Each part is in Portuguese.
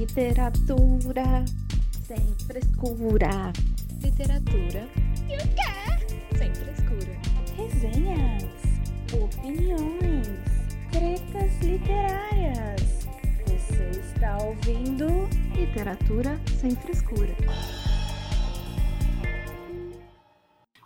Literatura sem frescura. Literatura e o quê? Sem frescura. Resenhas, opiniões, tretas literárias. Você está ouvindo Literatura sem frescura.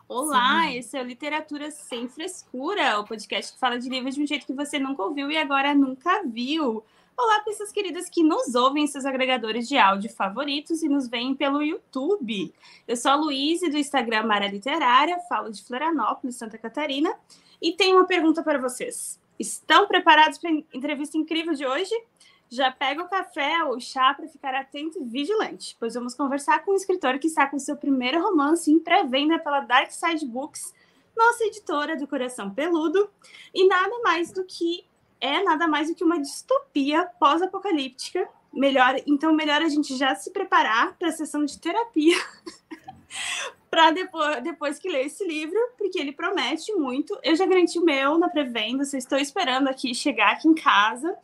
Olá, esse é o Literatura Sem Frescura, o podcast que fala de livros de um jeito que você nunca ouviu e agora nunca viu. Olá, pessoas queridas que nos ouvem em seus agregadores de áudio favoritos e nos veem pelo YouTube. Eu sou a Luíse, do Instagram Mara Literária, falo de Florianópolis, Santa Catarina, e tenho uma pergunta para vocês. Estão preparados para a entrevista incrível de hoje? Já pega o café ou o chá para ficar atento e vigilante, pois vamos conversar com um escritor que está com seu primeiro romance em pré-venda pela Dark Side Books, nossa editora do Coração Peludo, e nada mais do que é nada mais do que uma distopia pós-apocalíptica. Melhor, então melhor a gente já se preparar para a sessão de terapia para depois, depois que ler esse livro, porque ele promete muito. Eu já garanti o meu na pré-venda, estou esperando aqui chegar aqui em casa.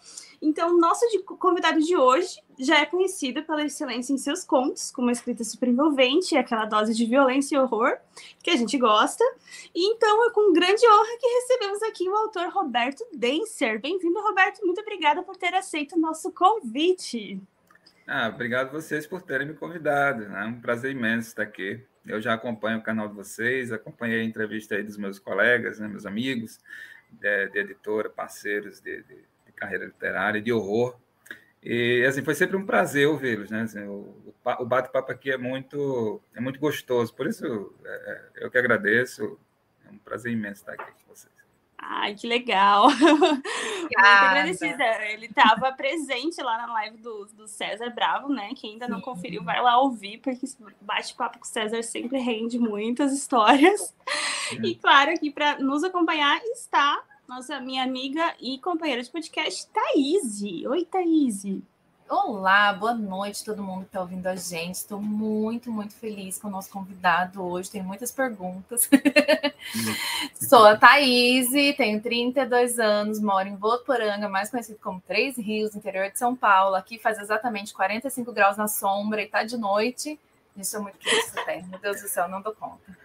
Então, nosso convidado de hoje já é conhecido pela excelência em seus contos, com uma escrita super envolvente, aquela dose de violência e horror que a gente gosta. E então é com grande honra que recebemos aqui o autor Roberto Denser. Bem-vindo, Roberto. Muito obrigada por ter aceito o nosso convite. Ah, obrigado vocês por terem me convidado. É um prazer imenso estar aqui. Eu já acompanho o canal de vocês, acompanhei a entrevista aí dos meus colegas, né, meus amigos, de, de editora, parceiros de, de, de, carreira literária, de horror. E assim foi sempre um prazer ouvi-los, né? Assim, o, o bate-papo aqui é muito é muito gostoso, por isso é, é eu que agradeço. É um prazer imenso estar aqui com vocês. Ai, que legal! Muito agradecida. Ele estava presente lá na live do, do César Bravo, né? Quem ainda não conferiu, vai lá ouvir, porque bate-papo com o César sempre rende muitas histórias. E claro, aqui para nos acompanhar está nossa minha amiga e companheira de podcast, Thaís. Oi, Thaís. Olá, boa noite todo mundo que está ouvindo a gente. Estou muito, muito feliz com o nosso convidado hoje. Tem muitas perguntas. Sou a Thaís, tenho 32 anos, moro em Votuporanga, mais conhecido como Três Rios, interior de São Paulo. Aqui faz exatamente 45 graus na sombra e está de noite. Isso é muito quente terra. Meu Deus do céu, não dou conta.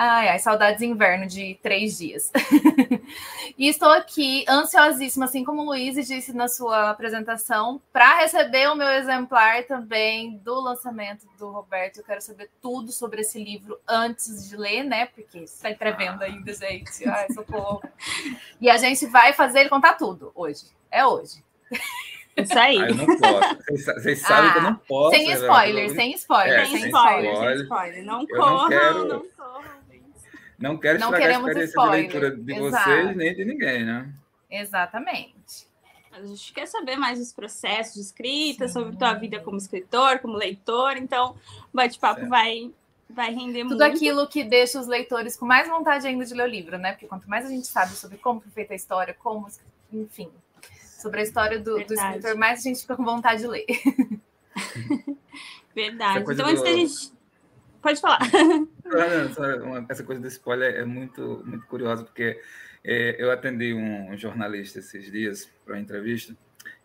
Ai, ai, saudades de inverno de três dias. e estou aqui ansiosíssima, assim como o Luiz disse na sua apresentação, para receber o meu exemplar também do lançamento do Roberto. Eu quero saber tudo sobre esse livro antes de ler, né? Porque está em pré-venda ainda, gente. Ai, socorro. e a gente vai fazer ele contar tudo hoje. É hoje. Isso aí. Ah, eu não posso. Vocês, vocês sabem ah, que eu não ah, posso. Sem spoiler, sem spoiler. É, sem, spoiler, sem spoiler. Não corram, não, corram. Não quero não estragar a experiência spoiler. de leitura de Exato. vocês nem de ninguém, né? Exatamente. A gente quer saber mais dos processos de escrita, Sim. sobre tua vida como escritor, como leitor, então o bate-papo vai, vai render Tudo muito. Tudo aquilo que deixa os leitores com mais vontade ainda de ler o livro, né? Porque quanto mais a gente sabe sobre como foi feita a história, como, enfim, sobre a história do, do escritor, mais a gente fica com vontade de ler. Verdade. Então, antes do... da gente Pode falar. essa coisa do spoiler é muito, muito curiosa, porque é, eu atendi um jornalista esses dias para uma entrevista,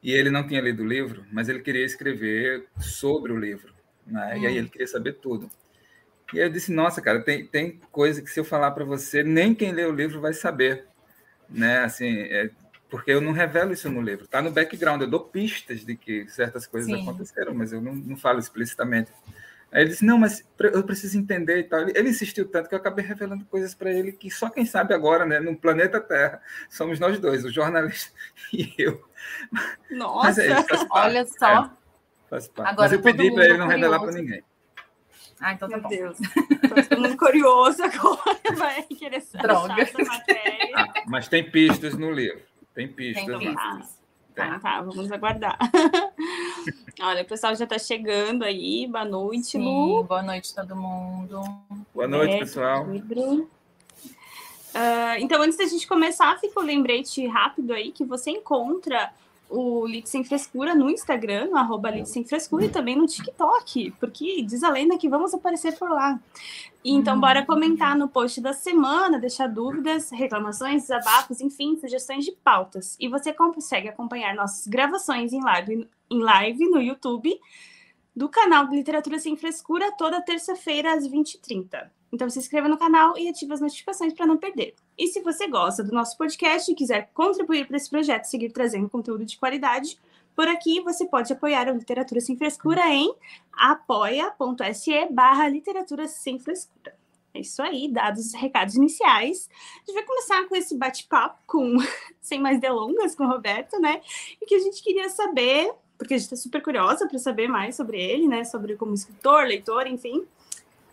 e ele não tinha lido o livro, mas ele queria escrever sobre o livro. Né? Hum. E aí hum. ele queria saber tudo. E eu disse: Nossa, cara, tem, tem coisa que se eu falar para você, nem quem lê o livro vai saber. Né? Assim, é, porque eu não revelo isso no livro. Está no background, eu dou pistas de que certas coisas Sim. aconteceram, mas eu não, não falo explicitamente. Aí ele disse: Não, mas eu preciso entender e tal. Ele insistiu tanto que eu acabei revelando coisas para ele que só quem sabe agora, né, no planeta Terra, somos nós dois, o jornalista e eu. Nossa, é isso, olha só. É, faz parte. Agora, mas eu pedi para ele não revelar para ninguém. Ah, então tá Meu bom. Deus. Estou muito curioso agora. Vai querer saber essa matéria. Ah, mas tem pistas no livro. Tem pistas. Tem pistas. Tá, tá, vamos aguardar. Olha, o pessoal já está chegando aí. Boa noite, Sim, Lu. Boa noite, todo mundo. Boa noite, é, pessoal. Uh, então, antes da gente começar, fica o um lembrete rápido aí que você encontra o Lit Sem Frescura no Instagram, no arroba Lit Sem Frescura, e também no TikTok, porque diz a lenda que vamos aparecer por lá. Então, bora comentar no post da semana, deixar dúvidas, reclamações, desabafos, enfim, sugestões de pautas. E você consegue acompanhar nossas gravações em live, em live no YouTube do canal de Literatura Sem Frescura toda terça-feira às 20h30. Então se inscreva no canal e ative as notificações para não perder. E se você gosta do nosso podcast e quiser contribuir para esse projeto seguir trazendo conteúdo de qualidade, por aqui você pode apoiar a Literatura Sem Frescura em apoia.se barra Literatura Sem Frescura. É isso aí, dados os recados iniciais. A gente vai começar com esse bate-papo, com sem mais delongas, com o Roberto, né? E que a gente queria saber, porque a gente está super curiosa para saber mais sobre ele, né? Sobre como escritor, leitor, enfim.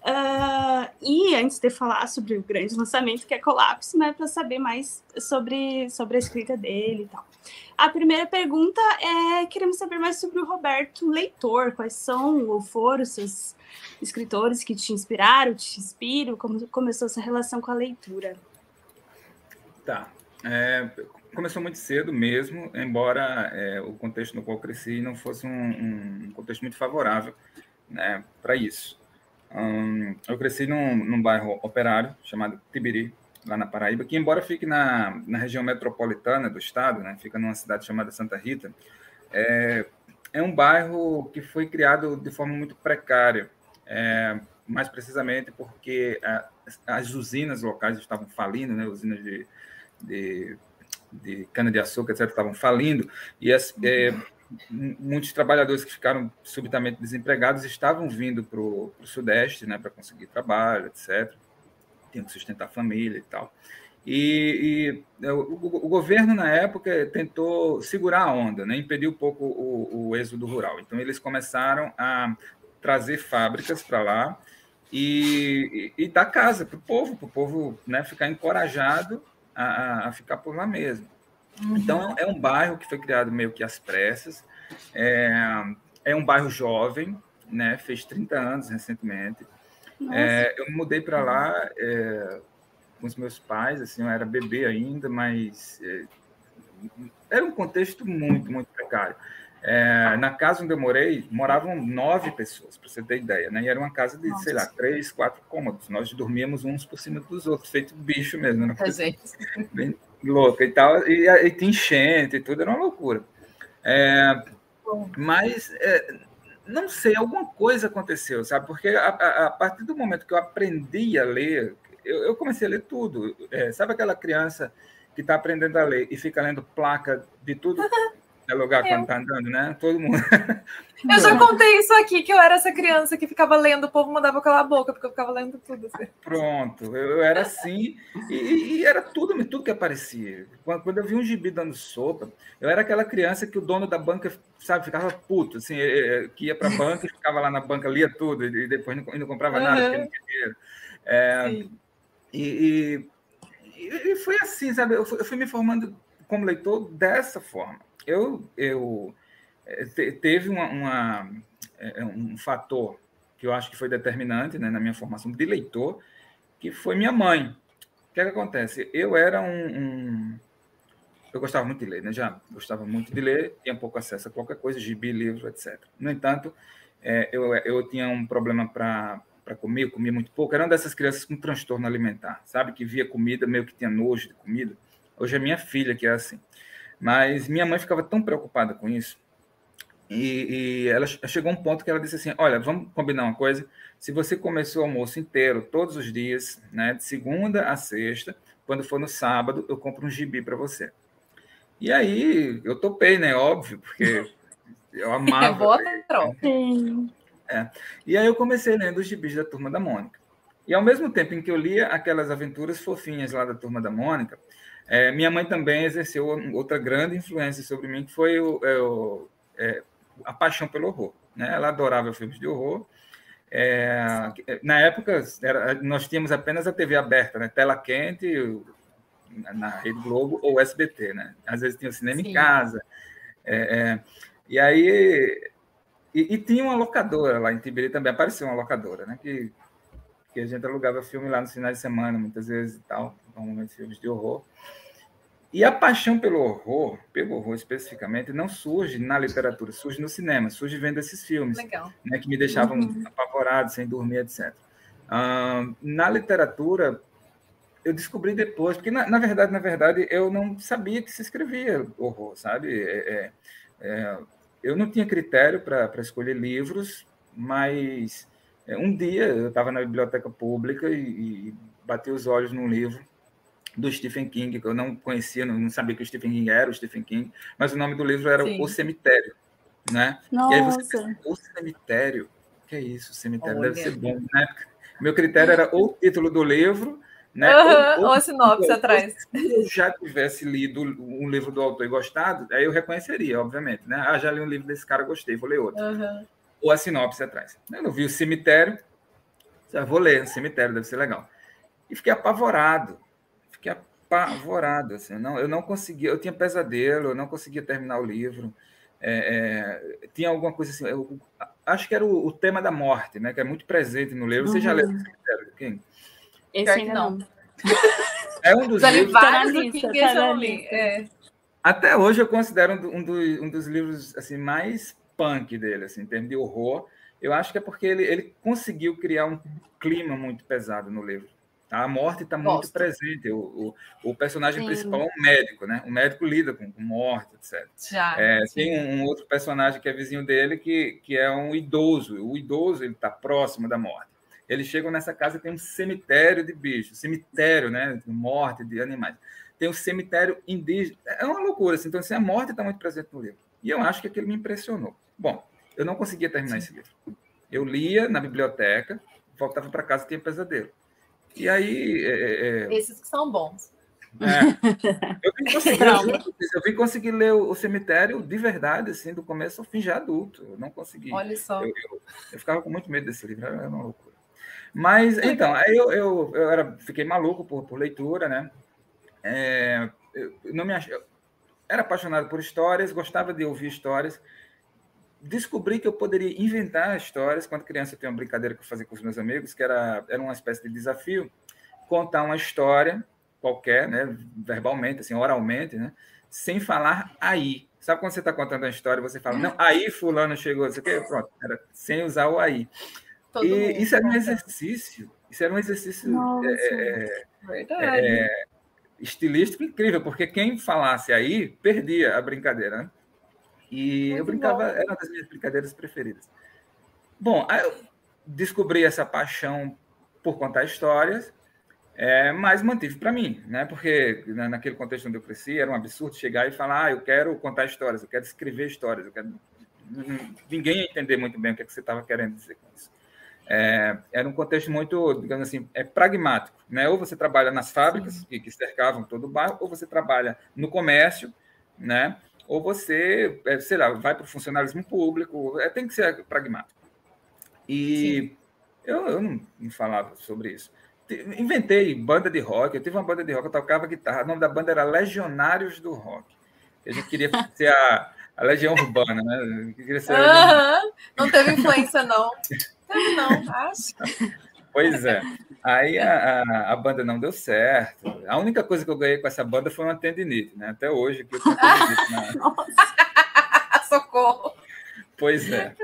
Uh, e antes de falar sobre o grande lançamento que é Colapso, né, para saber mais sobre, sobre a escrita dele e tal. A primeira pergunta é: queremos saber mais sobre o Roberto Leitor. Quais são ou foram os seus escritores que te inspiraram, te inspiram? Como começou essa relação com a leitura? Tá. É, começou muito cedo mesmo, embora é, o contexto no qual cresci não fosse um, um contexto muito favorável né, para isso. Eu cresci num, num bairro operário chamado Tibiri, lá na Paraíba, que embora fique na, na região metropolitana do estado, né, fica numa cidade chamada Santa Rita, é, é um bairro que foi criado de forma muito precária, é, mais precisamente porque a, as usinas locais estavam falindo, né, usinas de, de, de cana-de-açúcar, etc., estavam falindo, e as, é, muitos trabalhadores que ficaram subitamente desempregados estavam vindo para o Sudeste né, para conseguir trabalho, etc. Tinham que sustentar a família e tal. E, e o, o, o, governo, na época, tentou segurar a onda, né, impedir um pouco o, o êxodo rural. Então, eles começaram a trazer fábricas para lá e, e, e, dar casa para o povo, para o povo né, ficar encorajado a, a ficar por lá mesmo. Uhum. Então, é um bairro que foi criado meio que às pressas. É, é um bairro jovem, né? Fez 30 anos recentemente. É, eu mudei para lá é, com os meus pais, assim, eu era bebê ainda, mas é, era um contexto muito, muito precário. É, na casa onde eu morei, moravam nove pessoas, para você ter ideia, né? E era uma casa de, Nossa. sei lá, três, quatro cômodos. Nós dormíamos uns por cima dos outros, feito bicho mesmo. Né? Bem, louca e tal, e, e tinha enchente e tudo, era uma loucura. É, mas, é, não sei, alguma coisa aconteceu, sabe? Porque a, a, a, partir do momento que eu aprendi a ler, eu, eu comecei a ler tudo. É, sabe aquela criança que está aprendendo a ler e fica lendo placa de tudo lugar quando tá andando, né? Todo mundo. Eu já contei isso aqui, que eu era essa criança que ficava lendo, o povo mandava calar a boca, porque eu ficava lendo tudo. Assim. Pronto, eu era assim, e, e, era tudo, tudo que aparecia. Quando, quando eu vi um gibi dando sopa, eu era aquela criança que o dono da banca, sabe, ficava puto, assim, que ia para a banca e ficava lá na banca, lia tudo, e depois não, não comprava uhum. nada, porque não tinha dinheiro. É, e, e, e, foi assim, sabe? Eu fui, eu fui me formando como leitor dessa forma eu, eu é, teve uma, uma, é, um fator que eu acho que foi determinante né, na minha formação de leitor, que foi minha mãe. O que, é que acontece? Eu era um, um, Eu gostava muito de ler, né? já gostava muito de ler, tinha pouco acesso a qualquer coisa, gibi, livro, etc. No entanto, é, eu, eu tinha um problema para para comer, eu comia muito pouco. Era uma dessas crianças com transtorno alimentar, sabe? Que via comida, meio que tinha nojo de comida. Hoje é minha filha que é assim. Mas minha mãe ficava tão preocupada com isso. E, e, ela chegou a um ponto que ela disse assim: Olha, vamos combinar uma coisa. Se você começou o almoço inteiro, todos os dias, né, de segunda a sexta, quando for no sábado, eu compro um gibi para você. E aí eu topei, né? Óbvio, porque eu amava. Bota é. E aí eu comecei lendo os gibis da Turma da Mônica. E ao mesmo tempo em que eu lia aquelas aventuras fofinhas lá da Turma da Mônica, é, minha mãe também exerceu outra grande influência sobre mim, que foi o, é, o, é, a paixão pelo horror. Né? Ela adorava filmes de horror. É, na época, era, nós tínhamos apenas a TV aberta, né? tela quente, na Rede Globo ou SBT. Né? Às vezes tinha o cinema Sim. em casa. É, é, e aí. E, e, tinha uma locadora lá em Tibiri também, apareceu uma locadora, né? Que, que a gente alugava filme lá nos finais de semana, muitas vezes e tal, normalmente filmes de horror. E a paixão pelo horror, pelo horror especificamente, não surge na literatura, surge no cinema, surge vendo esses filmes, né, que me deixavam uhum. apavorado, sem dormir, etc. Uh, na literatura, eu descobri depois, porque na, na, verdade, na verdade, eu não sabia que se escrevia horror, sabe? É, é, é eu não tinha critério para escolher livros, mas é, um dia eu estava na biblioteca pública e, e bati os olhos num livro do Stephen King, que eu não conhecia, não sabia que o Stephen King era o Stephen King, mas o nome do livro era Sim. O Cemitério, né? Nossa. E aí você o cemitério, que é isso, o cemitério Olha. deve ser bom, né? Meu critério era ou o título do livro, né? Uhum, ou, ou, ou a sinopse atrás. Se eu já tivesse lido um livro do autor e gostado, aí eu reconheceria, obviamente, né? Ah, já li um livro desse cara, gostei, vou ler outro. Uhum. Ou a sinopse atrás. Eu não vi o cemitério, já vou ler, o cemitério deve ser legal. E fiquei apavorado, apavorado, assim, não, eu não conseguia, eu tinha pesadelo, eu não conseguia terminar o livro, é, é, tinha alguma coisa assim, eu, acho que era o, o, tema da morte, né, que é muito presente no livro, uhum. você já leu o cemitério, quem? Esse não. É um dos livros... Vários do King eu é. Até hoje eu considero um, do, um, dos livros assim mais punk dele, assim, em termos de horror. Eu acho que é porque ele, ele conseguiu criar um clima muito pesado no livro. A morte está muito presente. O, o, o personagem Sim. principal é um médico, né? O médico lida com, com morte, etc. Já, é, tem um, um, outro personagem que é vizinho dele que, que é um idoso. O idoso ele está próximo da morte. Eles chegam nessa casa e tem um cemitério de bichos, cemitério, né? De morte de animais. Tem um cemitério indígena. É uma loucura. Assim. Então, assim, a morte está muito presente no livro. E eu acho que aquilo me impressionou. Bom, eu não conseguia terminar Sim. esse livro. Eu lia na biblioteca, voltava para casa e tinha pesadelo. E aí. É, é, é Esses que são bons. É, eu, vim conseguir, eu vim conseguir ler o, cemitério de verdade, assim, do começo ao fim, já adulto. Eu não consegui. Olha só. Eu, eu, eu ficava com muito medo desse livro, era uma loucura. Mas, então, aí eu, eu, eu era, fiquei maluco por, por leitura, né? É, eu não me ach... era apaixonado por histórias, gostava de ouvir histórias. Descobri que eu poderia inventar histórias. Quando criança, eu tinha uma brincadeira que eu fazia com os meus amigos, que era, era uma espécie de desafio, contar uma história qualquer, né, verbalmente, assim, oralmente, né, sem falar aí. Sabe quando você está contando uma história, você fala, não, aí fulano chegou, você quer, pronto, era sem usar o aí. Todo e isso era um exercício, isso era um exercício é, é, é, estilístico incrível, porque quem falasse aí perdia a brincadeira. Né? E Muito eu brincava, bom. era uma das minhas brincadeiras preferidas. Bom, eu descobri essa paixão por contar histórias, é, mas mantive para mim, né? Porque né, naquele contexto onde eu cresci era um absurdo chegar e falar, ah, eu quero contar histórias, eu quero escrever histórias, eu quero... ninguém ia entender muito bem o que, é que você estava querendo dizer com isso. É, era um contexto muito, digamos assim, é pragmático. Né? Ou você trabalha nas fábricas, que, que, cercavam todo o bairro, ou você trabalha no comércio, né? Ou você, é, sei lá, vai para o funcionalismo público. É, tem que ser pragmático. E eu, eu não, não, falava sobre isso. Inventei banda de rock. Eu tive uma banda de rock, eu tocava guitarra. O nome da banda era Legionários do Rock. A gente queria ser a, a Legião Urbana, né? Não teve influência, não. Não, acho. Pois é. Aí a, a, a, banda não deu certo. A única coisa que eu ganhei com essa banda foi uma tendinite, né? Até hoje que eu tenho tendinite na... Socorro! Pois é.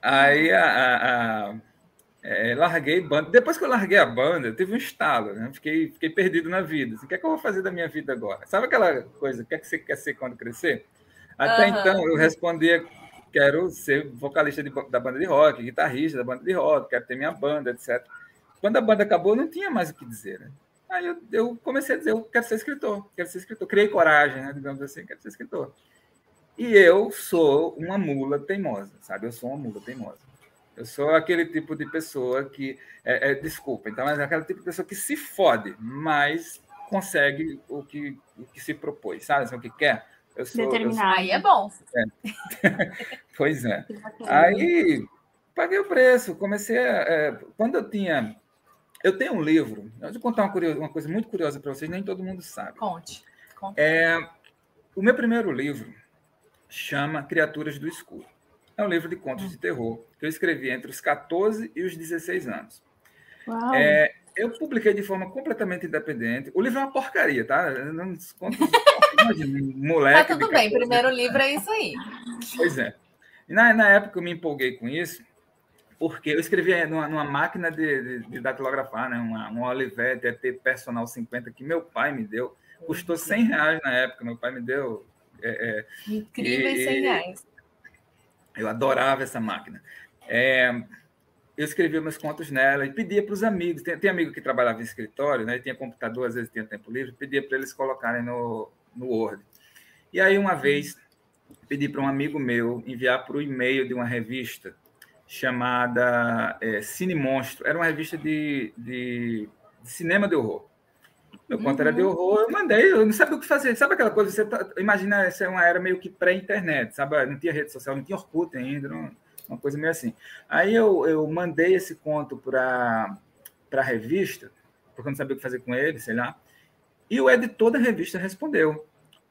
Aí a, a, a é, larguei banda. Depois que eu larguei a banda, eu tive um estalo, né? Fiquei, fiquei perdido na vida. Assim, o que é que eu vou fazer da minha vida agora? Sabe aquela coisa? O que é que você quer ser quando crescer? Até uhum. então eu respondia quero ser vocalista de, da banda de rock, guitarrista da banda de rock, quero ter minha banda, etc. Quando a banda acabou, não tinha mais o que dizer. Né? Aí eu, eu, comecei a dizer, eu quero ser escritor, quero ser escritor. Criei coragem, né, digamos assim, quero ser escritor. E eu sou uma mula teimosa, sabe? Eu sou uma mula teimosa. Eu sou aquele tipo de pessoa que, é, é, desculpa, então, mas é aquele tipo de pessoa que se fode, mas consegue o que, o que se propôs, sabe? O que quer. Eu sou, Determinar. Eu Aí é bom. É. pois é. Aí paguei o preço, comecei a. É, quando eu tinha. Eu tenho um livro, eu vou contar uma, curiosa, uma coisa muito curiosa para vocês, nem todo mundo sabe. Conte. Conte. É, o meu primeiro livro chama Criaturas do Escuro. É um livro de contos hum. de terror que eu escrevi entre os 14 e os 16 anos. Uau. É, eu publiquei de forma completamente independente. O livro é uma porcaria, tá? Eu não conto moleque. Tá tudo bem, primeiro livro é isso aí. Pois é. Na, na época eu me empolguei com isso, porque eu escrevia numa, numa máquina de, de, de, datilografar, né? uma, uma Olivetti ET Personal 50 que meu pai me deu. Custou 100 reais na época, meu pai me deu. É, é, Incríveis 100 reais. Eu adorava essa máquina. É, eu escrevia meus contos nela e pedia para os amigos. Tem, tem, amigo que trabalhava em escritório, né? tinha computador, às vezes tinha tempo livre, pedia para eles colocarem no, no Word. E aí, uma vez, pedi para um amigo meu enviar para o e-mail de uma revista chamada é, Cine Monstro. Era uma revista de, de, de cinema de horror. Meu conto uhum. era de uhum. horror, eu mandei, eu não sabia o que fazer. Sabe aquela coisa? Você tá, imagina, essa é uma era meio que pré-internet, sabe? Não tinha rede social, não tinha Orkut ainda, não, uma coisa meio assim. Aí eu, eu mandei esse conto para a revista, porque eu não sabia o que fazer com ele, sei lá. E o editor da revista respondeu.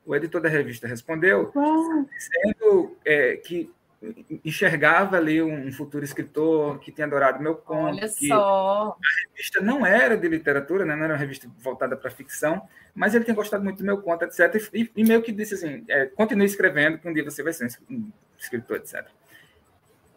O editor da revista respondeu, Uau. dizendo é, que enxergava ali um futuro escritor que tinha adorado meu conto. Olha só. A revista não era de literatura, né? não era uma revista voltada para ficção, mas ele tinha gostado muito do meu conto, etc. E, e meio que disse assim: é, continue escrevendo, que um dia você vai ser um escritor, etc.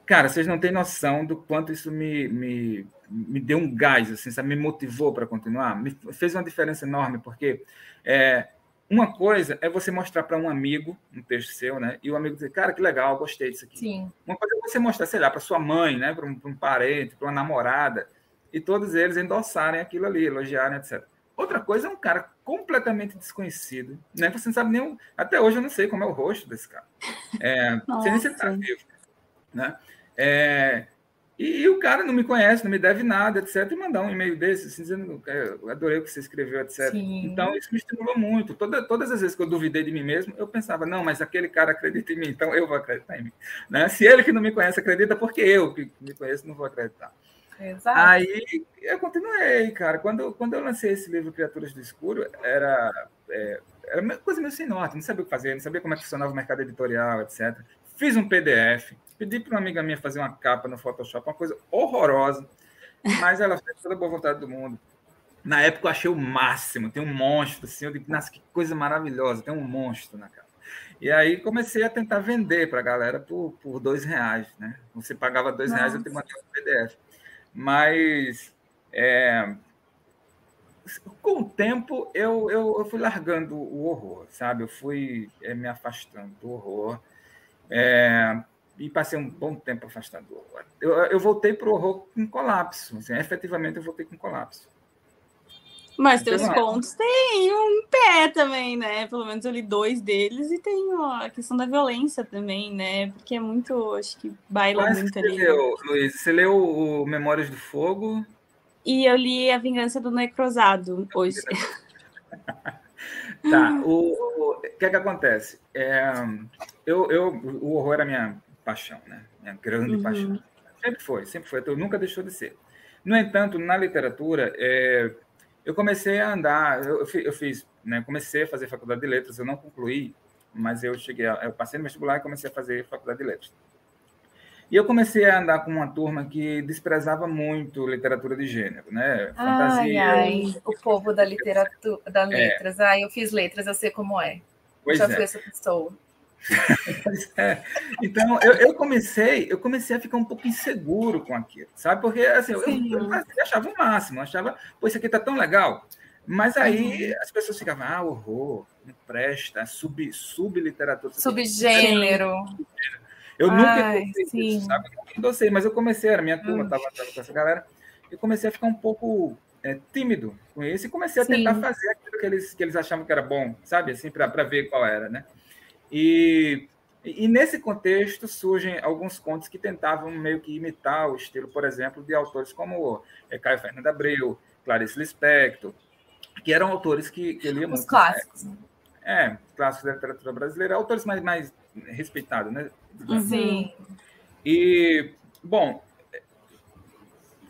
Cara, vocês não têm noção do quanto isso me, me, me deu um gás, assim, sabe? me motivou para continuar. Me fez uma diferença enorme, porque é, uma coisa é você mostrar para um amigo um texto seu, né? E o amigo dizer, cara, que legal, gostei disso aqui. Sim. Uma coisa é você mostrar, sei lá, para sua mãe, né? Para um, um, parente, para uma namorada, e todos eles endossarem aquilo ali, elogiarem, etc. Outra coisa é um cara completamente desconhecido, né? Você não sabe nem. Até hoje eu não sei como é o rosto desse cara. É, você nem se está vivo, né? É, e, e, o cara não me conhece, não me deve nada, etc. E mandar um e-mail desse, assim, dizendo eu adorei o que você escreveu, etc. Sim. Então, isso me estimulou muito. Toda, todas as vezes que eu duvidei de mim mesmo, eu pensava, não, mas aquele cara acredita em mim, então eu vou acreditar em mim. Né? Se ele que não me conhece acredita, porque eu que me conheço não vou acreditar. Exato. Aí eu continuei, cara. Quando, quando eu lancei esse livro Criaturas do Escuro, era, é, era coisa meio sem norte, não sabia o que fazer, não sabia como é que funcionava o mercado editorial, etc. Fiz um PDF, Pedi para uma amiga minha fazer uma capa no Photoshop, uma coisa horrorosa, mas ela fez toda a boa vontade do mundo. Na época eu achei o máximo, tem um monstro, assim, eu digo, nossa, que coisa maravilhosa, tem um monstro na capa. E aí comecei a tentar vender para a galera por, por dois reais, né? Você pagava dois nossa. reais, eu te mandei um PDF. Mas é, com o tempo eu, eu, eu, fui largando o horror, sabe? Eu fui é, me afastando do horror. É, e passei um bom tempo afastado. Eu, eu voltei para o horror com colapso. Assim, efetivamente, eu voltei com colapso. Mas teus então, contos têm um pé também, né? Pelo menos eu li dois deles e tem a questão da violência também, né? Porque é muito, acho que baila Mas muito ali. Leu, Luiz, você leu o Memórias do Fogo? E eu li A Vingança do Necrosado hoje. tá, o, o, que é que acontece? É, eu, eu, o horror era minha paixão, né? Minha grande uhum. paixão. Sempre foi, sempre foi, então, nunca deixou de ser. No entanto, na literatura, é, eu comecei a andar, eu, eu fiz, né, comecei a fazer faculdade de letras, eu não concluí, mas eu cheguei, a, eu passei no vestibular e comecei a fazer faculdade de letras. E eu comecei a andar com uma turma que desprezava muito literatura de gênero, né? Fantasia. Ai, ai, o povo da literatura, da é. letras. É. Ai, eu fiz letras, eu sei como é. Pois Já é. fui essa pessoa. é. Então, eu, eu, comecei, eu comecei a ficar um pouco inseguro com aquilo, sabe? Porque assim, eu, eu, eu, achava o máximo, achava, pô, isso aqui tá tão legal. Mas aí uhum. as pessoas ficavam, ah, horror, não presta, sub, subliteratura. Subgênero. Eu nunca isso, sabe? Eu não sei, mas eu comecei, a minha turma estava hum. com essa galera, eu comecei a ficar um pouco é, tímido com isso e comecei a sim. tentar fazer aquilo que eles, que eles achavam que era bom, sabe? Assim, para ver qual era, né? E, e nesse contexto surgem alguns contos que tentavam meio que imitar o estilo, por exemplo, de autores como é, Caio Fernando Abreu, Clarice Lispector, que eram autores que, que eu lia muito. Os clássicos. Né? É, clássicos da literatura brasileira, autores mais, mais respeitados, né? Sim. E, bom,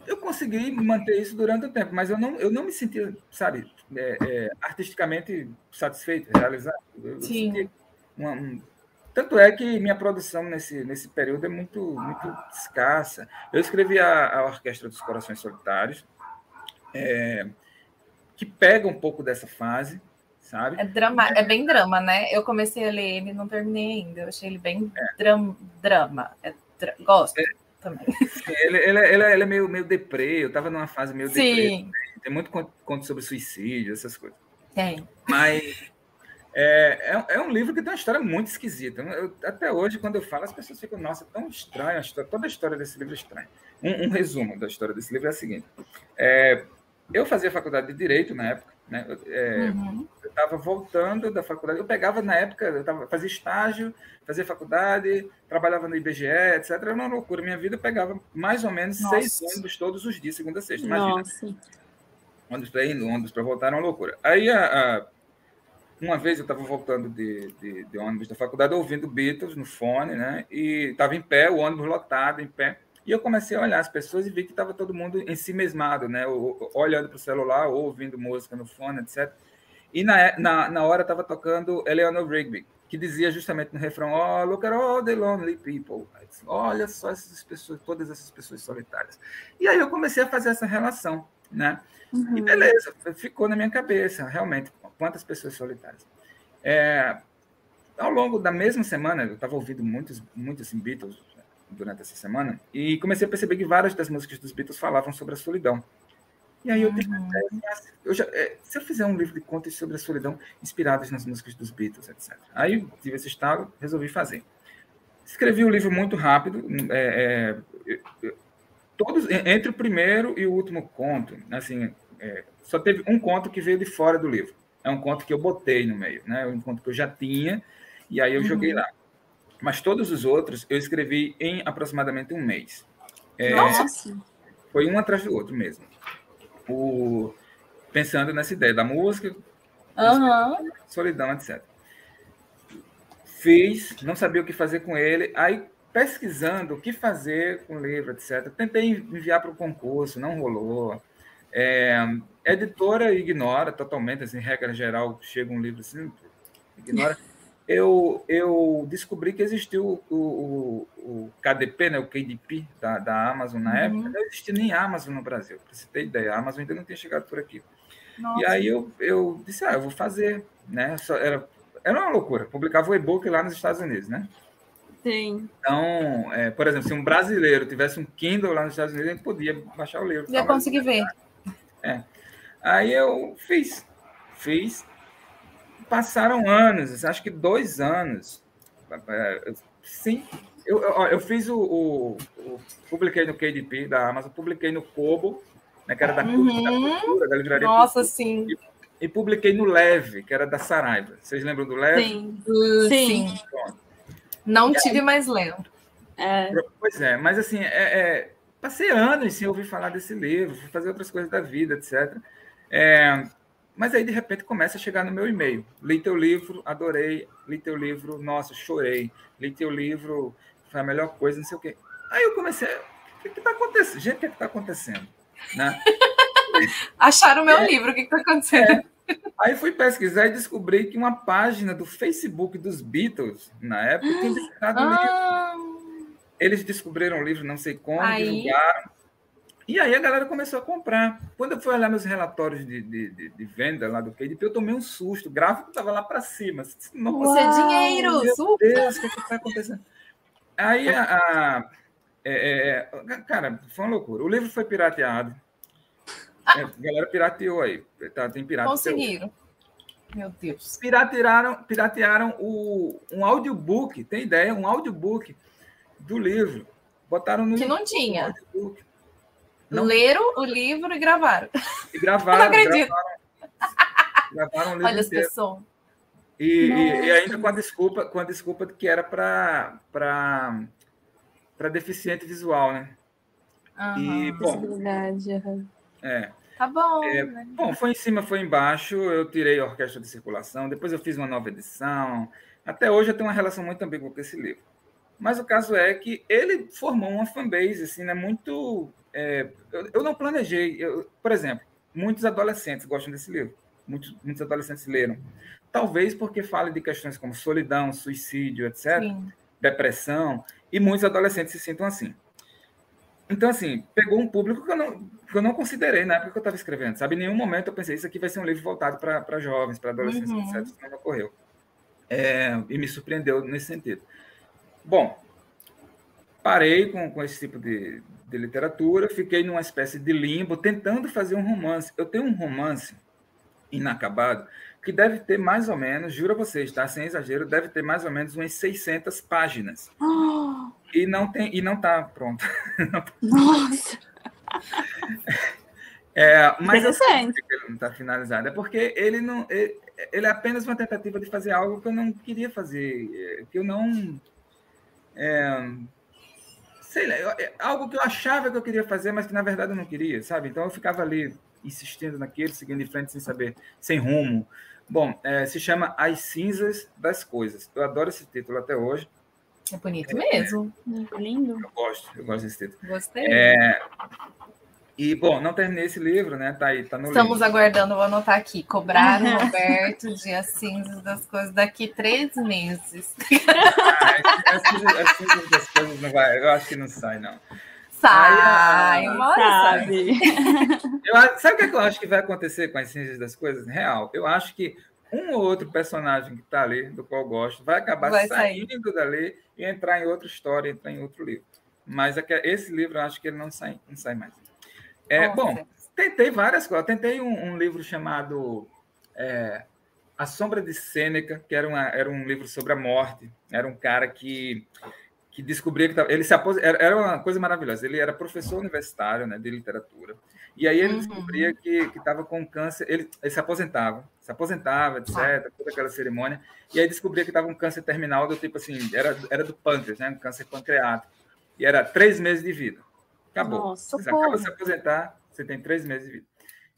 eu consegui manter isso durante o tempo, mas eu não, eu não me sentia, sabe, é, é, artisticamente satisfeito, realizado. Eu, Sim. Eu uma, um... Tanto é que minha produção nesse, nesse período é muito, muito escassa. Eu escrevi a, a Orquestra dos Corações Solitários, é, que pega um pouco dessa fase, sabe? É, drama, é bem drama, né? Eu comecei a ler ele não terminei ainda. Eu achei ele bem é. dram, drama. É, dra, gosto é. também. Ele, ele, ele, ele, é meio, meio deprê. Eu tava numa fase meio Sim. deprê. Tem muito conto sobre suicídio, essas coisas. Tem. Mas é, é, é, um livro que tem uma história muito esquisita. Eu, até hoje, quando eu falo, as pessoas ficam, nossa, tão estranho. A história, toda a história desse livro é estranha. Um, um resumo da história desse livro é o seguinte. É, eu fazia faculdade de Direito na época. Né? É, uhum. Eu estava voltando da faculdade. Eu pegava na época, eu tava, fazia estágio, fazia faculdade, trabalhava no IBGE, etc. Era uma loucura. Minha vida eu pegava mais ou menos Nossa. seis ônibus todos os dias, segunda a sexta. Imagina. Nossa. Ônibus para ir, ônibus para voltar, era uma loucura. Aí, a, a, uma vez eu estava voltando de, de, de, ônibus da faculdade, ouvindo Beatles no fone, né? E estava em pé, o ônibus lotado, em pé. E eu comecei a olhar as pessoas e vi que estava todo mundo em si mesmado, né? Olhando para o celular, ou ouvindo música no fone, etc. E na, na, na hora estava tocando Eleanor Rigby, que dizia justamente no refrão: Oh, look at all the lonely people. Olha só essas pessoas, todas essas pessoas solitárias. E aí eu comecei a fazer essa relação, né? Uhum. E beleza, ficou na minha cabeça, realmente, quantas pessoas solitárias. É, ao longo da mesma semana, eu estava ouvindo muitos, muitos Beatles, durante essa semana e comecei a perceber que várias das músicas dos Beatles falavam sobre a solidão. E aí eu tive uhum. eu já, é, se eu fizer um livro de contos sobre a solidão inspirados nas músicas dos Beatles, etc. Aí tive esse estado, resolvi fazer. Escrevi o livro muito rápido, é, é, todos entre o primeiro e o último conto, assim, é, só teve um conto que veio de fora do livro. É um conto que eu botei no meio, né? Um conto que eu já tinha e aí eu uhum. joguei lá. Mas todos os outros eu escrevi em aproximadamente um mês. É, Nossa! Foi um atrás do outro mesmo. O, pensando nessa ideia da música, uhum. solidão, etc. Fiz, não sabia o que fazer com ele, aí pesquisando o que fazer com o livro, etc. Tentei enviar para o concurso, não rolou. É, editora ignora totalmente, assim, regra geral, chega um livro assim, ignora eu, eu descobri que existiu o, o, o KDP, né, o KDP da, da Amazon na uhum. época, não existia nem Amazon no Brasil, para você ter ideia, a Amazon ainda não tinha chegado por aqui. Nossa. E aí eu, eu disse, ah, eu vou fazer, né? Só, era, era uma loucura, publicava o e-book lá nos Estados Unidos, né? Sim. Então, é, por exemplo, se um brasileiro tivesse um Kindle lá nos Estados Unidos, ele podia baixar o livro. Já conseguir ver. É. Aí eu fiz, fiz, passaram anos, acho que dois anos. Sim, eu, eu fiz o, o, o, Publiquei no KDP da Amazon, publiquei no Kobo, né, que era da, uhum. da cultura, da livraria. Nossa, sim. E, e, publiquei no Leve, que era da Saraiva. Vocês lembram do Leve? Sim. sim. Não e tive, aí, mais lembro. É. Pois é, mas assim, é, é, passei anos sem ouvir falar desse livro, fui fazer outras coisas da vida, etc. É, mas aí, de repente, começa a chegar no meu e-mail. Li teu livro, adorei. Li teu livro, nossa, chorei. Li teu livro, foi a melhor coisa, não sei o quê. Aí eu comecei, o que está acontecendo? Gente, o que está acontecendo? Né? Acharam o meu é, livro, o que está acontecendo? É. Aí fui pesquisar e descobri que uma página do Facebook dos Beatles, na época, tinha ah. livro. Eles descobriram o livro, não sei como, Aí... divulgaram. E aí a galera começou a comprar. Quando eu fui olhar meus relatórios de, de, de, de venda lá do KDP, eu tomei um susto. O gráfico estava lá para cima. Nossa, é dinheiro! Meu Super. Deus, o que está acontecendo? Aí a. a é, é, cara, foi uma loucura. O livro foi pirateado. Ah. É, a galera pirateou aí. Tá, tem pirata. Conseguiram. Meu Deus. Piratearam, piratearam o, um audiobook, tem ideia? Um audiobook do livro. Botaram no. Que não tinha. Um não. Leram o livro e gravaram. E gravaram. não acredito. Gravaram, gravaram o livro Olha as pessoas. E, e, e, ainda com a desculpa, com a desculpa de que era para para deficiente visual, né? Uhum, e bom, é. Tá bom. É, né? Bom, foi em cima, foi embaixo. Eu tirei a orquestra de circulação. Depois eu fiz uma nova edição. Até hoje eu tenho uma relação muito ambígua com esse livro. Mas o caso é que ele formou uma fanbase, assim, né? Muito é, eu, eu, não planejei. Eu, por exemplo, muitos adolescentes gostam desse livro. Muitos, muitos adolescentes leram. Talvez porque fala de questões como solidão, suicídio, etc., Sim. depressão, e muitos adolescentes se sintam assim. Então, assim, pegou um público que eu não, que eu não considerei na época que eu estava escrevendo, sabe? Em nenhum momento eu pensei, isso aqui vai ser um livro voltado para jovens, para adolescentes, uhum. etc. Isso não ocorreu. É, e me surpreendeu nesse sentido. Bom, parei com, com esse tipo de, de literatura, fiquei numa espécie de limbo, tentando fazer um romance. Eu tenho um romance inacabado que deve ter mais ou menos, juro a vocês, tá? Sem exagero, deve ter mais ou menos umas 600 páginas. Oh. E não tem e não tá pronto. Nossa. É, mas eu sei que ele não está finalizado. É porque ele não. Ele, ele, é apenas uma tentativa de fazer algo que eu não queria fazer, que eu não. É, sei lá, eu, é algo que eu achava que eu queria fazer, mas que na verdade eu não queria, sabe? Então eu ficava ali insistindo naquilo, seguindo em frente sem saber, sem rumo. Bom, é, se chama As Cinzas das Coisas. Eu adoro esse título até hoje. É bonito mesmo. Muito lindo. Eu gosto, eu gosto desse título. Gostei. É, e, bom, não terminei esse livro, né? Tá aí, tá no Estamos livro. aguardando, vou anotar aqui. Cobrar o Roberto de As Cinzas das Coisas daqui três meses. Ah, as, as Cinzas das Coisas não vai, eu acho que não sai, não. Sai, uma sabe. Eu, sabe o que eu acho que vai acontecer com as Cinzas das Coisas? Real. Eu acho que um ou outro personagem que está ali, do qual eu gosto, vai acabar vai saindo sair. dali e entrar em outra história, entrar em outro livro. Mas é esse livro eu acho que ele não sai, não sai mais. É, bom, tentei várias coisas. Tentei um, um livro chamado é, A Sombra de Sêneca, que era, uma, era um livro sobre a morte. Era um cara que, que descobria que tava, ele se apos, era, uma coisa maravilhosa. Ele era professor universitário né, de literatura. E aí ele uhum. descobria que estava com câncer. Ele, ele, se aposentava, se aposentava, etc., toda aquela cerimônia. E aí descobria que estava com câncer terminal, do tipo assim, era, era do pâncreas, né, um câncer pancreático. E era três meses de vida. Acabou. Nossa, você acaba de se aposentar, você tem três meses de vida.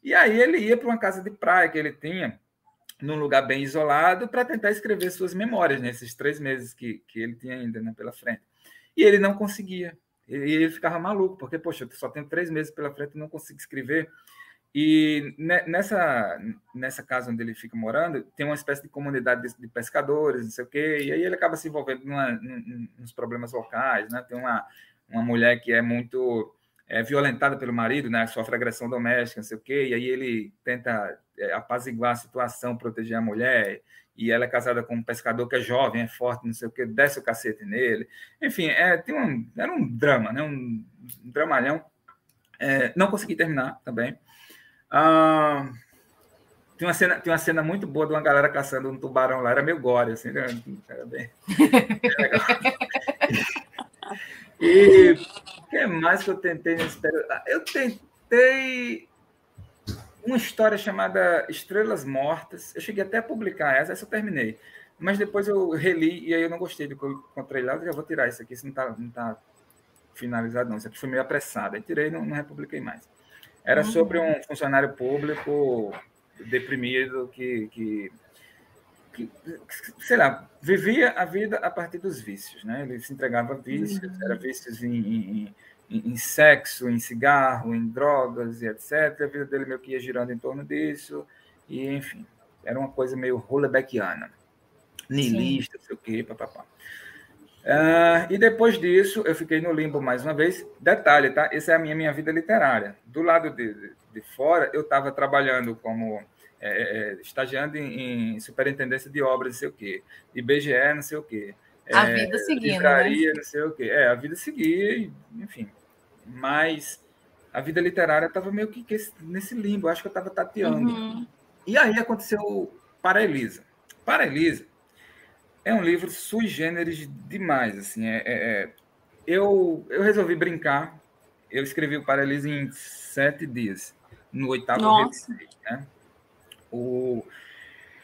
E aí ele ia para uma casa de praia que ele tinha, num lugar bem isolado, para tentar escrever suas memórias nesses três meses que, que ele tinha ainda né, pela frente. E ele não conseguia. E ele ficava maluco, porque, poxa, eu só tenho três meses pela frente e não consigo escrever. E nessa, nessa casa onde ele fica morando, tem uma espécie de comunidade de, de pescadores, não sei o quê, e aí ele acaba se envolvendo numa, nos problemas locais, né? Tem uma, uma mulher que é muito é, violentada pelo marido, né, sofre agressão doméstica, não sei o quê, e aí ele tenta é, apaziguar a situação, proteger a mulher, e ela é casada com um pescador que é jovem, é forte, não sei o quê, desce o cacete nele. Enfim, é, tem um, era um drama, né, um, um dramalhão. É, não consegui terminar também. Ah, tem uma, cena, tem uma cena muito boa de uma galera caçando um tubarão lá, era meio gore, assim, era, era bem. Era. E o que mais que eu tentei nesse período? Ah, eu tentei uma história chamada Estrelas Mortas. Eu cheguei até a publicar essa, essa eu terminei. Mas depois eu reli e aí eu não gostei do que eu encontrei lá. Eu já vou tirar isso aqui, isso não está não tá finalizado, não. Isso aqui foi meio apressado. Aí tirei e não, não republiquei mais. Era sobre um funcionário público deprimido que, que que, sei lá, vivia a vida a partir dos vícios, né? Ele se entregava a vícios, uhum. era vícios em, em, em, sexo, em cigarro, em drogas e etc. A vida dele meio que ia girando em torno disso, e enfim, era uma coisa meio rolebeckiana, niilista, sei o quê, papapá. Uh, e depois disso, eu fiquei no limbo mais uma vez. Detalhe, tá? Essa é a minha, minha vida literária. Do lado de, de fora, eu estava trabalhando como é, é, estagiando em, em, superintendência de obras, não sei o quê, IBGE, não sei o quê. A é, vida seguindo, né? não sei o quê. É, a vida seguia, enfim. Mas a vida literária estava meio que nesse limbo, acho que eu estava tateando. Uhum. E aí aconteceu Para Elisa. Para Elisa é um livro sui generis demais, assim, é, é, é, eu, eu resolvi brincar, eu escrevi o Para Elisa em sete dias, no oitavo Nossa. né? O,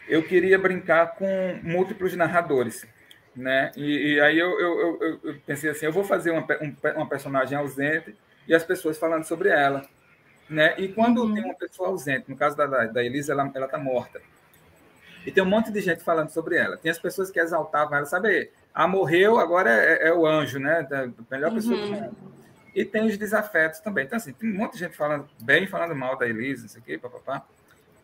eu queria brincar com múltiplos narradores, né? E, e aí eu, eu, eu, eu, pensei assim, eu vou fazer uma, um, uma personagem ausente e as pessoas falando sobre ela, né? E quando uhum. tem uma pessoa ausente, no caso da, da Elisa, ela ela está morta. E tem um monte de gente falando sobre ela. Tem as pessoas que exaltavam ela, sabe? Ah, morreu, agora é, é o anjo, né? Melhor pessoa uhum. do mundo. E tem os desafetos também. Então, assim, tem um monte de gente falando bem, falando mal da Elisa, não sei o quê, papapá.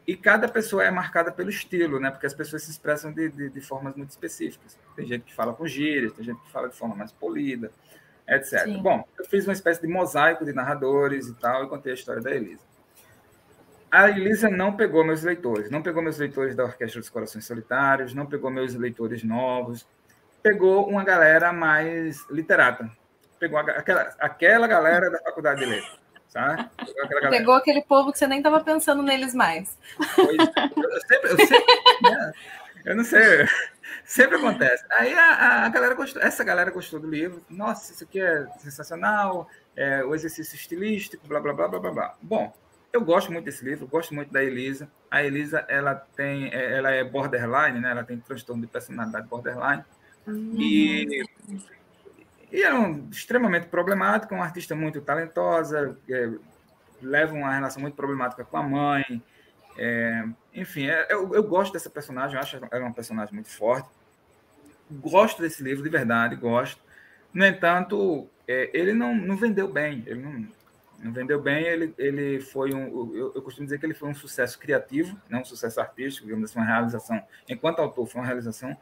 E cada pessoa é marcada pelo estilo, né? Porque as pessoas se expressam de, de, de formas muito específicas. Tem gente que fala com gírias, tem gente que fala de forma mais polida. etc. Sim. Bom, eu fiz uma espécie de mosaico de narradores e tal, e contei a história da Elisa. A Elisa não pegou meus leitores, não pegou meus leitores da Orquestra dos Corações Solitários, não pegou meus leitores novos, pegou uma galera mais literata. Pegou aquela, aquela galera da Faculdade de Letras. Sabe? Pegou, aquele povo que você nem estava pensando neles mais. Pois, eu, sempre, eu, sempre, né? eu não sei, sempre acontece. Aí a, a, galera gostou, essa galera gostou do livro. Nossa, isso aqui é sensacional, é, o exercício estilístico, blá, blá, blá, blá, blá, blá. Bom, eu gosto muito desse livro, gosto muito da Elisa. A Elisa, ela tem, é, ela é borderline, né? Ela tem transtorno de personalidade borderline. Uhum. E, e é um, extremamente problemática, uma artista muito talentosa, é, leva uma relação muito problemática com a mãe. É, enfim, é, eu, eu, gosto dessa personagem, acho ela uma personagem muito forte. Gosto desse livro, de verdade, gosto. No entanto, é, ele não, não vendeu bem, ele não, não vendeu bem, ele, ele foi um. Eu, eu, costumo dizer que ele foi um sucesso criativo, não um sucesso artístico, digamos assim, uma realização. Enquanto autor, foi uma realização,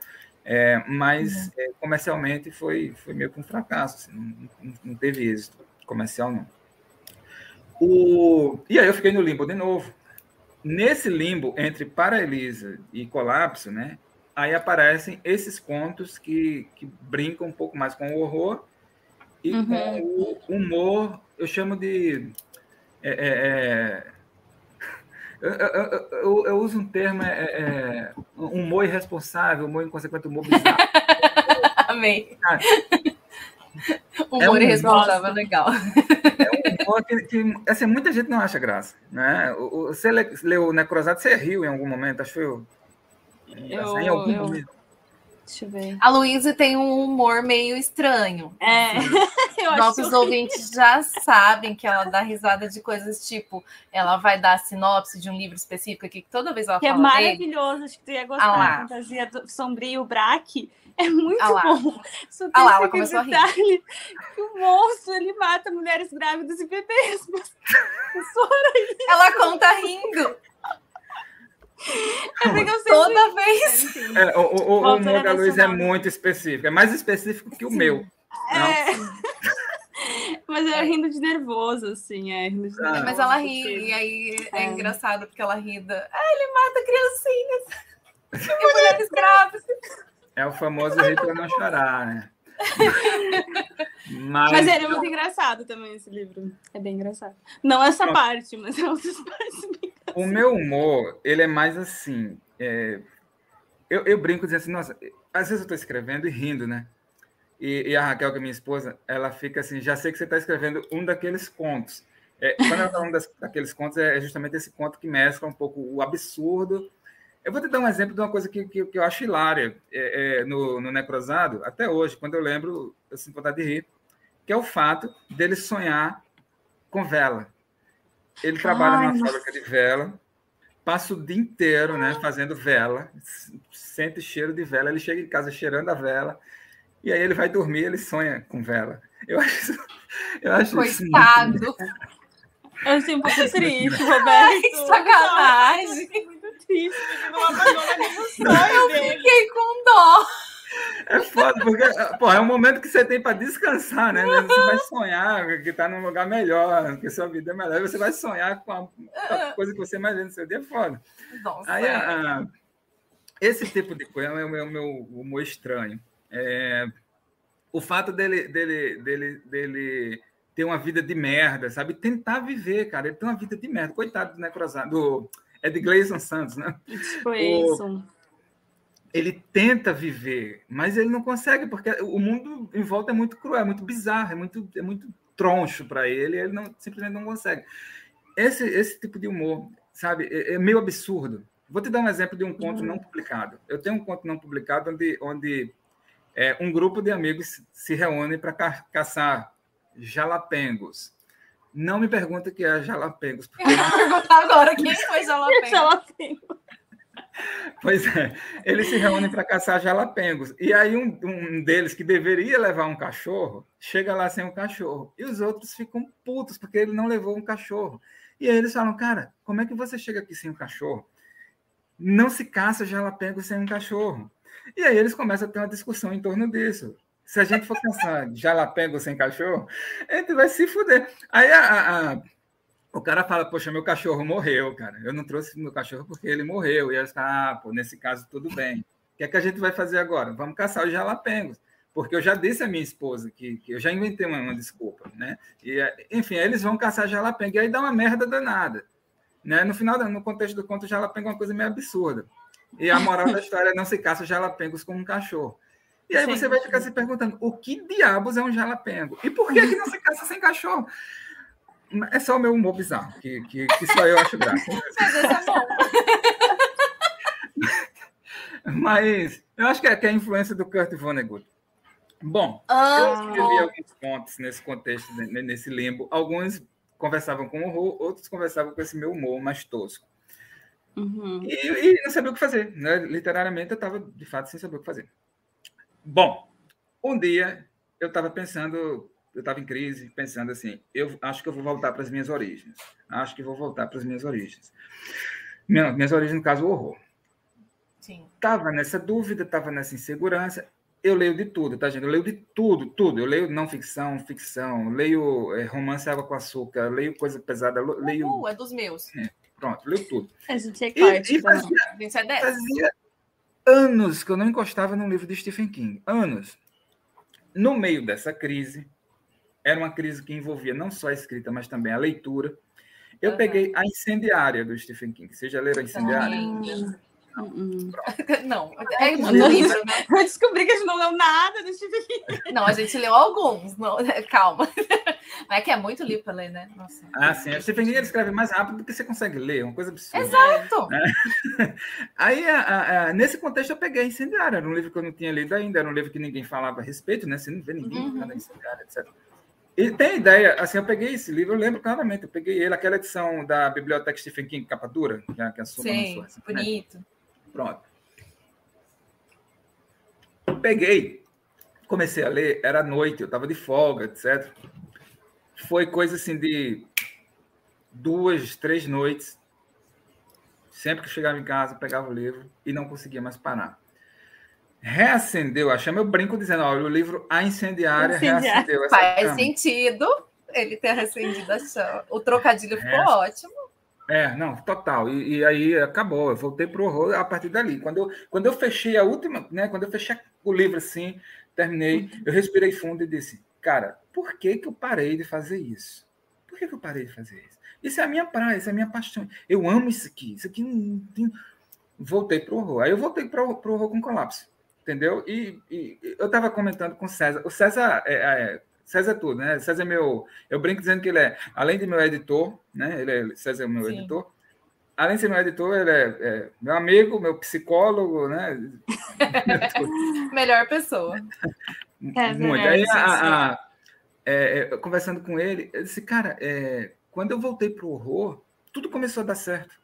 é, mas uhum. é, comercialmente foi, foi meio que um fracasso, assim, não, não, teve êxito comercial, não. O, e aí eu fiquei no limbo de novo. Nesse limbo entre Paraelisa e Colapso, né, aí aparecem esses contos que, que brincam um pouco mais com o horror e uhum. com o humor eu chamo de. É, é, é eu, eu, eu, eu, uso um termo, é, é, humor irresponsável, humor inconsequente, humor bizarro. Amém. Ah, humor um, irresponsável, legal. É um humor que, que assim, muita gente não acha graça. Né? Você leu o Necrosado, você riu em algum momento, acho eu. eu em algum momento. Deixa eu ver. A Luísa tem um humor meio estranho. É. Nossos acho... ouvintes já sabem que ela dá risada de coisas tipo, ela vai dar a sinopse de um livro específico aqui, que toda vez ela que é fala. Que é maravilhoso, dele. acho que tu ia gostar ah da fantasia do sombrio Braque. É muito ah bom. Só ah lá, ela começou a rir. Que o monstro ele mata mulheres grávidas e bebês. ela conta rindo. É porque eu Toda vez. É, o, o, o humor da Luiz é muito específico, é mais específico que o Sim. meu. É. Mas é rindo de nervoso, assim, é rindo de nervoso. Mas ela ri, porque... e aí é, é, engraçado, porque ela ri da. Ah, ele mata criancinhas e mulheres grávidas. É o famoso rir para não chorar, né? mas, mas ele é muito engraçado também, esse livro. É bem engraçado. Não essa parte, mas é outras partes o meu humor, ele é mais assim. É... Eu, eu, brinco dizendo assim, nossa, às vezes eu estou escrevendo e rindo, né? E, e, a Raquel, que é minha esposa, ela fica assim, já sei que você está escrevendo um daqueles contos. É, quando ela está falando das, daqueles contos, é justamente esse conto que mescla um pouco o absurdo. Eu vou te dar um exemplo de uma coisa que, que, que eu acho hilária é, é, no, no Necrosado, até hoje, quando eu lembro, eu sinto vontade de rir, que é o fato dele sonhar com vela. Ele trabalha Ai, numa nossa. fábrica de vela, passa o dia inteiro né, fazendo vela, sente cheiro de vela, ele chega em casa cheirando a vela, e aí ele vai dormir ele sonha com vela. Eu acho isso. Eu acho Coitado! Isso eu achei um pouco triste, Roberto. Ai, que sacanagem! Muito triste, porque não apagou nenhum sonho Eu dele. fiquei com dó. É foda, porque pô, é um momento que você tem para descansar, né? Você vai sonhar que está num lugar melhor, que sua vida é melhor, você vai sonhar com a, a coisa que você imagina no seu dia, é foda. Nossa, Aí, a, esse tipo de coisa é o meu, meu humor estranho. É, o fato dele, dele, dele, dele ter uma vida de merda, sabe? Tentar viver, cara. Ele tem uma vida de merda. Coitado do Necrosado, do Ed Gleison Santos, né? Gleison ele tenta viver, mas ele não consegue, porque o mundo em volta é muito cruel, é muito bizarro, é muito, é muito troncho para ele, ele não, simplesmente não consegue. Esse, esse tipo de humor, sabe, é, é meio absurdo. Vou te dar um exemplo de um conto uhum. não publicado. Eu tenho um conto não publicado onde, onde é, um grupo de amigos se reúne para ca caçar jalapengos. Não me pergunta o que é jalapengos. Porque... Eu vou perguntar agora quem foi jalapengos. Pois é, eles se reúnem para caçar jalapengos. E aí um, um, deles que deveria levar um cachorro, chega lá sem um cachorro. E os outros ficam putos porque ele não levou um cachorro. E aí eles falam, cara, como é que você chega aqui sem um cachorro? Não se caça jalapengos sem um cachorro. E aí eles começam a ter uma discussão em torno disso. Se a gente for caçar jalapengo sem cachorro, a gente vai se fuder. Aí a, a, a, o cara fala, poxa, meu cachorro morreu, cara. Eu não trouxe meu cachorro porque ele morreu. E aí ah, pô, nesse caso tudo bem. O que é que a gente vai fazer agora? Vamos caçar os jalapengos. Porque eu já disse à minha esposa que, que eu já inventei uma, uma, desculpa, né? E, enfim, aí eles vão caçar jalapengo. E aí dá uma merda danada. Né? No final, no contexto do conto, o jalapengo é uma coisa meio absurda. E a moral da história é não se caça jalapengos com um cachorro. E aí Sim. você vai ficar se perguntando, o que diabos é um jalapengo? E por que, que não se caça sem cachorro? É só o meu humor bizarro, que, que, que só eu acho graça. Mas eu acho que é, que é a influência do Kurt Vonnegut. Bom, ah, eu escrevi alguns pontos nesse contexto, nesse limbo. Alguns conversavam com horror, outros conversavam com esse meu humor mais tosco. Uhum. E, e, não sabia o que fazer. Né? Literariamente, eu estava, de fato, sem saber o que fazer. Bom, um dia eu estava pensando, eu estava em crise, pensando assim: eu acho que eu vou voltar para as minhas origens. Acho que vou voltar para as minhas origens. Minha, minhas origens, no caso, o horror. Estava nessa dúvida, estava nessa insegurança. Eu leio de tudo, tá, gente? Eu leio de tudo, tudo. Eu leio não ficção, ficção, leio é, romance Água com Açúcar, leio coisa pesada, leio. Uh, é dos meus. É, pronto, leio tudo. A gente é parte, e, e fazia, é fazia anos que eu não encostava num livro de Stephen King. Anos. No meio dessa crise, era uma crise que envolvia não só a escrita, mas também a leitura. Eu uhum. peguei a Incendiária do Stephen King. Você já leram a Incendiária? Uhum. Não, é livro, né? Eu descobri que a gente não leu nada do Stephen King. Não, a gente leu alguns, não, calma. Mas é que é muito livro para ler, né? Nossa. Ah, sim. O Stephen King ele escreve mais rápido do que você consegue ler, uma coisa absurda. Exato! É. Aí, a, a, nesse contexto, eu peguei Incendiário. Era um livro que eu não tinha lido ainda, era um livro que ninguém falava a respeito, né? Você não vê ninguém uhum. falando Incendiário, etc. E tem ideia, assim, eu peguei esse livro, eu lembro claramente, eu peguei ele, aquela edição da Biblioteca Stephen King, capa dura, que a, que a sua Sim, assim, bonito. Né? Pronto. Peguei, comecei a ler, era noite, eu estava de folga, etc. Foi coisa assim de duas, três noites. Sempre que chegava em casa, pegava o livro e não conseguia mais parar. Reacendeu a chama. Eu brinco dizendo: olha, o livro A Incendiária, reacendeu essa Faz chama. sentido ele ter reacendido a chama. O trocadilho ficou ótimo. É, não, total. E, e, aí acabou. Eu voltei para o horror a partir dali. Quando eu, quando eu fechei a última, né? Quando eu fechei o livro assim, terminei, eu respirei fundo e disse, cara, por que, que eu parei de fazer isso? Por que, que eu parei de fazer isso? Isso é a minha praia, isso é a minha paixão. Eu amo isso aqui. Isso aqui não tem. Voltei para o horror. Aí eu voltei para o horror com colapso. Entendeu? E, e eu estava comentando com o César. O César é, é César é tudo, né? César é meu. Eu brinco dizendo que ele é, além de meu editor, né? Ele é, César é meu Sim. editor. Além de ser meu editor, ele é, é meu amigo, meu psicólogo, né? Melhor pessoa. É, Muito. Aí, a, a, é, é, conversando com ele, eu disse, cara, é, quando eu voltei para o horror, tudo começou a dar certo.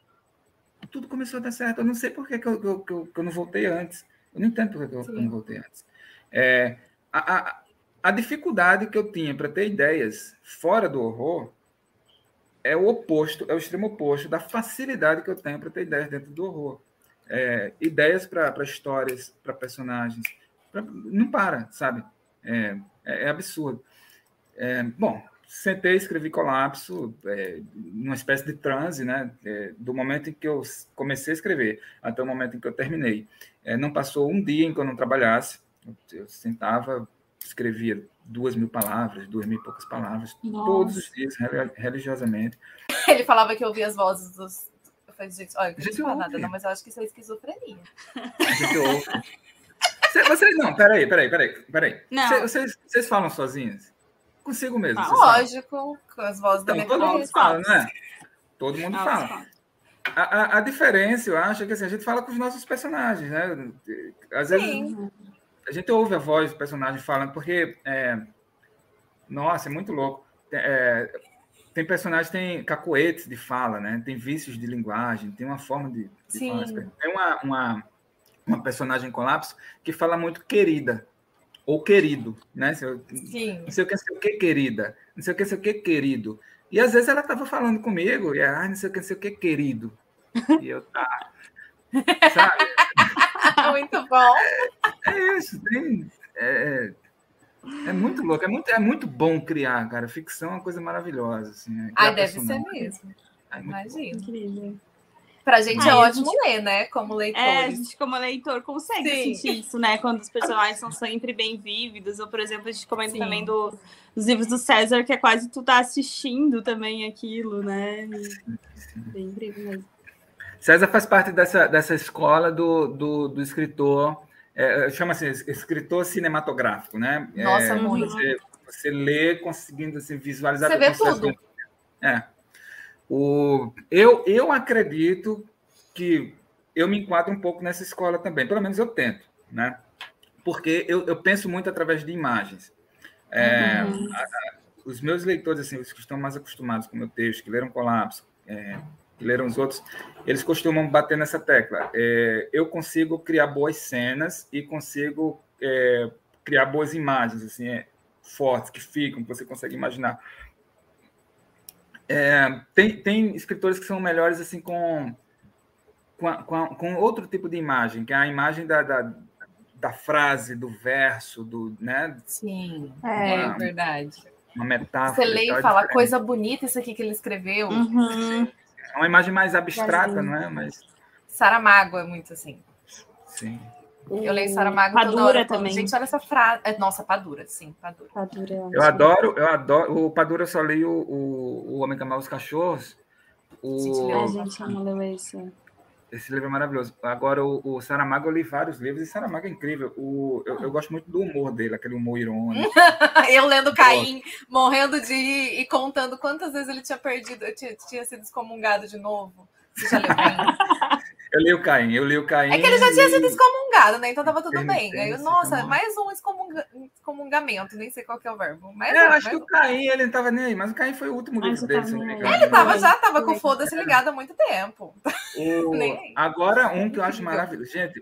Tudo começou a dar certo. Eu não sei por que, que, eu, que, eu, que eu não voltei antes. Eu não entendo por que, eu, eu não voltei antes. É, a, a, a dificuldade que eu tinha para ter ideias fora do horror é o oposto, é o extremo oposto da facilidade que eu tenho para ter ideias dentro do horror. É, ideias para histórias, para personagens. Pra, não para, sabe? É, é, é absurdo. É, bom, sentei, escrevi Colapso, é, numa espécie de transe, né? É, do momento em que eu comecei a escrever até o momento em que eu terminei. não passou um dia em que eu não trabalhasse. Eu, eu sentava, escrevia duas mil palavras, duas mil e poucas palavras, Nossa. todos os dias, religiosamente. Ele falava que ouvia as vozes dos. Eu falei, gente, olha, não fala nada, não, mas eu acho que isso é esquizofrenia. gente ouve. Vocês, não, peraí, peraí, peraí, peraí. Não. Vocês, vocês falam sozinhos? Consigo mesmo. Ah, lógico, com as vozes então, da Todo mundo fala, não é? Todo mundo ah, fala. A, a, a, diferença, eu acho, é que assim, a gente fala com os nossos personagens, né? Às vezes Sim a gente ouve a voz do personagem falando, porque, é, nossa, é muito louco. É, tem personagens tem cacoetes de fala, né? Tem vícios de linguagem, tem uma forma de, de falar. Tem uma, uma, uma personagem em colapso que fala muito querida ou querido, né? Sim. Não sei o que, sei o que, querida. Não sei o que, sei o que, querido. E às vezes ela estava falando comigo, e ah, não sei o que, sei o que, querido. E eu, tá. Sabe? Muito bom. É, é isso. Tem, é, É muito louco, é muito, é muito bom criar, cara. Ficção é uma coisa maravilhosa. Assim, né? Ah, deve ser mesmo. É Imagina. Incrível. Pra gente Ah, é e a ótimo gente- ler, né? Como É, a gente, como leitor, consegue Sim. sentir isso, né? Quando os personagens são sempre bem vívidos. Ou, por exemplo, a gente comenta Sim. também do, dos livros do César, que é quase tu tá assistindo também aquilo, né? E- Bem incrível mesmo. César faz parte dessa, dessa escola do, do, do escritor, é, chama-se escritor cinematográfico, né? É, Nossa, muito. Você, você lê conseguindo assim, visualizar Você o vê tudo. É. O, eu, eu acredito que eu me enquadro um pouco nessa escola também, pelo menos eu tento, né? Porque eu, eu penso muito através de imagens. É, Uhum. a- a- os meus leitores, assim, os que estão mais acostumados com o meu texto, que leram Colapso, é, que leram os outros, eles costumam bater nessa tecla. É, eu consigo criar boas cenas e consigo é, criar boas imagens, assim, é, fortes, que ficam, que você consegue imaginar. É, tem, tem escritores que são melhores assim com, com, a- com, a- com outro tipo de imagem, que é a imagem da, da, da frase, do verso, do, né, Sim, É. é, verdade. uma metáfora. Você lê e é fala, diferente. coisa bonita isso aqui que ele escreveu. Uhum. É uma imagem mais abstrata, não é? Mas, Saramago é muito assim. sim. Eu leio Saramago toda Padura hora. eu falo, também. Gente, olha essa frase. É, Nossa, Padura, sim, Padura. Padura, Eu adoro, eu adoro. O Padura eu só li o, o, Homem que Amava os Cachorros. O, leu. A gente não leu esse. esse livro é maravilhoso. Agora, o, o Saramago, eu li vários livros e Saramago é incrível. O, eu, eu gosto muito do humor dele, aquele humor irônico. Eu lendo Caim, morrendo de rir e contando quantas vezes ele tinha perdido, tinha, tinha sido excomungado de novo. Você já leu Caim? Eu li o Caim, eu li o Caim. É que ele já tinha sido excomungado, né? Então tava tudo bem. Aí, eu, nossa, tá mais um excomunga- excomungamento, nem sei qual que é o verbo. Mais É, eu um, acho mais que um. o Caim, ele não tava nem aí, mas o Caim foi o último Mas livro dele, engano. Ele tava já, tava com foda-se ligado há muito tempo. O-. Agora, um que eu acho maravilhoso. Gente,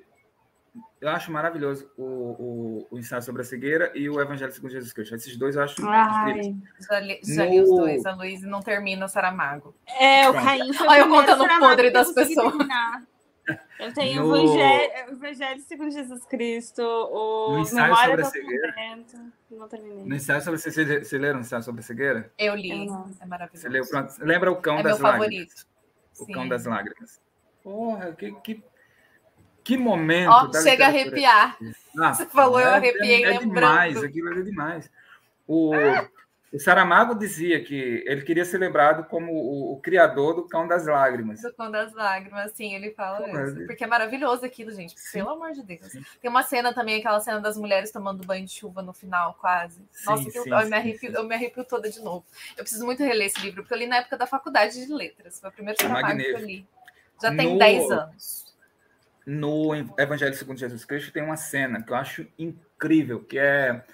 eu acho maravilhoso o, o, o ensaio sobre a cegueira e o Evangelho segundo Jesus Cristo. Esses dois eu acho incríveis. Ai. Já li, já li os dois, a Luísa não termina o Saramago. É, o. Caim foi Olha eu contando o podre das pessoas. terminar. Eu tenho No- o Evangelho, Evangelho segundo Jesus Cristo, o No ensaio Memória sobre a cegueira. Não terminei. No ensaio sobre você, você leram o ensaio sobre a cegueira? Eu li, Eu é maravilhoso. Você leu, pronto. Lembra o cão É das meu lágrimas? favorito. O Sim. cão das lágrimas. Porra, que, que, que momento. Da chega a arrepiar. Ah, Você falou, eu é- arrepiei é, é lembrando. demais, aquilo é demais. O, o Saramago dizia que ele queria ser lembrado como o, o criador do Cão das Lágrimas. Do Cão das Lágrimas, sim, ele fala Porra, isso. ele- Porque é maravilhoso aquilo, gente. Sim. Pelo amor de Deus. Sim. Tem uma cena também, aquela cena das mulheres tomando banho de chuva no final, quase. Sim, Nossa, sim, eu, me arrepio, eu me arrepio toda de novo. Eu preciso muito reler esse livro, porque eu li na época da faculdade de letras. Foi o primeiro É trabalho que eu li. Já tem No- 10 anos. No Evangelho segundo Jesus Cristo tem uma cena que eu acho incrível, que é...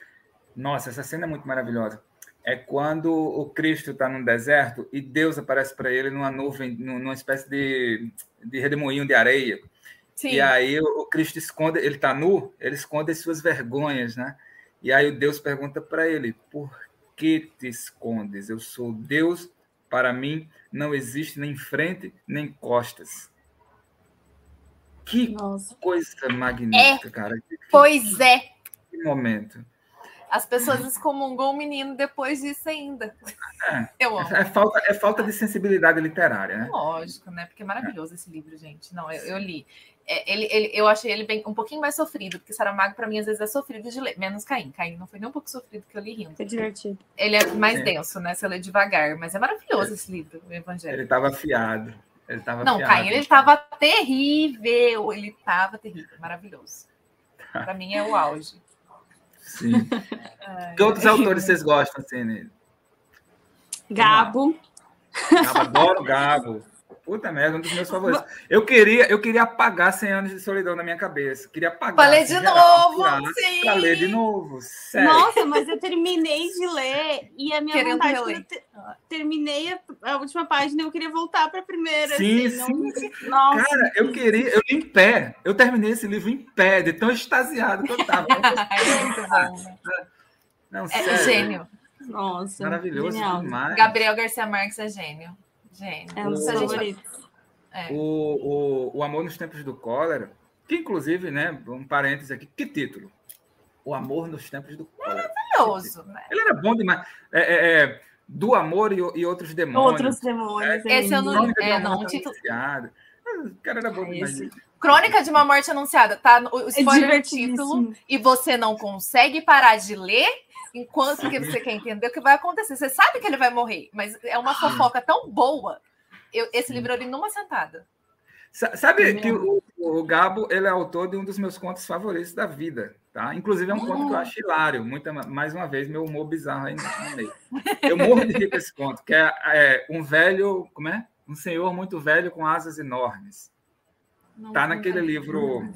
Nossa, essa cena é muito maravilhosa. É quando o Cristo está num deserto e Deus aparece para ele numa nuvem, num- numa espécie de, de redemoinho de areia. Sim. E aí o Cristo esconde, ele está nu, ele esconde as suas vergonhas, né? E aí Deus pergunta para ele: Por que te escondes? Eu sou Deus, para mim não existe nem frente nem costas. Que Nossa. coisa magnífica, cara. Que, Pois é. que momento. As pessoas excomungam o menino depois disso ainda. É. Eu amo. É falta, é falta de sensibilidade literária, né? Lógico, né? Porque é maravilhoso esse livro, gente. Não, eu, eu li. É, ele, ele- eu achei ele bem, um pouquinho mais sofrido, porque Saramago, para mim, às vezes é sofrido de ler. Menos Caim. Caim não foi nem um pouco sofrido que eu li rindo. Foi divertido. Ele é mais denso, né? Você lê devagar, mas é maravilhoso esse livro, o Evangelho. Ele estava afiado. Ele estava Não, afiado. Caim, ele tava terrível. Ele tava terrível, maravilhoso. Para mim é o auge. Sim. Ai, Que outros autores vocês gostam, assim, né? Gabo. Gabo, adoro Gabo. Puta merda, um dos meus favoritos. Eu queria, eu queria apagar 100 anos de solidão na minha cabeça. Queria apagar. Pra ler assim, de geral, novo, tirar, sim! Pra ler de novo. Sério. Nossa, mas eu terminei de ler e a minha Querendo vontade, reler. quando eu te- terminei a, a última página, eu queria voltar para a primeira. Sim, assim, sim. Não... Nossa, Cara, eu queria, eu li em pé. Eu terminei esse livro em pé, de tão extasiado que eu tava. é né? Não, É sério. gênio. nossa. Maravilhoso genial. demais. Gabriel Garcia Marques é gênio. Gênio. É um dos gente- favoritos. é. O, o, o Amor nos Tempos do Cólera, que inclusive, né, um parênteses aqui, que título? O Amor nos Tempos do Cólera. maravilhoso. Né? Ele era bom demais. É, é, é, do amor e, e, outros demônios. Outros demônios. É, esse eu não. É, não, título... O cara era bom é demais. Crônica de uma morte anunciada, tá? O spoiler é título e você não consegue parar de ler enquanto que você quer entender o que vai acontecer. Você sabe que ele vai morrer, mas é uma fofoca tão boa. Eu, esse livro eu li numa sentada. Sabe que o, o, Gabo ele é autor de um dos meus contos favoritos da vida, tá? Inclusive é um conto que eu hum. acho hilário. Muita, mais uma vez, meu humor bizarro aí no meio. Eu morro de rir com esse conto, que é, é, um velho, como é? Um senhor muito velho com asas enormes. Não, tá naquele livro.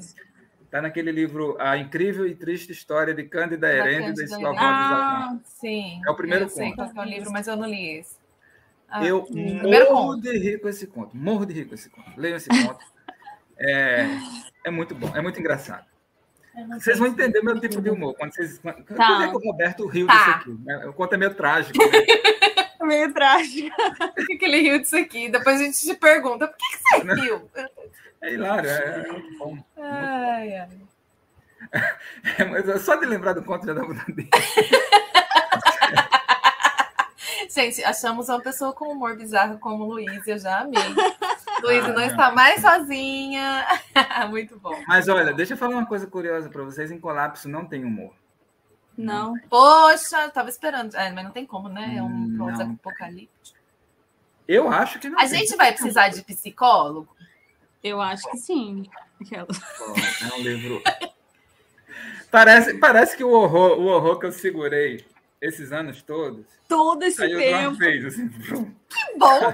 Tá naquele livro A Incrível e Triste História de Cândida Herêndida e sua avó Ah, sim. É o primeiro eu conto. Sei qual é o livro, mas eu não li esse. Ah, eu morro de rir com esse conto. Morro de rir com esse conto. Leiam esse conto. É, é muito bom, é muito engraçado. Vocês vão entender meu tipo de humor. Quando vocês, quando, tá. Por que o Roberto riu tá. disso aqui? Né? O conto é meio trágico. Né? meio trágico. Por que, que ele riu disso aqui? Depois a gente te pergunta, por que, que você riu? É hilário, é, é muito bom. Ai, ai. É, mas só de lembrar do conto já dá vontade de Gente, achamos uma pessoa com humor bizarro como Luísa, eu já amei. Luísa ah, não está mais sozinha. Muito bom. Mas olha, deixa eu falar uma coisa curiosa para vocês: em colapso não tem humor. Não. Poxa, tava esperando. É, mas não tem como, né? É um pós-apocalíptico. Eu acho que não. A gente vai precisar de psicólogo? Eu acho que sim. é um livro. Parece, parece que o horror, o horror que eu segurei esses anos todos. Todo esse tempo. Vez, assim, que bom!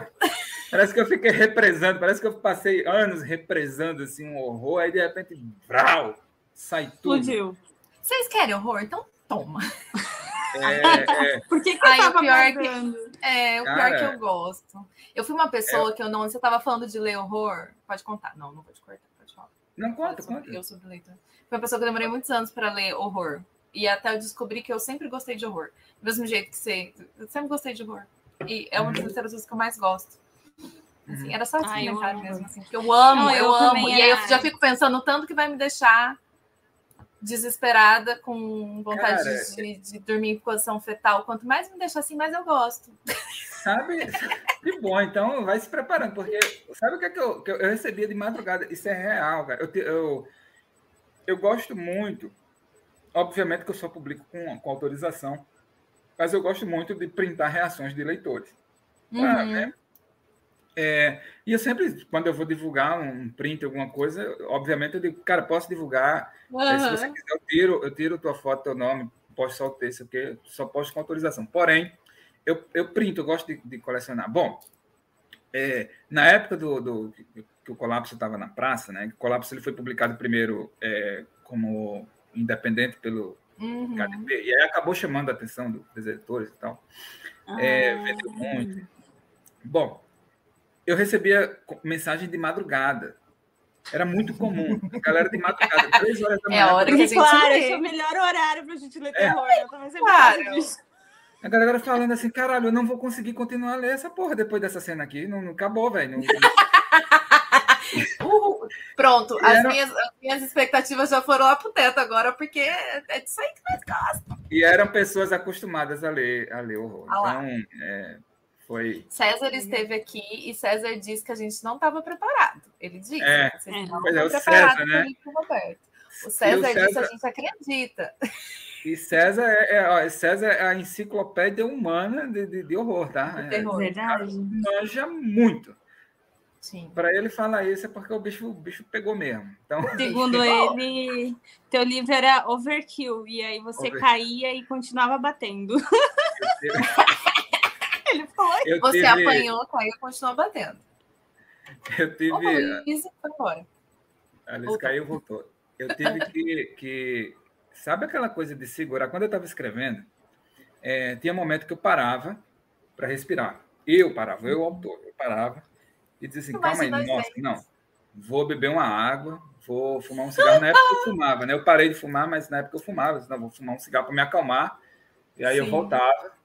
Parece que eu fiquei represando, parece que eu passei anos represando assim, um horror, aí de repente, vrau, sai tudo. Explodiu. Vocês querem horror? Então toma. É, é. Por que, que Ai, o pior é que, é, o Cara, pior é que eu gosto. Eu fui uma pessoa é... que eu não. Você estava falando de ler horror? Pode contar. Não, não vou te cortar, pode falar. Não conta, conta. Eu sou leitor. Foi uma pessoa que eu demorei muitos anos para ler horror. E até eu descobri que eu sempre gostei de horror. Do mesmo jeito que você. Eu sempre gostei de horror. E é uma das uhum. literaturas que eu mais gosto. Assim, uhum. era só esse Ai, comentário mesmo, assim, porque eu amo, Não, eu, eu amo. E aí eu já fico pensando tanto que vai me deixar desesperada, com vontade Cara, de, de, dormir em posição fetal. Quanto mais me deixa assim, mais eu gosto. Sabe? Que bom, então vai se preparando, porque sabe o que, é que, eu, que eu recebia de madrugada? Isso é real, cara. Eu, eu, eu gosto muito, obviamente que eu só publico com, com autorização, mas eu gosto muito de printar reações de leitores. Pra, uhum. né? É, e eu sempre, quando eu vou divulgar um print, alguma coisa, obviamente eu digo, cara, posso divulgar. Uhum. É, se você quiser, eu tiro, eu tiro tua foto, teu nome, posto só o texto, porque só posto com autorização. Porém, eu, eu printo, eu gosto de, de colecionar. Bom, é, na época do, do, que o Colapso estava na praça, né? O Colapso ele foi publicado primeiro é, como independente pelo uhum. KDP, e aí acabou chamando a atenção dos editores e tal. É, ah. vendeu muito. Bom, eu recebia mensagem de madrugada. Era muito comum. A galera de madrugada, três horas da manhã. É a hora que a gente Claro, esse é o melhor horário para a gente ler é. terror. Claro. A galera falando assim, caralho, eu não vou conseguir continuar a ler essa porra depois dessa cena aqui. Não, não acabou, velho. Uhul. Pronto, as, era... minhas, as minhas expectativas já foram lá pro teto agora, porque é disso aí que nós gostamos. E eram pessoas acostumadas a ler, a ler horror. Ah, então, é, foi. César esteve aqui e César disse que a gente não estava preparado. Ele disse. É, vocês é. não é, o César, né? O César, César disse a gente acredita. E César é, é, César é a enciclopédia humana de, de, de horror, tá? É, Verdade. Manja muito. Para ele falar isso é porque o bicho, o bicho pegou mesmo. Então, Segundo ele, teu livro era overkill, e aí você overkill. caía e continuava batendo. Foi. Você tive... apanhou, caiu e continuou batendo. Eu tive. Oh, Alice foi embora. Alice caiu e voltou. Eu tive que, que. Sabe aquela coisa de segurar? Quando eu estava escrevendo, é, tinha um momento que eu parava para respirar. Eu parava, eu, autor, eu parava e dizia assim: calma aí, nossa, não. Vou beber uma água, vou fumar um cigarro. Na época eu fumava, né? Eu parei de fumar, mas na época eu fumava. Não, vou fumar um cigarro para me acalmar. E aí Sim. eu voltava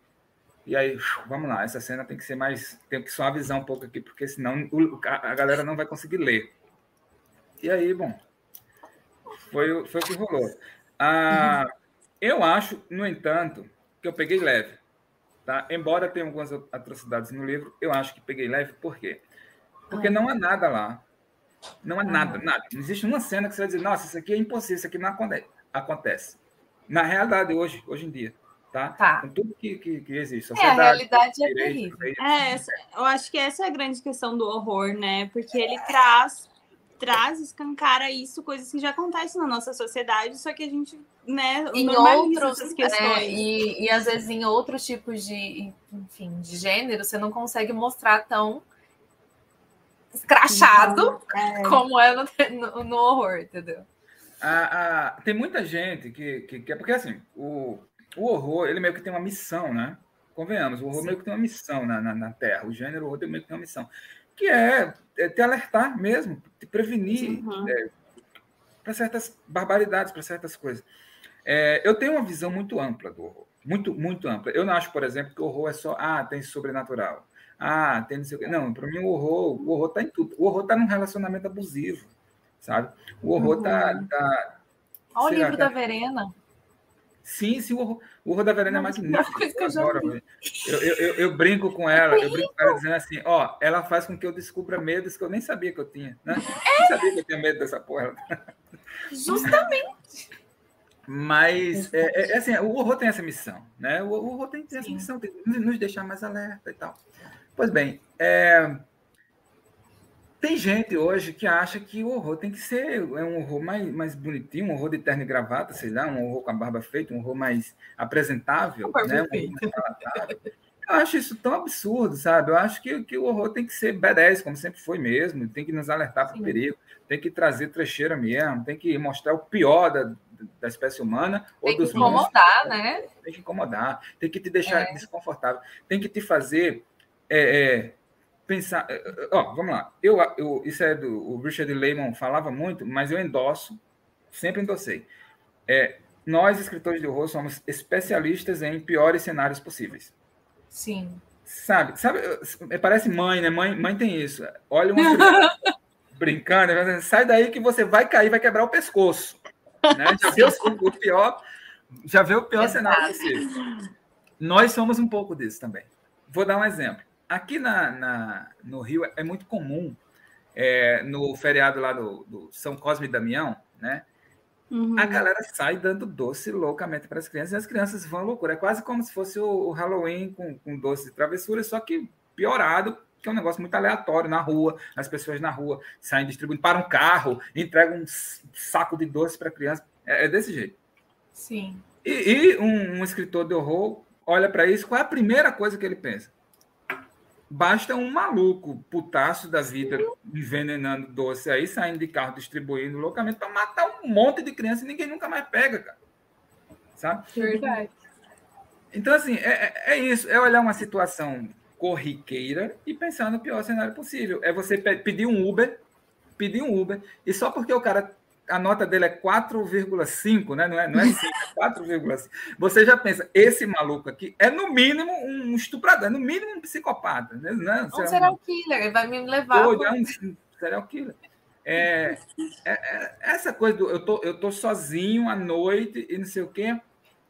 e aí, vamos lá, essa cena tem que ser mais. Tem que suavizar um pouco aqui, porque senão a galera não vai conseguir ler. E aí, bom, foi, foi o que rolou. Ah, Eu acho, no entanto, que eu peguei leve. Tá? Embora tenha algumas atrocidades no livro, eu acho que peguei leve, por quê? Porque ah. não há nada lá. Não há ah. nada, nada. Não existe uma cena que você vai dizer, nossa, isso aqui é impossível, isso aqui não acontece. Na realidade, hoje, hoje em dia. Tá? tá. Com tudo que, que, que existe. É, a realidade é terrível. É, essa, eu acho que essa é a grande questão do horror, né? Porque ele traz, traz, escancara isso, coisas que já acontecem na nossa sociedade, só que a gente, né, em outros é, questões. É, e, e às vezes em outros tipos de, enfim, de gênero, você não consegue mostrar tão escrachado é. como é no, no, no horror, entendeu? Ah, ah, tem muita gente que, que, que é porque assim, o, o horror, ele meio que tem uma missão, né? Convenhamos, o horror Sim. meio que tem uma missão na, na, na Terra. O gênero o horror meio que tem uma missão. Que é, é te alertar mesmo, te prevenir uhum. é, para certas barbaridades, para certas coisas. É, eu tenho uma visão muito ampla do horror. Muito, muito ampla. Eu não acho, por exemplo, que o horror é só, ah, tem sobrenatural. Ah, tem não sei o quê. Não, para mim o horror, o horror tá em tudo. O horror está num relacionamento abusivo, sabe? O horror está. Uhum. Tá, Olha o livro da Verena. Sim, sim, o horror, o horror da Verena é magnífico. Eu, adoro, eu, eu, eu, brinco com ela, eu brinco com ela dizendo assim, ó, ela faz com que eu descubra medos que eu nem sabia que eu tinha, né? É. Nem sabia que eu tinha medo dessa porra. Justamente. Mas, é, é, é, assim, o horror tem essa missão, né? O, o horror tem, tem essa missão, tem, nos deixar mais alerta e tal. Pois bem, é, tem gente hoje que acha que o horror tem que ser é um horror mais, mais bonitinho, um horror de terno e gravata, sei lá, um horror com a barba feita, um horror mais apresentável, né? Um eu acho isso tão absurdo, sabe? Eu acho que, que o horror tem que ser B10, como sempre foi mesmo, tem que nos alertar para o perigo, tem que trazer trecheira mesmo, tem que mostrar o pior da, da espécie humana tem ou dos que incomodar, né? Tem que incomodar, tem que te deixar é. desconfortável, tem que te fazer é, é, pensar. Eh, eh, ó, vamos lá. Eu, eu, isso é do. O Richard Lehman falava muito, mas eu endosso, sempre endossei. É, nós, escritores de horror, somos especialistas em piores cenários possíveis. Sim. Sabe, sabe, eh, parece mãe, né? Mãe, mãe tem isso. Olha uma brincando, sai daí que você vai cair, vai quebrar o pescoço. Né? Já viu o pior, já viu o pior Exato. cenário possível. Nós somos um pouco disso também. Vou dar um exemplo. Aqui na, na, no Rio é muito comum, é, no feriado lá do, do, São Cosme e Damião, né? Uhum. A galera sai dando doce loucamente para as crianças e as crianças vão à loucura. É quase como se fosse o, Halloween com, com doce de travessura, só que piorado, que é um negócio muito aleatório na rua. As pessoas na rua saem distribuindo para um carro, entregam um saco de doce para a criança. É, é, desse jeito. Sim. E, e um, um escritor de horror olha para isso, qual é a primeira coisa que ele pensa? Basta um maluco putaço da vida envenenando doce aí, saindo de carro distribuindo loucamente para matar um monte de criança e ninguém nunca mais pega, cara. Sabe? Verdade. Então, assim, é, é, é isso. É olhar uma situação corriqueira e pensar no pior cenário possível. É você pedir um Uber, pedir um Uber, e só porque o cara a nota dele é 4,5, né? Não é, não é 5, é 4,5. Você já pensa, esse maluco aqui é no mínimo um estuprador, é no mínimo um psicopata. Né? Não, um serial killer, ele vai me levar. Doido, por... É um serial killer. É, é, é, essa coisa do eu tô, eu tô sozinho à noite e não sei o quê,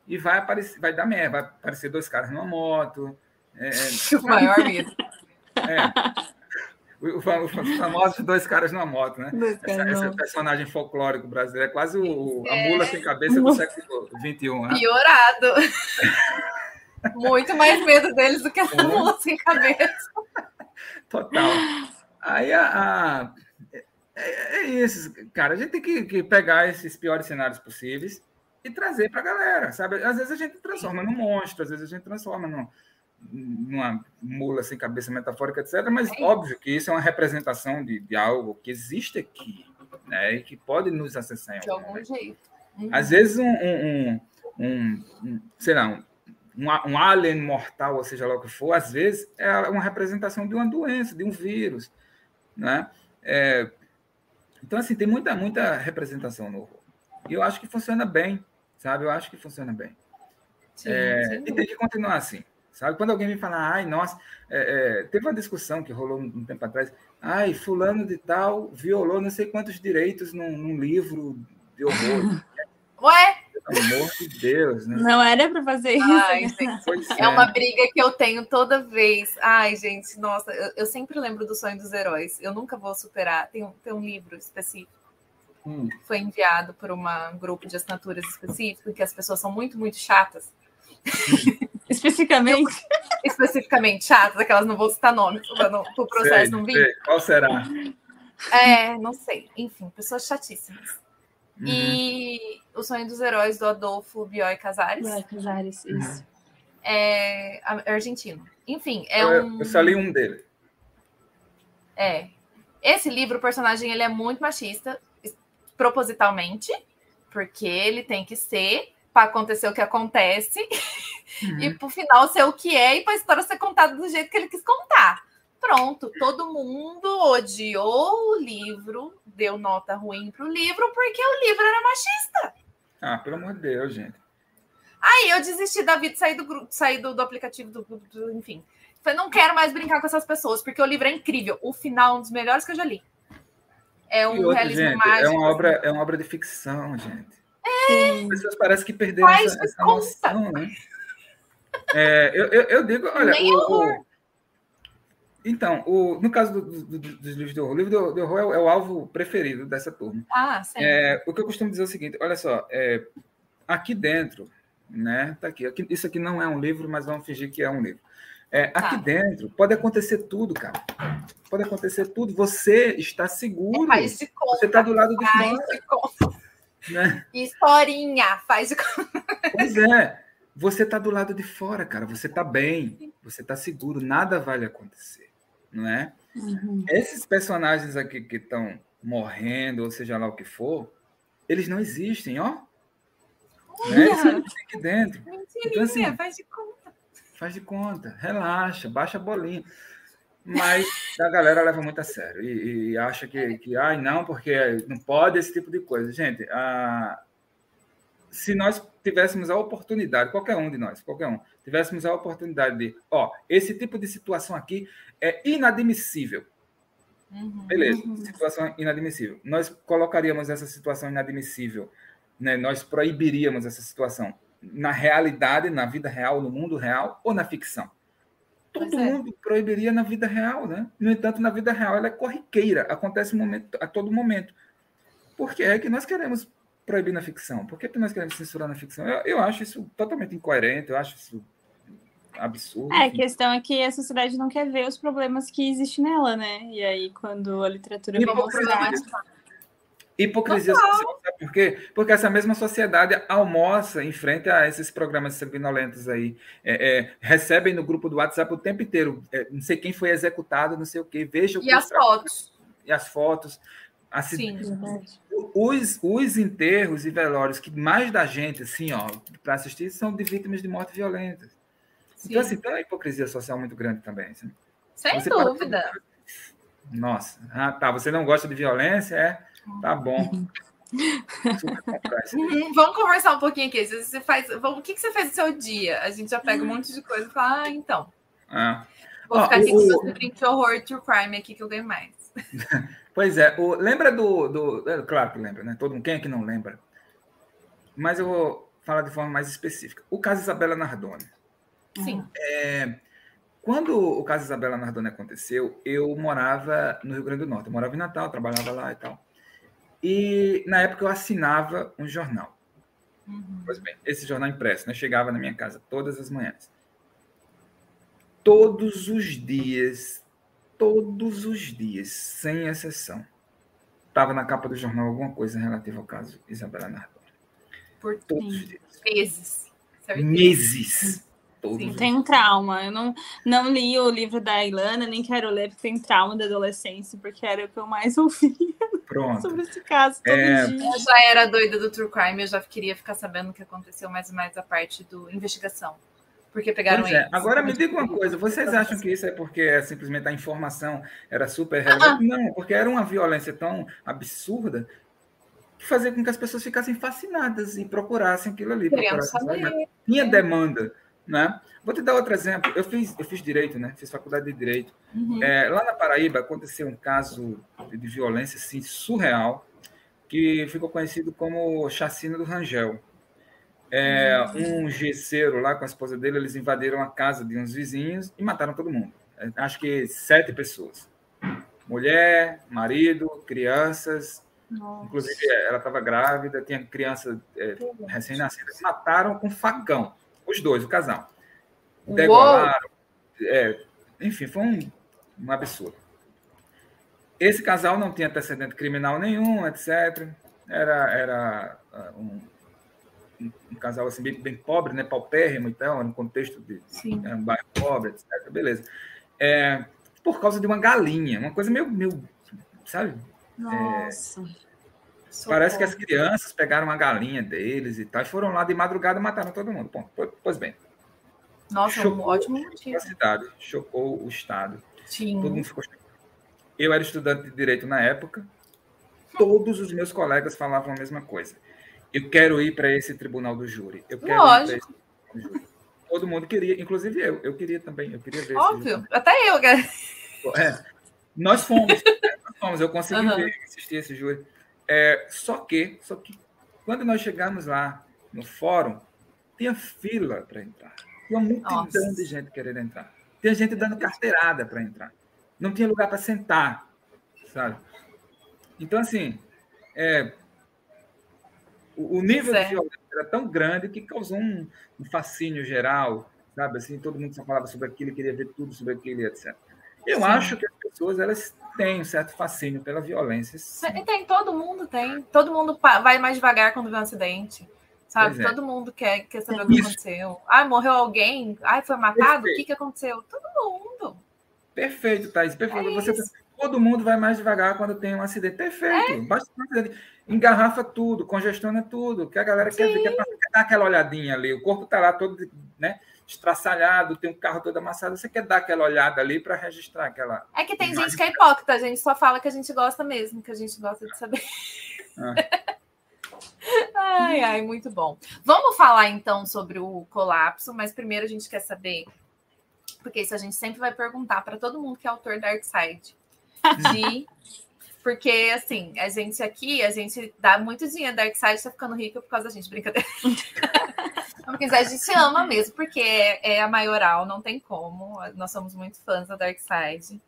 e vai aparecer, vai dar merda, vai aparecer dois caras numa moto. É, o maior medo. É, os famosos dois caras numa moto, né? Essa, esse personagem folclórico brasileiro é quase o, a mula sem cabeça do século XXI. Né? Piorado. Muito mais medo deles do que a mula sem cabeça. Total. Aí a, a é, é, isso, cara. A gente tem que, que, pegar esses piores cenários possíveis e trazer para a galera, sabe? Às vezes a gente transforma num monstro, às vezes a gente transforma num, numa mula sem cabeça metafórica, etc. Mas é óbvio que isso é uma representação de, de algo que existe aqui, né? E que pode nos acessar de algum jeito. Uhum. Às vezes um, um, um, um sei lá, um, alien mortal, ou seja lá o que for, às vezes é uma representação de uma doença, de um vírus, né? É, então assim tem muita muita representação no horror. E eu acho que funciona bem, sabe? Eu acho que funciona bem. Sim, é, e tem que continuar assim. Sabe? Quando alguém me fala, ai, nossa, é, é, teve uma discussão que rolou um tempo atrás, ai, fulano de tal violou não sei quantos direitos num, num livro de horror. Ué? Pelo amor de Deus, né? Não era para fazer isso. Ai, gente, é uma briga que eu tenho toda vez. Ai, gente, nossa, eu, eu, sempre lembro do sonho dos heróis. Eu nunca vou superar. Tem um, tem um livro específico. Hum. Foi enviado por um grupo de assinaturas específico, que as pessoas são muito, muito chatas. Especificamente. especificamente chatas, aquelas não vou citar nomes para o processo sei, não vir. Qual será? É, não sei. Enfim, pessoas chatíssimas. Uhum. E O Sonho dos Heróis, do Adolfo Bioy Casares. Bioy Casares, uhum. isso. É argentino. Enfim, é eu, um. Eu só li um dele. É. Esse livro, o personagem, ele é muito machista, propositalmente, porque ele tem que ser para acontecer o que acontece uhum. e para o final ser o que é e para a história ser contada do jeito que ele quis contar. Pronto, todo mundo odiou o livro, deu nota ruim para o livro porque o livro era machista. Ah, pelo amor de Deus, gente. Aí eu desisti da vida, saí do grupo, saí do, do aplicativo, do, enfim. Falei, não quero mais brincar com essas pessoas, porque o livro é incrível. O final, um dos melhores que eu já li. É um outra, realismo gente, mágico. É uma, obra, é uma obra de ficção, gente. É. As pessoas parecem que perderam Faz essa, essa noção, né? É, eu, eu, eu, digo, olha, o, o, então, o, no caso do, do, dos livros de horror, o livro de, de horror é o, é o, alvo preferido dessa turma. Ah, sim. É, o que eu costumo dizer é o seguinte: olha só, é, aqui dentro, né? Tá aqui, aqui, isso aqui não é um livro, mas vamos fingir que é um livro. É, tá. Aqui dentro pode acontecer tudo, cara. Pode acontecer tudo. Você está seguro. É. Você está do lado de fora. Né? Historinha, faz de conta. Pois é. Você está do lado de fora, cara. Você está bem. Você está seguro. Nada vai lhe acontecer não é? Uhum. Esses personagens aqui que estão morrendo, ou seja lá o que for, eles não existem, ó. Né? Eles aqui dentro. então, assim, faz de conta. Faz de conta, relaxa, baixa a bolinha. Mas a galera leva muito a sério e, e acha que, que, ai, não, porque não pode esse tipo de coisa. Gente, a, se nós tivéssemos a oportunidade, qualquer um de nós, qualquer um, tivéssemos a oportunidade de, ó, esse tipo de situação aqui é inadmissível. Uhum, Beleza, uhum. situação inadmissível. Nós colocaríamos essa situação inadmissível, né? nós proibiríamos essa situação na realidade, na vida real, no mundo real ou na ficção? Todo é. mundo proibiria na vida real, né? No entanto, na vida real ela é corriqueira, acontece momento, a todo momento. Por que é que nós queremos proibir na ficção? Por que, que nós queremos censurar na ficção? Eu, eu acho isso totalmente incoerente, eu acho isso absurdo. É, a questão é que a sociedade não quer ver os problemas que existem nela, né? E aí, quando a literatura vem mostrar... Hipocrisia social, sabe por quê? Porque essa mesma sociedade almoça em frente a esses programas sanguinolentos aí. É, é, recebem no grupo do WhatsApp o tempo inteiro. É, não sei quem foi executado, não sei o quê. Veja o E as fotos. E as fotos. Sim, os, os enterros e velórios que mais da gente, assim, ó, para assistir, são de vítimas de morte violenta. Sim. Então, assim, tem uma hipocrisia social muito grande também. Assim. Sem você dúvida. Para... Nossa, ah, tá. Você não gosta de violência? É? Tá bom. Uhum, vamos conversar um pouquinho aqui. Você faz, vamos, o que, que você faz no seu dia? A gente já pega um monte de coisa e fala, ah, então. Ah. Vou ficar aqui o, com o livrinho de horror true crime aqui que eu ganho mais. pois é, o, lembra do, do. É, claro que lembra, né? Todo mundo, quem é que não lembra? Mas eu vou falar de forma mais específica. O caso Isabela Nardoni. Sim. É, quando o caso Isabela Nardoni aconteceu, eu morava no Rio Grande do Norte. Eu morava em Natal, trabalhava lá e tal. E na época eu assinava um jornal. Uhum. Pois bem, esse jornal impresso, né? Chegava na minha casa todas as manhãs. Todos os dias, todos os dias, sem exceção, estava na capa do jornal alguma coisa relativa ao caso Isabela Nardoni. Por todos os dias. Meses. Meses. Sim, tem um trauma. Eu não, não li o livro da Ilana, nem quero ler, porque tem trauma da adolescência, porque era o que eu mais ouvia Pronto. sobre esse caso todo é... dia. Eu já era doida do True Crime, eu já queria ficar sabendo o que aconteceu mais e mais a parte do investigação. Porque pegaram é. Agora me diga uma coisa: vocês acham que isso é porque é simplesmente a informação era super relevante? Ah. Não, porque era uma violência tão absurda que fazia com que as pessoas ficassem fascinadas e procurassem aquilo ali. Procurassem Tinha demanda. Né? Vou te dar outro exemplo. Eu fiz, eu fiz direito, né? Fiz faculdade de direito. Uhum. É, lá na Paraíba aconteceu um caso de violência assim, surreal que ficou conhecido como chacina do Rangel. É, um gesseiro lá com a esposa dele, eles invadiram a casa de uns vizinhos e mataram todo mundo. É, acho que sete pessoas. Mulher, marido, crianças. Nossa. Inclusive, ela estava grávida, tinha criança é, recém-nascida. Mataram com facão. Os dois, o casal. Degolaram. É, enfim, foi um, um absurdo. Esse casal não tinha antecedente criminal nenhum, etc. Era, era uh, um, um, um casal assim, bem, bem, pobre, né? paupérrimo e tal, no contexto de um bairro pobre, etc. Beleza. É, por causa de uma galinha, uma coisa meio, meio sabe? Nossa. É, parece que as crianças pegaram uma galinha deles e tal, e foram lá de madrugada e mataram todo mundo. Bom, pois bem. Nossa, chocou um ótimo motivo. A cidade, chocou o Estado. Sim. Todo mundo ficou chocado. Eu era estudante de direito na época, todos os meus colegas falavam a mesma coisa. Eu quero ir para esse tribunal do júri. Eu quero Lógico. ir para esse júri. Todo mundo queria, inclusive eu. Eu queria também. Eu queria ver. Óbvio, até eu. É, nós fomos. nós fomos. Eu consegui uhum. ver, assistir esse júri. É, só que, só que quando nós chegamos lá no fórum, tinha fila para entrar. Tinha uma multidão Nossa. de gente querendo entrar. Tinha gente dando carteirada para entrar. Não tinha lugar para sentar, sabe? Então, assim, é, o, o nível Certo. de violência era tão grande que causou um, um fascínio geral, sabe? Assim, todo mundo só falava sobre aquilo, queria ver tudo sobre aquilo, etc. Eu Sim. acho que as pessoas elas têm um certo fascínio pela violência. sim. Tem, todo mundo tem. Todo mundo vai mais devagar quando vê um acidente. Sabe? É. Todo mundo quer, quer saber o que aconteceu. Ai, morreu alguém? Ai, foi matado? O Perfeito. que, que aconteceu? Todo mundo. Perfeito, Thaís, perfeito. É Você, todo mundo vai mais devagar quando tem um acidente. Perfeito. É. Basta um acidente. Engarrafa tudo, congestiona tudo, que a galera quer ver, quer, quer dar aquela olhadinha ali. O corpo está lá todo né, estraçalhado, tem um carro todo amassado. Você quer dar aquela olhada ali para registrar aquela. É que tem Imagem. gente que é hipócrita, a gente só fala que a gente gosta mesmo, que a gente gosta de saber. Ah. ai, ai, muito bom. Vamos falar então sobre o colapso, mas primeiro a gente quer saber, porque isso a gente sempre vai perguntar para todo mundo que é autor da Darkseid. De. Porque, assim, a gente aqui, a gente dá muito dinheiro da Darkseid, tá ficando rica por causa da gente, brincadeira. Porque a gente ama mesmo, porque é, é a maioral, não tem como. Nós somos muito fãs da Darkseid.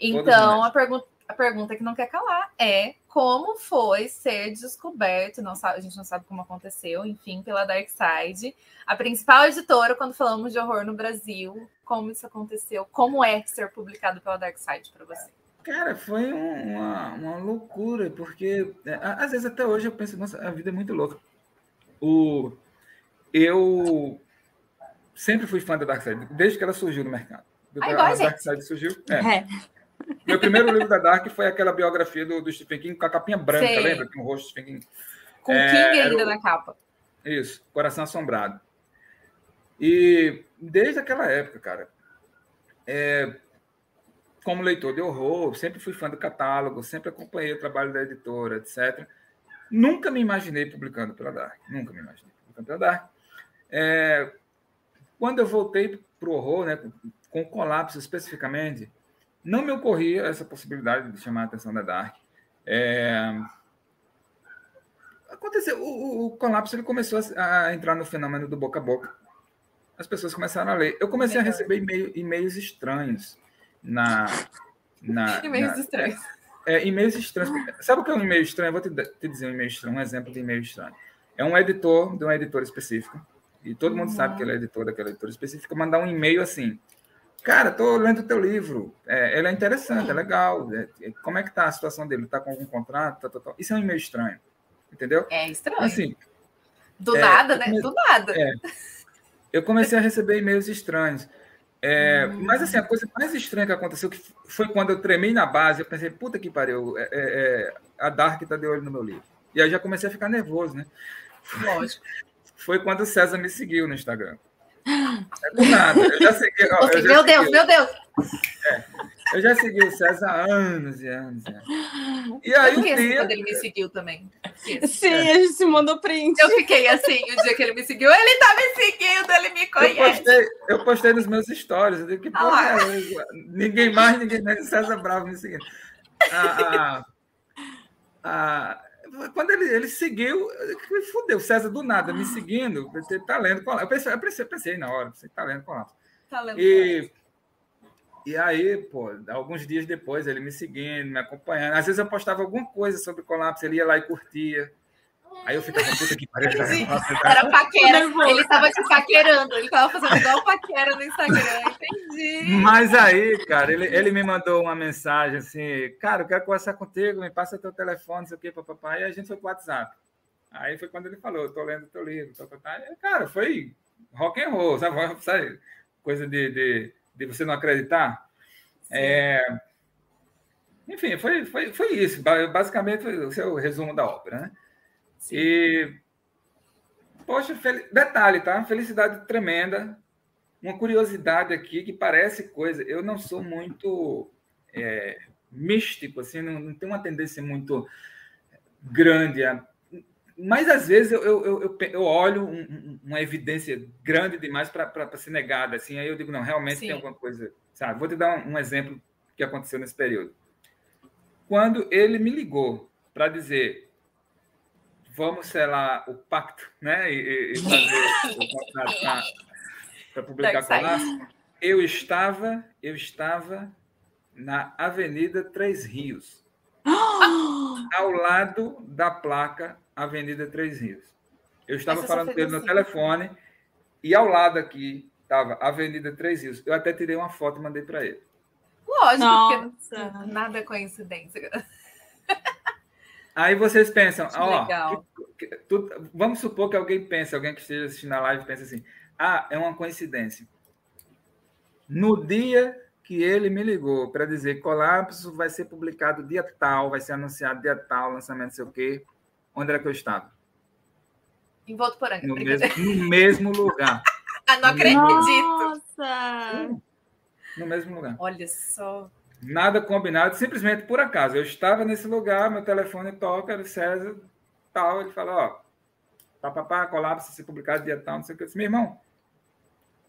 Então, nós. a, pergunta, a pergunta que não quer calar é como foi ser descoberto, não sabe, a gente não sabe como aconteceu, enfim, pela Darkseid, a principal editora quando falamos de horror no Brasil, como isso aconteceu, como é ser publicado pela Darkseid para você? Cara, foi um- uma, uma loucura, porque é, às vezes até hoje eu penso, nossa, a vida é muito louca. O, eu sempre fui fã da Darkseid, desde que ela surgiu no mercado. Desde Ah, a a gente. Darkseid surgiu. é. É. Meu primeiro livro da Dark foi aquela biografia do, do Stephen King com a capinha branca, Sei. lembra? Que um rosto de Stephen King. Com É, King ainda o- na capa. Isso, Coração Assombrado. E desde aquela época, cara, é, como leitor de horror, sempre fui fã do catálogo, sempre acompanhei o trabalho da editora, etc. Nunca me imaginei publicando pela Dark, nunca me imaginei publicando pela Dark. É, quando eu voltei para o horror, né, com, o colapso especificamente, não me ocorria essa possibilidade de chamar a atenção da Dark. É, aconteceu, o, o- colapso ele começou a, a entrar no fenômeno do boca a boca. As pessoas começaram a ler. Eu comecei a receber e-mail- e-mails estranhos na. na E-mails na- estranhos. é, e-mails estranhos. Sabe o que é um e-mail estranho? Eu vou te, te dizer um e-mail estranho, um exemplo de e-mail estranho. É um editor de uma editora específica, e todo mundo Uhum. sabe que ele é editor daquela editora específica, mandar um e-mail assim. Cara, tô lendo o teu livro. É, ele é interessante, é legal. é, é, como é que tá a situação dele? Tá com algum contrato? Tá, tá, tá. Isso é um e-mail estranho. Entendeu? É estranho. Assim, Do é, nada, né? come- Do nada. É. eu comecei a receber e-mails estranhos. É, Hum. Mas assim, a coisa mais estranha que aconteceu que foi quando eu tremei na base, eu pensei, puta que pariu, é, é, é, a Dark tá de olho no meu livro. E aí já comecei a ficar nervoso, né? Lógico. Foi quando o César me seguiu no Instagram. É do nada. Eu já segui, ó, eu já meu Deus, segui- meu Deus. Eu já segui o César há anos e anos. e anos. E aí Eu um assim dia. quando ele me seguiu também. Sim, a gente se mandou print. Eu fiquei assim o dia que ele me seguiu. Ele tá me seguindo, ele me Eu conhece. postei, eu postei nos meus stories. Eu digo, que Ah porra lá. é essa? Ninguém mais, ninguém menos. César Bravo me seguindo. Ah, ah, ah, quando ele, ele seguiu, me fudeu, César do nada me seguindo, você tá lendo colapso. Eu pensei, eu pensei, pensei na hora, você tá lendo colapso. Tá lendo E, e aí, pô, alguns dias depois, ele me seguindo, me acompanhando. Às vezes eu postava alguma coisa sobre colapso, ele ia lá e curtia. Aí eu ficava, puta que pariu. Tá- Era paquera. Ele tava te paquerando. Ele tava fazendo igual paquera no Instagram. Entendi. Mas aí, cara, ele, ele me mandou uma mensagem assim, cara, eu quero conversar contigo, me passa teu telefone, não sei o quê, papapá. E a gente foi pro WhatsApp. Aí foi quando ele falou, tô lendo teu livro, tá. E, cara, foi rock and roll, sabe? sabe? Coisa de, de, de você não acreditar. É, Enfim, foi, foi, foi isso. Ba- Basicamente, foi o seu resumo da ópera, né? Sim. E, poxa, fel- detalhe, tá? Felicidade tremenda. Uma curiosidade aqui que parece coisa. Eu não sou muito é, místico, assim, não, não tenho uma tendência muito grande. A... Mas às vezes eu, eu, eu, eu olho um- um- uma evidência grande demais para ser negada. Assim, aí eu digo, não, realmente Sim. tem alguma coisa. Sabe? Vou te dar um, um exemplo que aconteceu nesse período. Quando ele me ligou para dizer vamos selar o pacto, né? E, e- fazer o contrato para publicar Dark Side. Colapso, eu estava, eu estava na Avenida Três Rios, ao lado da placa Avenida Três Rios. Eu estava só falando com ele no assim. telefone e ao lado aqui estava Avenida Três Rios. Eu até tirei uma foto e mandei para ele. Lógico, Nossa. porque nada é coincidência. Aí vocês pensam, Que ó, legal. que- que- tu- vamos supor que alguém pense, alguém que esteja assistindo a live pense assim, ah, é uma coincidência. No dia que ele me ligou para dizer colapso vai ser publicado dia tal, vai ser anunciado dia tal, lançamento não sei o quê, onde era que eu estava? Em Votuporanga. No mesmo, no mesmo lugar. Ah, não acredito. Nossa! No mesmo lugar. Olha só. Nada combinado, simplesmente por acaso. Eu estava nesse lugar, meu telefone toca, era o César, tal, ele fala, ó, papapá, colapso, se publicado dia tal, não sei o que. Eu disse, meu irmão,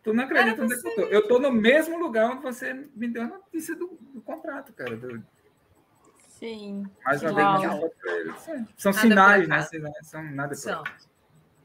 tu não acredita onde é que eu tô. Eu tô no mesmo lugar onde você me deu a notícia do, do contrato, cara. do- Sim. mais uma Uau. vez. Sim. São Nada sinais, né? Sinais, São nada por São. acaso.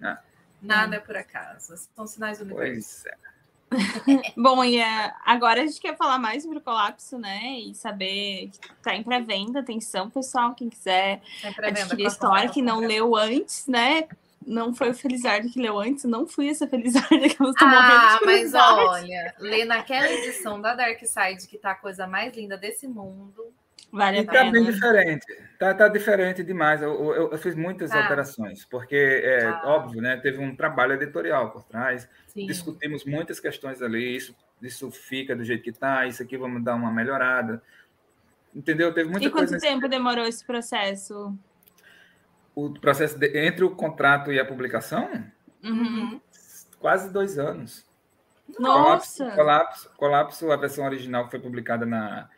Ah. Nada é por acaso. São sinais do universo. Pois é. Bom, e é, agora a gente quer falar mais sobre o colapso, né? E saber que tá em pré-venda. Atenção, pessoal, quem quiser vendo adquirir a a história, que não leu antes, né? Não foi o Felizardo que leu antes, não fui essa Felizarda que eu estou morrendo Ah, de mas olha, lê naquela edição da Dark Side, que tá a coisa mais linda desse mundo. Vale E tá pena. bem diferente. Tá, tá diferente demais. Eu, eu, eu fiz muitas Tá. alterações, porque é Tá. óbvio, né? Teve um trabalho editorial por trás. Sim. Discutimos muitas questões ali. Isso, isso fica do jeito que tá. Isso aqui vamos dar uma melhorada. Entendeu? Teve muita E quanto coisa. nesse- tempo demorou esse processo? O processo de- entre o contrato e a publicação, Uhum. quase dois anos. Nossa! Colapso, colapso, colapso, a versão original que foi publicada na,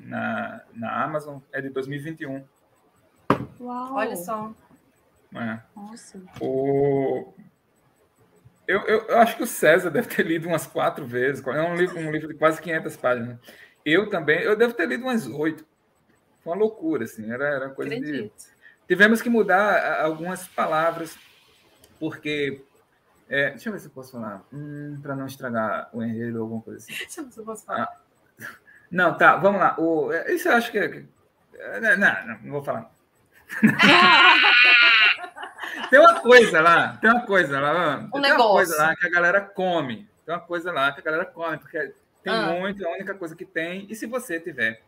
na, na Amazon é de 2021. Uau! Olha só. né? Nossa. O... Eu, eu, eu acho que o César deve ter lido umas quatro vezes. É um livro, um livro de quase 500 páginas. Eu também, eu devo ter lido umas oito. Foi uma loucura, assim. Era, era coisa de. Acredito. Tivemos que mudar algumas palavras, porque. é, deixa eu ver se eu posso falar. Para não estragar o enredo ou alguma coisa assim. Deixa eu ver se eu posso falar. Não, tá, vamos lá. O, isso eu acho que. Não, não, não vou falar. Tem uma coisa lá, tem uma coisa lá, tem uma negócio. coisa lá que a galera come. Tem uma coisa lá que a galera come, porque tem Ah. muito, é a única coisa que tem. E se você tiver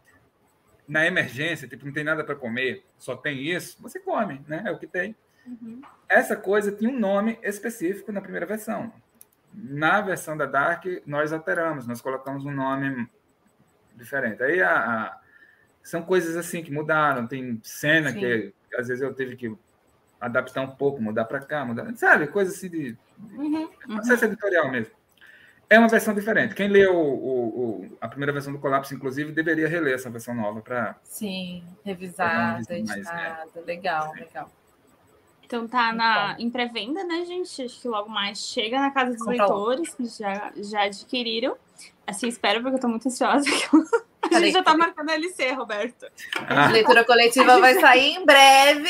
na emergência, tipo, não tem nada para comer, só tem isso, você come, né? É o que tem. Uhum. Essa coisa tinha um nome específico na primeira versão. Na versão da Dark, nós alteramos, nós colocamos um nome diferente. Aí a, a- são coisas assim que mudaram. Tem cena Sim. que às vezes eu tive que adaptar um pouco, mudar para cá, mudar, sabe? Coisa assim de Uhum. processo editorial mesmo. É uma versão diferente. Quem leu o- o- o- a primeira versão do Colapso, inclusive, deveria reler essa versão nova para Sim, revisada, dar uma vista mais, editada. Legal, legal. Então tá na, em pré-venda, né, gente? Acho que logo mais chega na casa dos logo. leitores que já, já adquiriram. Assim, espero, porque eu tô muito ansiosa. A gente já tá marcando a LC, Roberto. Ah, Leitura coletiva vai sair em breve.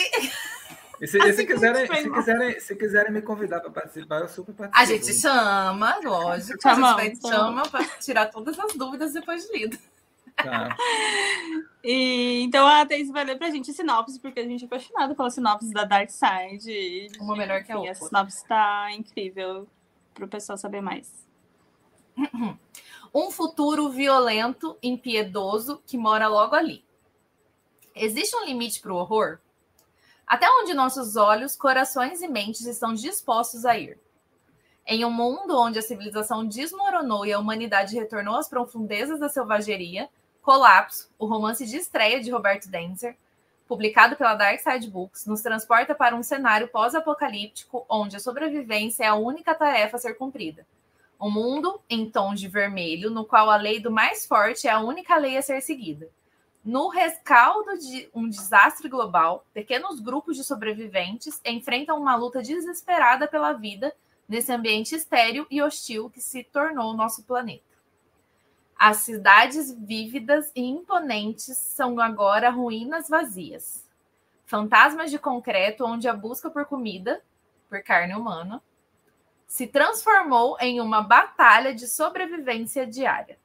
E se, assim se, quiserem, se, quiserem, se quiserem me convidar para participar, eu super participo. A gente chama, lógico. Chamamos, a gente chama para tirar todas as dúvidas depois de lido. Tá. E, então a Thaís vai ler pra gente a sinopse, porque a gente é apaixonado pela sinopse da Dark Side. Uma melhor que a outra. A sinopse tá incrível para o pessoal saber mais. Um futuro violento, impiedoso, que mora logo ali. Existe um limite para o horror? Até onde nossos olhos, corações e mentes estão dispostos a ir? Em um mundo onde a civilização desmoronou e a humanidade retornou às profundezas da selvageria, Colapso, o romance de estreia de Roberto Denzer, publicado pela Dark Side Books, nos transporta para um cenário pós-apocalíptico onde a sobrevivência é a única tarefa a ser cumprida. Um mundo em tons de vermelho, no qual a lei do mais forte é a única lei a ser seguida. No rescaldo de um desastre global, pequenos grupos de sobreviventes enfrentam uma luta desesperada pela vida nesse ambiente estéril e hostil que se tornou nosso planeta. As cidades vívidas e imponentes são agora ruínas vazias. Fantasmas de concreto onde a busca por comida, por carne humana, se transformou em uma batalha de sobrevivência diária.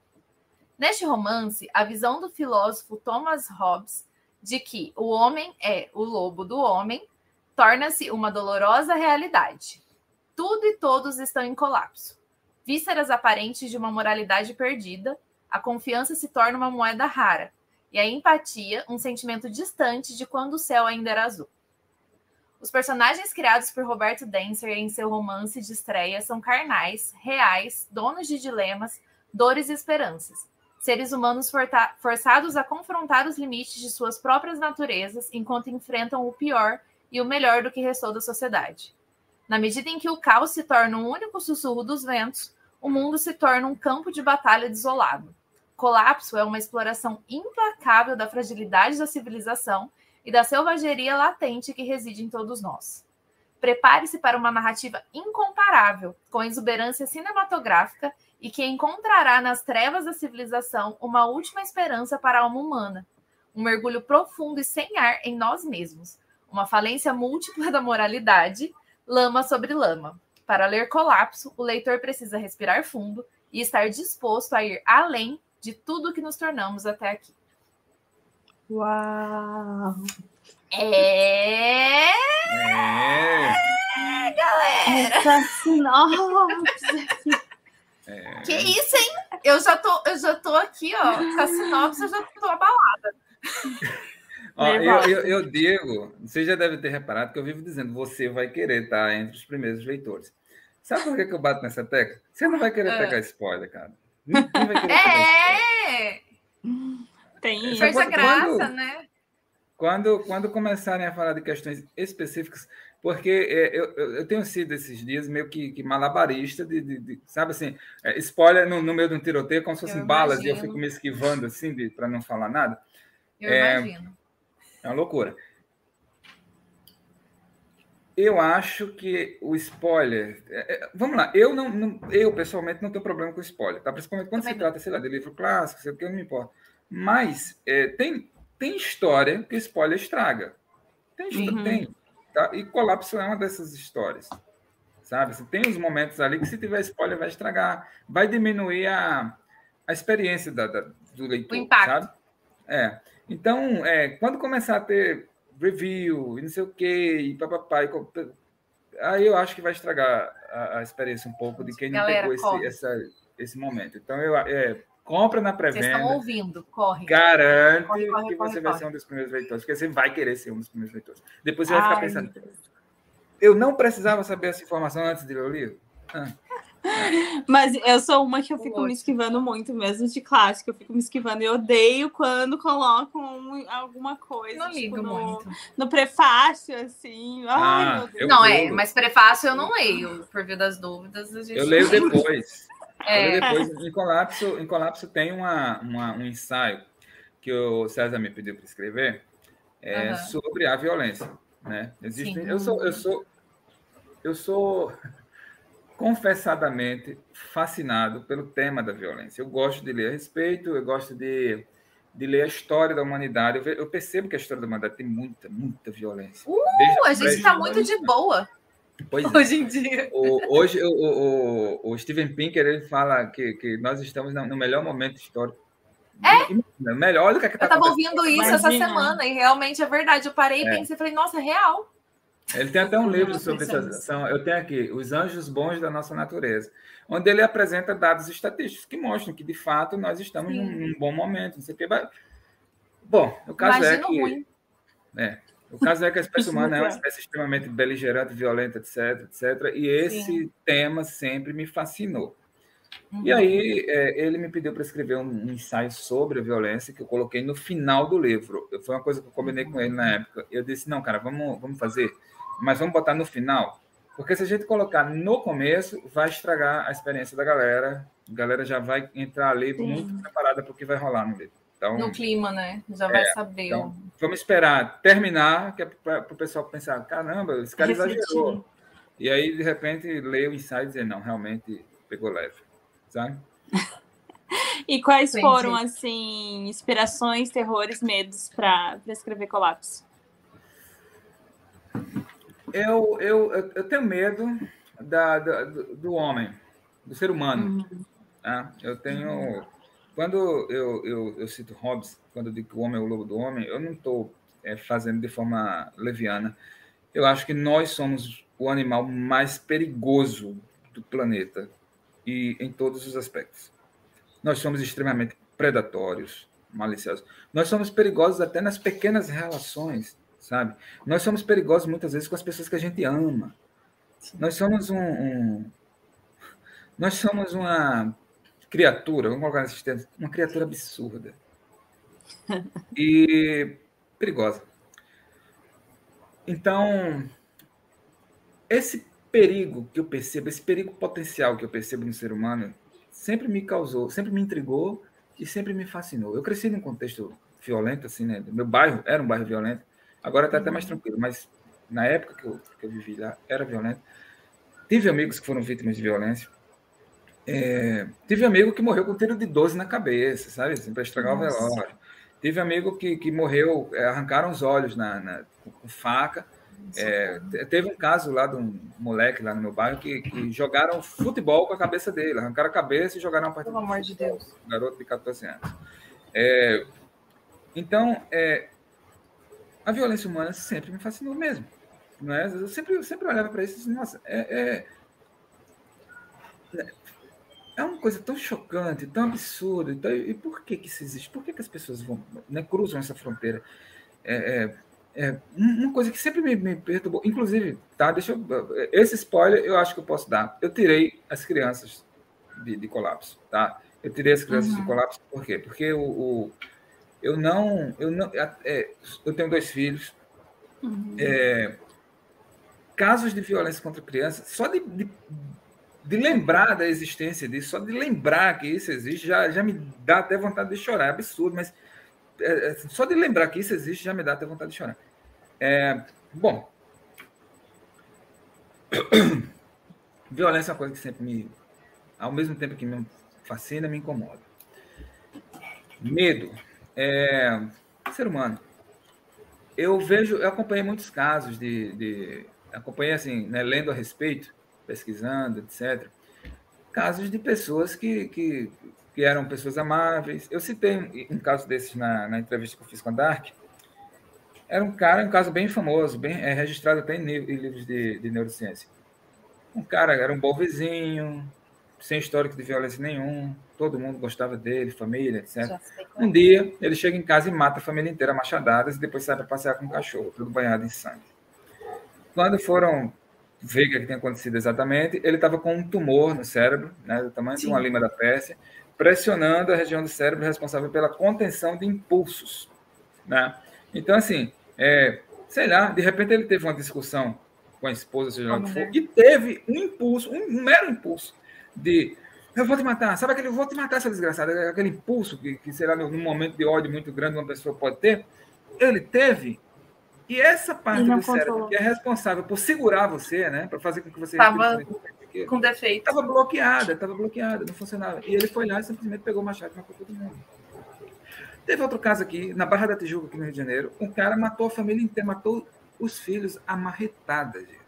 Neste romance, a visão do filósofo Thomas Hobbes de que o homem é o lobo do homem torna-se uma dolorosa realidade. Tudo e todos estão em colapso. Vísceras aparentes de uma moralidade perdida, a confiança se torna uma moeda rara, e a empatia um sentimento distante de quando o céu ainda era azul. Os personagens criados por Roberto Denser em seu romance de estreia são carnais, reais, donos de dilemas, dores e esperanças. Seres humanos forçados a confrontar os limites de suas próprias naturezas enquanto enfrentam o pior e o melhor do que restou da sociedade. Na medida em que o caos se torna um único sussurro dos ventos, o mundo se torna um campo de batalha desolado. Colapso é uma exploração implacável da fragilidade da civilização e da selvageria latente que reside em todos nós. Prepare-se para uma narrativa incomparável, com exuberância cinematográfica e que encontrará nas trevas da civilização uma última esperança para a alma humana, um mergulho profundo e sem ar em nós mesmos, uma falência múltipla da moralidade, lama sobre lama. Para ler Colapso, o leitor precisa respirar fundo e estar disposto a ir além de tudo que nos tornamos até aqui. Uau! É! É, é galera! Essa sinopse! É. Que isso, hein? Eu já tô, eu já tô aqui, ó, com a sinopse, eu já tô abalada. Ó, eu, eu, eu, digo, você já deve ter reparado que eu vivo dizendo, você vai querer estar entre os primeiros leitores. Sabe por que, que eu bato nessa tecla? Você não vai querer é. pegar spoiler, cara. Ninguém vai querer é! Tem isso. Perde a graça, né? Quando, quando começarem a falar de questões específicas, porque é, eu, eu, tenho sido esses dias meio que, que malabarista, de, de, de, sabe assim, é, spoiler no, no, meio de um tiroteio, como se fossem balas, e eu fico me esquivando assim, para não falar nada. Eu é, imagino. É uma loucura eu acho que o spoiler. É, é, vamos lá, eu não, não, eu pessoalmente não tenho problema com spoiler, tá? Principalmente quando se trata, sei lá, de livro clássico, sei o que, não me importa. Mas é, tem, tem história que spoiler estraga. Tem, uhum. tem. Tá? E colapso é uma dessas histórias. Sabe? Tem os momentos ali que, se tiver spoiler, vai estragar, vai diminuir a, a experiência da, da do leitor. O impacto. Sabe? É. Então, é, quando começar a ter review e não sei o quê, e papapá. E... Aí eu acho que vai estragar a, a experiência um pouco de quem não Galera, pegou esse, essa, esse momento. Então, eu, é, compra na pré-venda. Vocês estão ouvindo, corre. Garante corre, corre, que corre, você vai ser um dos primeiros leitores, porque você vai querer ser um dos primeiros leitores. Depois você vai ficar pensando, eu não precisava saber essa informação antes de ler o livro? Ah. Mas eu sou uma que eu fico me esquivando muito, mesmo de clássico, eu fico me esquivando. Eu odeio quando colocam alguma coisa. Não tipo, ligo no, muito. No prefácio, assim. Ah, Ai, não, é, mas prefácio eu não leio, por via das dúvidas. eu leio depois. É. Depois. Em Colapso, em Colapso tem uma, uma, um ensaio que o César me pediu para escrever é, uhum. sobre a violência. Né? Existem, eu sou, eu sou, eu sou confessadamente fascinado pelo tema da violência. Eu gosto de ler a respeito, eu gosto de, de ler a história da humanidade. Eu, eu percebo que a história da humanidade tem muita, muita violência. Uh, a gente está muito de boa. Pois é. hoje em dia. O, hoje o, o, o, Steven Pinker ele fala que, que nós estamos no melhor momento histórico. É? Melhor, olha o que é que tá Eu estava ouvindo isso Imagina. essa semana e realmente é verdade. Eu parei e é. pensei, falei, nossa, é real. Ele tem até um livro sobre essa. Eu tenho aqui, Os Anjos Bons da Nossa Natureza, onde ele apresenta dados estatísticos que mostram que, de fato, nós estamos num, num, bom momento. Não sei o que. Bom, o caso é que. Ruim. É, o caso é que a espécie humana é uma espécie extremamente beligerante, violenta, etc, etc. E esse Sim. tema sempre me fascinou. Uhum. E aí é, ele me pediu para escrever um, ensaio sobre a violência que eu coloquei no final do livro. Foi uma coisa que eu combinei com ele na época. Eu disse não, cara, vamos, vamos fazer mas vamos botar no final. Porque se a gente colocar no começo, vai estragar a experiência da galera. A galera já vai entrar ali Sim. muito preparada para o que vai rolar no livro. Então, no clima, né? Já é, vai saber. Então, vamos esperar terminar, que é para o pessoal pensar: caramba, esse cara Refletir. exagerou. E aí, de repente, ler o ensaio e dizer: não, realmente pegou leve. Sabe? e quais Entendi. foram, assim, inspirações, terrores, medos para escrever Colapso? Eu, eu, eu tenho medo da, da do, do, homem, do ser humano. Uhum. Tá? Eu tenho. Quando eu, eu, eu cito Hobbes, quando eu digo que o homem é o lobo do homem, eu não estou é, fazendo de forma leviana. Eu acho que nós somos o animal mais perigoso do planeta e em todos os aspectos. Nós somos extremamente predatórios, maliciosos. Nós somos perigosos até nas pequenas relações sabe? Nós somos perigosos muitas vezes com as pessoas que a gente ama. Nós somos um, um nós somos uma criatura, vamos colocar nesse termos, uma criatura absurda e perigosa. Então, esse perigo que eu percebo, esse perigo potencial que eu percebo no ser humano, sempre me causou, sempre me intrigou e sempre me fascinou. Eu cresci num contexto violento, assim, né? Meu bairro era um bairro violento. Agora está até mais tranquilo, mas na época que eu, que eu vivi lá, era violento. Tive amigos que foram vítimas de violência. É, tive amigo que morreu com um tiro de 12 na cabeça, sabe? Assim, para estragar Nossa. o velório. Tive amigo que, que morreu, é, arrancaram os olhos na, na com, com, faca. É, teve um caso lá de um moleque lá no meu bairro que, que jogaram futebol com a cabeça dele, arrancaram a cabeça e jogaram a partida. Pelo amor de Deus. garoto de 14 anos. É, então, é, a violência humana sempre me fascinou mesmo. Não é? Eu sempre, eu sempre olhava para isso e disse, nossa, é, é, é, uma coisa tão chocante, tão absurda. Então, e por que, que isso existe? Por que, que as pessoas vão, né, cruzam essa fronteira? É, é, é uma coisa que sempre me, me, perturbou. Inclusive, tá, deixa eu, esse spoiler eu acho que eu posso dar. Eu tirei as crianças de, de colapso, tá? Eu tirei as crianças uhum. de colapso por quê? Porque o, o eu não, eu não, é, eu tenho dois filhos. Uhum. É, casos de violência contra crianças, só de, de, de, lembrar da existência disso, só de lembrar que isso existe, já, já me dá até vontade de chorar. É absurdo, mas é, é só de lembrar que isso existe já me dá até vontade de chorar. É, bom, violência é uma coisa que sempre me, ao mesmo tempo que me fascina, me incomoda. Medo é, ser humano. Eu vejo, eu acompanhei muitos casos de, de acompanhei assim, né, lendo a respeito, pesquisando, etc. Casos de pessoas que, que, que eram pessoas amáveis. Eu citei um, caso desses na, na entrevista que eu fiz com a Dark. Era um cara, um caso bem famoso, bem é, registrado até em, em livros de, de neurociência. Um cara era um bom vizinho, sem histórico de violência nenhum, todo mundo gostava dele, família, etc. Um dia, ele chega em casa e mata a família inteira machadadas e depois sai para passear com o cachorro, tudo banhado em sangue. Quando foram ver o que tinha acontecido exatamente, ele estava com um tumor no cérebro, né, do tamanho Sim. de uma lima da Pérsia, pressionando a região do cérebro responsável pela contenção de impulsos. Né? Então, assim, é, sei lá, de repente ele teve uma discussão com a esposa, seja lá o que for, e teve um impulso, um, mero impulso, de eu vou te matar, sabe aquele eu vou te matar, essa desgraçada, aquele impulso que, que será num momento de ódio muito grande uma pessoa pode ter, ele teve, e essa parte do cérebro que é responsável por segurar você, né, para fazer com que você estava com defeito, estava bloqueada, estava bloqueada, não funcionava, e ele foi lá e simplesmente pegou o machado e matou todo mundo. Teve outro caso aqui, na Barra da Tijuca, aqui no Rio de Janeiro. Um cara matou a família inteira, matou os filhos amarretadas, gente.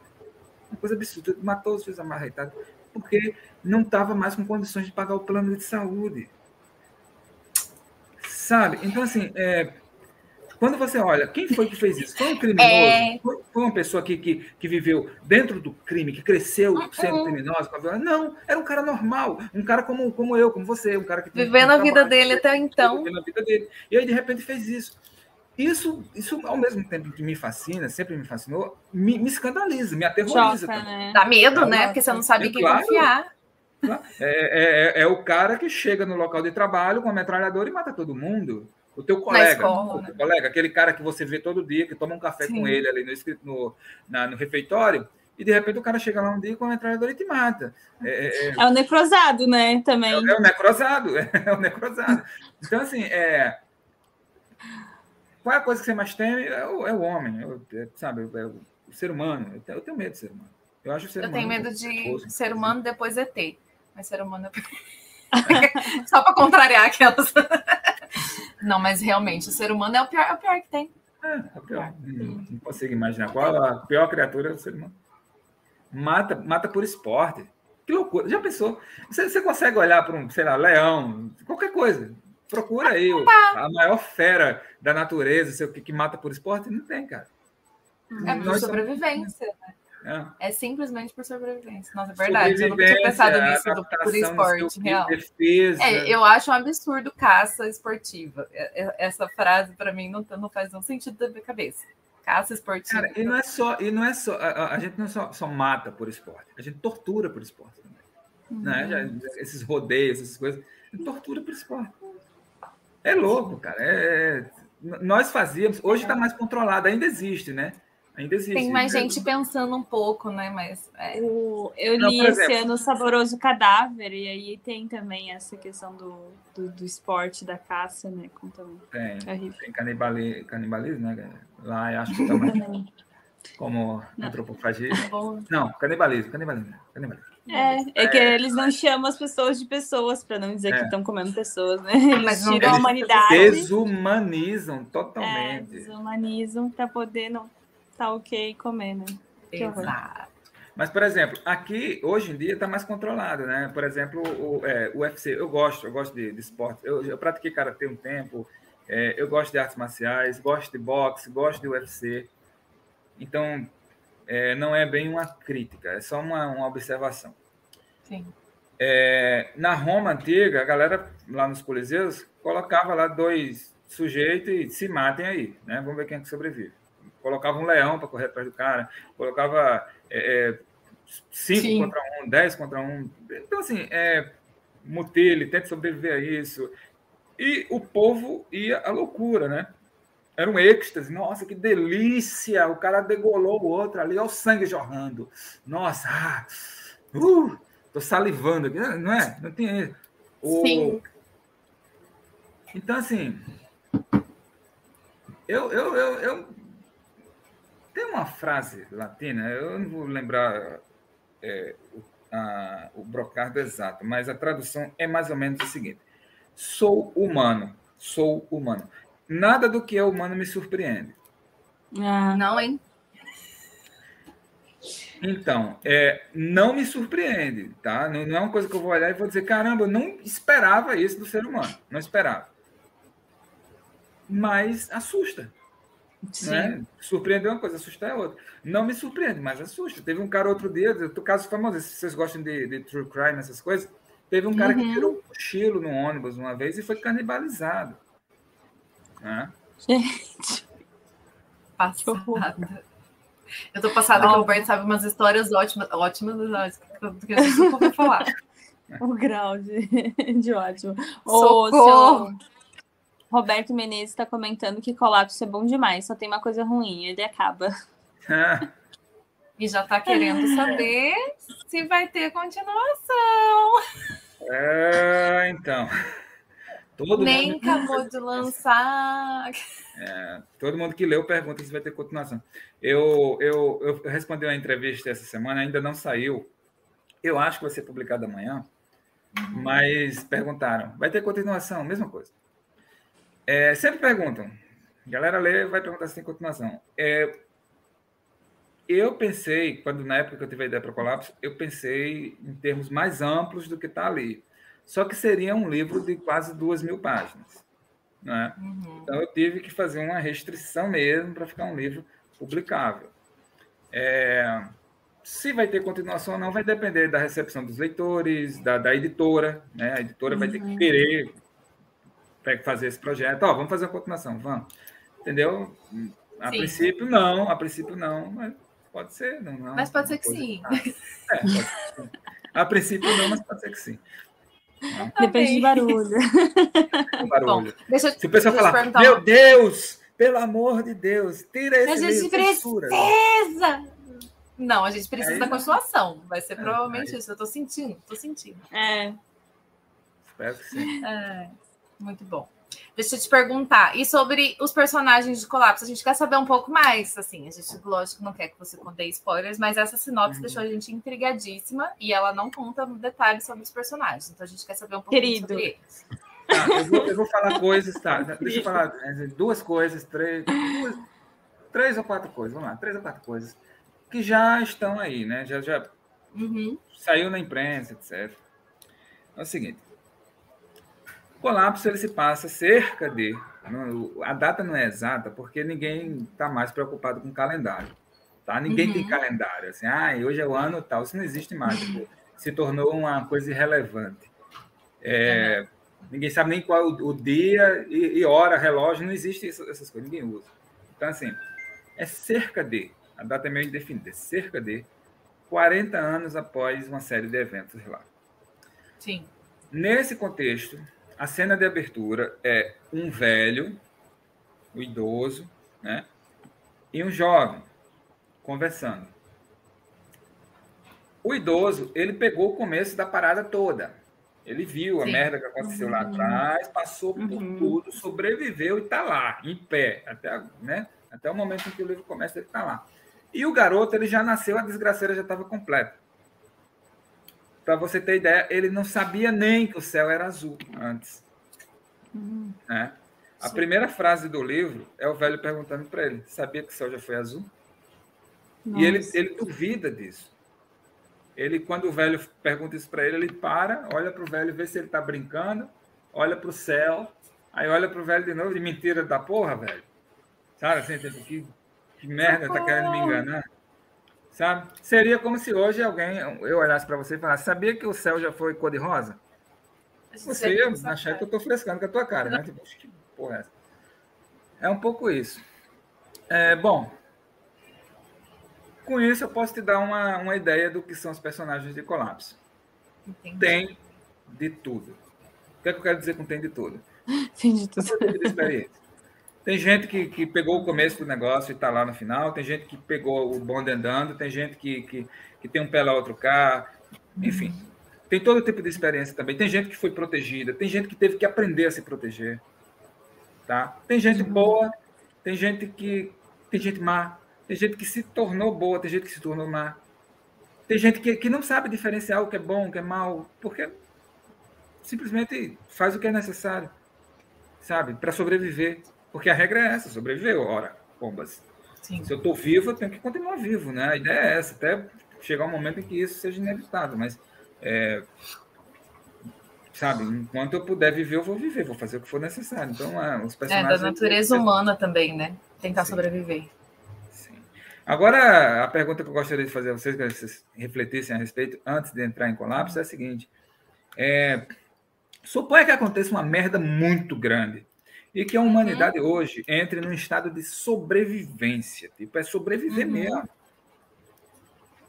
Uma coisa absurda. Matou os filhos amarretados porque não estava mais com condições de pagar o plano de saúde. Sabe? Então, assim, é, quando você olha, quem foi que fez isso? Foi um criminoso? É... Foi, foi, uma pessoa que, que, que, viveu dentro do crime, que cresceu uhum. sendo criminosa? Não, era um cara normal, um cara como, como eu, como você, um cara que... Vivendo a vida dele até então. Vivendo a vida dele. E aí, de repente, fez isso. Isso, isso, ao mesmo tempo que me fascina, sempre me fascinou, me, me escandaliza, me aterroriza. Choca, né? Dá medo, né? Porque você não sabe é, quem claro, confiar. É, é, é, é, o cara que chega no local de trabalho com a metralhadora e mata todo mundo. O teu colega, escola, o teu né? colega, aquele cara que você vê todo dia, que toma um café Sim. com ele ali no, no, na, no refeitório, e de repente o cara chega lá um dia com a metralhadora e te mata. É, é, é, é o necrosado, né? Também. É, é o necrosado, é, o necrosado. Então, assim, é, qual é a coisa que você mais teme? É o, é o homem, é, sabe? É o ser humano. Eu tenho, eu tenho medo de ser humano. Eu acho o ser eu humano. tenho medo de ser humano depois ET. Mas ser humano é. Só para contrariar aquelas. Não, mas realmente, o ser humano é o pior, é o pior que tem. É, é o pior. Não, não consigo imaginar qual a pior criatura é o ser humano. Mata, mata por esporte. Que loucura. Já pensou? Você, você consegue olhar para um, sei lá, leão, qualquer coisa. Procura aí o, a maior fera da natureza, sei o que, que mata por esporte. Não tem, cara. É por sobrevivência, somos... né? É. é. simplesmente por sobrevivência. Nossa, é verdade. Eu nunca tinha pensado nisso do, por esporte real. Defesa. É, eu acho um absurdo caça esportiva. É, essa frase, para mim, não, não faz nenhum sentido da minha cabeça. Caça esportiva. Cara, e não é só, e não é só a, a gente não só, só, mata por esporte, a gente tortura por esporte também. Uhum. Né? Esses rodeios, essas coisas, tortura por esporte. É louco, cara. É, nós fazíamos, hoje está mais controlado, ainda existe, né? Ainda existe. Tem mais gente pensando um pouco, né? Mas é. o, eu li Não, esse ano Saboroso Cadáver, e aí tem também essa questão do, do, do esporte, da caça, né? Com também. Tem, é tem canibali, canibalismo, né? Lá eu acho que também. como antropofagia. Tá não, canibalismo, canibalismo, canibalismo. É, é que é. eles não chamam as pessoas de pessoas, para não dizer é. que estão comendo pessoas, né? Eles Mas tiram a humanidade. Desumanizam totalmente. É, desumanizam para poder não tá ok comer, né? Exato. Mas, por exemplo, aqui, hoje em dia, está mais controlado, né? Por exemplo, o é, UFC, eu gosto, eu gosto de, de esporte. Eu, eu pratiquei karatê um tempo, é, eu gosto de artes marciais, gosto de boxe, gosto de UFC. Então, é, não é bem uma crítica, é só uma, uma observação. Sim. É, na Roma antiga, a galera lá nos Coliseus colocava lá dois sujeitos e se matem aí, né? Vamos ver quem é que sobrevive colocava um leão para correr atrás do cara, colocava é, é, cinco Sim. contra um, dez contra um. Então, assim, é, mutile, tenta sobreviver a isso. E o povo ia à loucura, né? Era um êxtase. Nossa, que delícia! O cara degolou o outro ali, olha o sangue jorrando. Nossa, ah, uh, tô salivando aqui, não é? Não tem. O... Sim. Então, assim, eu, eu, eu, eu tem uma frase latina, eu não vou lembrar é, o, a, o brocardo exato, mas a tradução é mais ou menos o seguinte: sou humano, sou humano. Nada do que é humano me surpreende. Ah, não, hein? Então, é, não me surpreende, tá? Não, não, é uma coisa que eu vou olhar e vou dizer, caramba, eu não esperava isso do ser humano, não esperava. Mas assusta. Né? Surpreender é uma coisa, assustar é outra. Não me surpreende, mas assusta. Teve um cara outro dia, do caso famoso, se vocês gostam de, de true crime, essas coisas, teve um cara uhum. que tirou um cochilo no ônibus uma vez e foi canibalizado. Né? Gente. Passada. Eu tô passada que o Roberto sabe umas histórias ótimas, ótimas, que gente nunca falar. O grau de, de ótimo. Socorro! Ô, seu... Roberto Menezes está comentando que colapso é bom demais, só tem uma coisa ruim, ele acaba. e já está querendo saber se vai ter continuação. É, então. Todo Nem mundo... acabou de lançar. É, todo mundo que leu pergunta se vai ter continuação. Eu, eu, eu respondi uma entrevista essa semana, ainda não saiu. Eu acho que vai ser publicado amanhã. Uhum. Mas perguntaram: vai ter continuação? Mesma coisa. É, sempre perguntam. A galera lê vai perguntar se tem continuação. É, eu pensei, quando na época que eu tive a ideia para o Colapso, eu pensei em termos mais amplos do que está ali. Só que seria um livro de quase duas mil páginas. Né? Uhum. Então eu tive que fazer uma restrição mesmo para ficar um livro publicável. É, se vai ter continuação ou não vai depender da recepção dos leitores, da, da editora. Né? A editora uhum. vai ter que uhum. Querer fazer esse projeto. Ó, vamos fazer a continuação, vamos. Entendeu? A sim. princípio, não. A princípio, não. Mas pode ser, não. não mas pode ser que sim. É, pode ser que sim. A princípio, não, mas pode ser que sim. Depende de barulho. barulho. Bom, deixa, Se o pessoal falar, meu Deus, pelo amor de Deus, tira esse A gente precisa! Não, a gente precisa aí, da continuação. Vai ser é, provavelmente aí. isso. Eu tô sentindo, tô sentindo. É. Espero que sim. É, muito bom. Deixa eu te perguntar, e sobre os personagens de Colapso? A gente quer saber um pouco mais, assim, a gente, lógico, não quer que você conte spoilers, mas essa sinopse uhum. deixou a gente intrigadíssima e ela não conta detalhes sobre os personagens, então a gente quer saber um pouco sobre eles. Tá, eu, vou, eu, vou, falar coisas, tá? Deixa eu falar é, duas coisas, três, duas, três ou quatro coisas, vamos lá, três ou quatro coisas que já estão aí, né? Já, já uhum. saiu na imprensa, etc. É o seguinte, colapso ele se passa cerca de. a data não é exata, porque ninguém está mais preocupado com calendário. Tá? Ninguém uhum. tem calendário. Assim, ah, hoje é o ano tal. Isso não existe mais. Tipo, se tornou uma coisa irrelevante. É, uhum. Ninguém sabe nem qual o, o dia e, e, hora, relógio, não existe isso, essas coisas, ninguém usa. Então, assim, é cerca de, a data é meio indefinida, é cerca de 40 anos após uma série de eventos lá. Sim. Nesse contexto, a cena de abertura é um velho, o um idoso, né? E um jovem conversando. O idoso, ele pegou o começo da parada toda. Ele viu a Sim. merda que aconteceu uhum. lá atrás, passou por uhum. tudo, sobreviveu e está lá, em pé, até, né? até o momento em que o livro começa, ele está lá. E o garoto, ele já nasceu, a desgraceira já estava completa. Para você ter ideia, ele não sabia nem que o céu era azul antes. Uhum. Né? A primeira frase do livro é o velho perguntando para ele: Sabia que o céu já foi azul? Nossa. E ele, ele duvida disso. Ele, quando o velho pergunta isso para ele, ele para, olha para o velho, vê se ele está brincando, olha para o céu, aí olha para o velho de novo, de mentira da porra, velho. Sabe assim, tipo, que, que merda tá querendo me enganar? Sabe? Seria como se hoje alguém, eu olhasse para você e falasse, sabia que o céu já foi cor-de-rosa? Você ia achar que eu estou frescando com a tua cara, né? Tipo, que porra é essa? É um pouco isso. É, bom, com isso eu posso te dar uma, uma ideia do que são os personagens de Colapso. Entendi. Tem de tudo. O que, é que eu quero dizer com tem de tudo? Tem de tudo. experiência. Tem gente que, que pegou o começo do negócio e está lá no final, tem gente que pegou o bonde andando, tem gente que, que, que tem um pé lá, outro cá, enfim. Tem todo tipo de experiência também. Tem gente que foi protegida, tem gente que teve que aprender a se proteger. Tá? Tem gente boa, tem gente que tem gente má, tem gente que se tornou boa, tem gente que se tornou má. Tem gente que, que não sabe diferenciar o que é bom, o que é mal, porque simplesmente faz o que é necessário, sabe, para sobreviver. Porque a regra é essa, sobreviver, ora, bombas. Sim. Se eu estou vivo, eu tenho que continuar vivo, né? A ideia é essa, até chegar um momento em que isso seja inevitável, mas é, sabe, enquanto eu puder viver, eu vou viver, vou fazer o que for necessário. Então, é, os personagens... É, da natureza humana também, né? Tentar Sim. sobreviver. Sim. Agora, a pergunta que eu gostaria de fazer a vocês, que vocês refletissem a respeito, antes de entrar em colapso, é a seguinte. É, suponha que aconteça uma merda muito grande e que a humanidade uhum. hoje entre num estado de sobrevivência. Tipo, é sobreviver uhum. mesmo.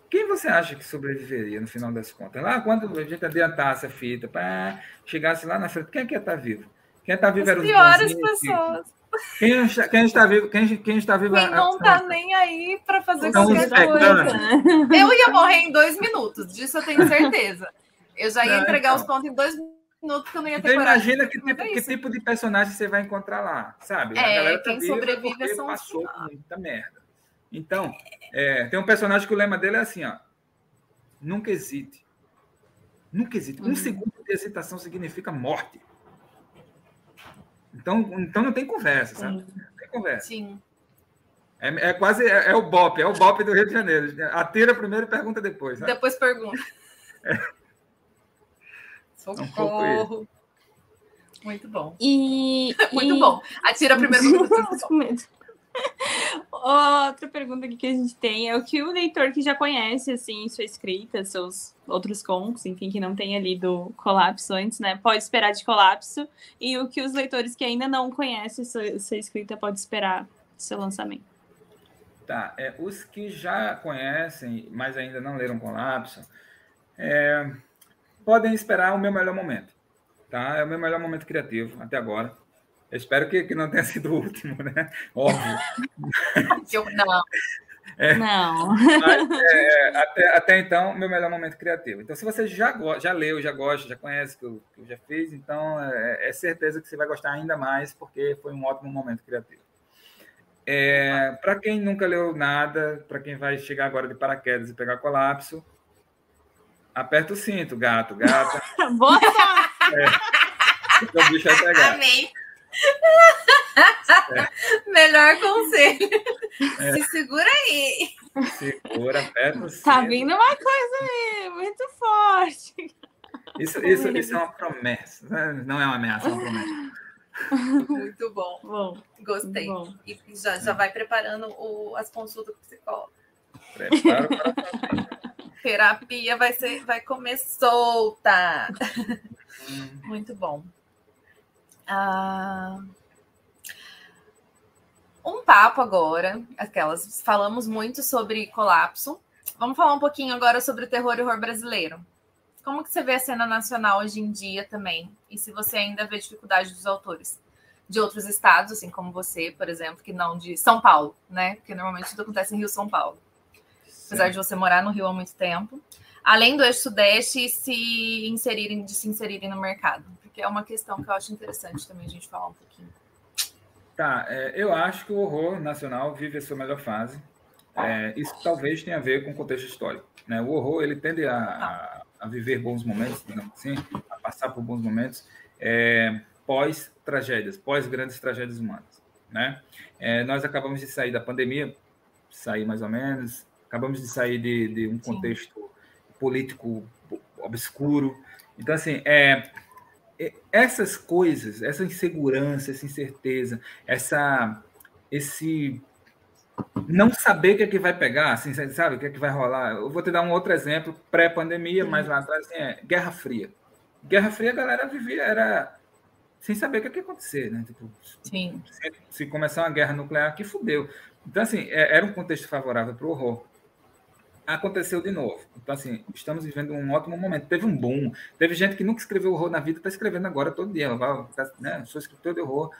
Quem você acha que sobreviveria no final das contas? Lá quando a gente adiantasse a fita, pá, chegasse lá na frente, quem é que ia estar tá vivo? Quem está vivo As era os piores pessoas. Quem está, quem está vivo? Quem, quem está vivo? Quem não está nem aí para fazer então, qualquer coisa. Eu ia morrer em dois minutos, disso eu tenho certeza. Eu já ia entregar então. os pontos em dois minutos minutos que eu não ia ter então, imagina que tipo, que tipo de personagem você vai encontrar lá, sabe? É, a galera tá quem sobrevive são passou por muita merda. Então, é, tem um personagem que o lema dele é assim, ó. Nunca hesite. Nunca hesite. Uhum. Um segundo de hesitação significa morte. Então, então não tem conversa, sabe? Não tem conversa. Sim. É, é quase é, é, o BOP, é o BOP do Rio de Janeiro. Atira primeiro e pergunta depois. Sabe? Depois pergunta. É. Socorro. Um Muito bom. E, Muito e... bom. Atira primeiro. Outra pergunta que a gente tem é o que o leitor que já conhece assim sua escrita, seus outros contos, enfim, que não tenha lido Colapso antes, né, pode esperar de Colapso e o que os leitores que ainda não conhecem sua, sua escrita pode esperar do seu lançamento. Tá, é, os que já conhecem, mas ainda não leram Colapso, é, podem esperar o meu melhor momento, tá? É o meu melhor momento criativo até agora. Eu espero que, que não tenha sido o último, né? Óbvio. não. É, não. Mas, é, até, até então, meu melhor momento criativo. Então, se você já, já leu, já gosta, já conhece o que eu, que eu já fiz, então é, é, certeza que você vai gostar ainda mais, porque foi um ótimo momento criativo. É, para quem nunca leu nada, para quem vai chegar agora de paraquedas e pegar colapso, aperta o cinto, gato, gata. Boa sorte! É, o bicho vai pegar. Amém. É. Melhor conselho. É. Se segura aí. Segura, aperta o Tá vindo uma coisa aí, muito forte. Isso, isso, isso é uma promessa. Né? Não é uma ameaça, é uma promessa. Muito bom. bom Gostei. Bom. E já, já vai preparando o, as consultas com o psicólogo. Prepara para Terapia vai, ser, vai comer solta. Hum. Muito bom. Ah, um papo agora, aquelas. Falamos muito sobre colapso. Vamos falar um pouquinho agora sobre o terror e horror brasileiro. Como que você vê a cena nacional hoje em dia também? E se você ainda vê dificuldade dos autores de outros estados, assim como você, por exemplo, que não de São Paulo, né? Porque normalmente tudo acontece em Rio São Paulo. Apesar de você morar no Rio há muito tempo. Além do eixo sudeste se inserirem, de se inserirem no mercado. Porque é uma questão que eu acho interessante também a gente falar um pouquinho. Tá, é, eu acho que o horror nacional vive a sua melhor fase. É, isso talvez tenha a ver com o contexto histórico. Né? O horror ele tende a, a, a viver bons momentos, digamos assim, a passar por bons momentos é, pós tragédias, pós grandes tragédias humanas. Né? É, nós acabamos de sair da pandemia, sair mais ou menos, acabamos de sair de, de um contexto Sim. político obscuro. Então, assim, é, essas coisas, essa insegurança, essa incerteza, essa, esse não saber o que é que vai pegar, assim, sabe, o que é que vai rolar. Eu vou te dar um outro exemplo, pré-pandemia, mais lá atrás, assim, é Guerra Fria. Guerra Fria, a galera vivia, era sem saber o que, é que ia acontecer, né? Tipo, Sim. Se, se, começar uma guerra nuclear aqui, fudeu. Então, assim, é, era um contexto favorável para o horror. Aconteceu de novo. Então, assim, estamos vivendo um ótimo momento. Teve um boom. Teve gente que nunca escreveu horror na vida, está escrevendo agora todo dia. Né? Sou escritor de horror,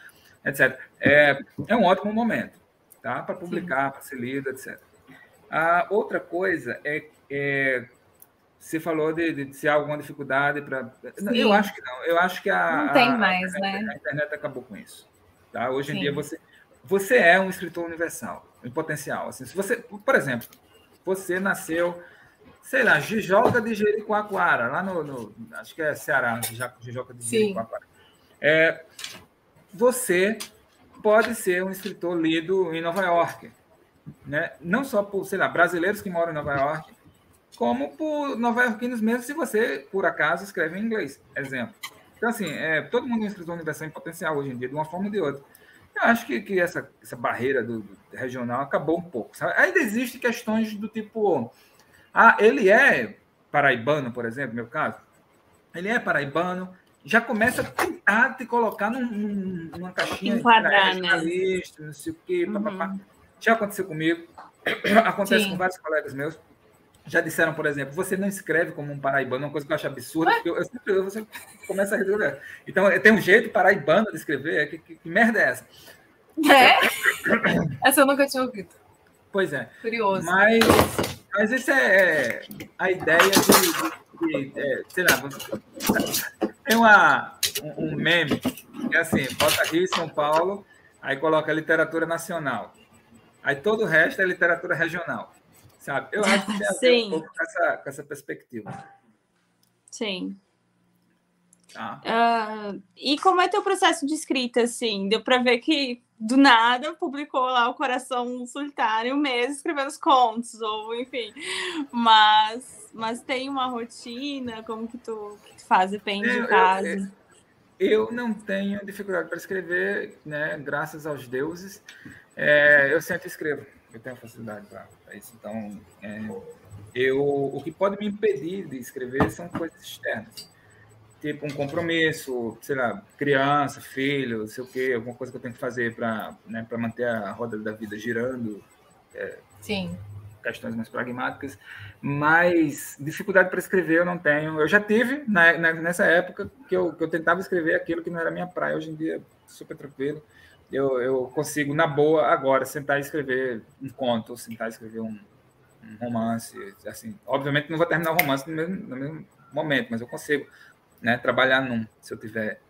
etc. É, é um ótimo momento tá? para publicar, para ser lido, etc. A outra coisa é, é você falou de, de se há alguma dificuldade para. Eu acho que não. Eu acho que a. Não tem mais, a, né? A internet acabou com isso. Tá? Hoje Sim. em dia você, você é um escritor universal, em potencial. Assim, se você, por exemplo, você nasceu, sei lá, Jijoca de Jericoacoara, lá no, no acho que é Ceará, Jijoca de Jericoacoara. É, você pode ser um escritor lido em Nova York, né? Não só por, sei lá, brasileiros que moram em Nova York, como por nova-iorquinos mesmo, se você, por acaso, escreve em inglês, exemplo. Então, assim, é, todo mundo é um escritor universal em potencial hoje em dia, de uma forma ou de outra. Eu acho que, que essa, essa barreira do, do regional acabou um pouco. Sabe? Ainda existem questões do tipo... Ah, ele é paraibano, por exemplo, no meu caso. Ele é paraibano, já começa a tentar te colocar num, num, numa caixinha Enquadrar, né? não sei o quê, uhum. Já aconteceu comigo, acontece Sim. com vários colegas meus. Já disseram, por exemplo, você não escreve como um paraibano, uma coisa que eu acho absurda, porque eu, eu sempre eu, você começa a resolver. Então, tem um jeito paraibano de escrever, que, que, que merda é essa? É? essa eu nunca tinha ouvido. Pois é. Curioso. Mas, mas isso é a ideia de, de, de é, sei lá, tem uma, um, um meme que é assim, bota Rio e São Paulo, aí coloca literatura nacional. Aí todo o resto é literatura regional. Sabe? Eu acho que tem a ver um pouco com essa, com essa perspectiva. Sim. Tá. Uh, e como é teu processo de escrita, assim? Deu para ver que do nada publicou lá o Coração Solitário mesmo, escrevendo os contos, ou enfim. Mas, mas tem uma rotina, como que tu, que tu faz? Depende de casa. Eu, eu, não tenho dificuldade para escrever, né? Graças aos deuses. É, eu sempre escrevo, eu tenho facilidade para isso. Então, é, eu, o que pode me impedir de escrever são coisas externas tipo um compromisso, sei lá, criança, filho, sei o quê, alguma coisa que eu tenho que fazer para né, manter a roda da vida girando. É, Sim. Questões mais pragmáticas. Mas dificuldade para escrever eu não tenho. Eu já tive na, na, nessa época que eu, que eu tentava escrever aquilo que não era minha praia. Hoje em dia, super tranquilo. Eu, eu consigo, na boa, agora, sentar e escrever um conto, sentar e escrever um, um romance. Assim, obviamente, não vou terminar o romance no mesmo, no mesmo momento, mas eu consigo né, trabalhar num, se eu tiver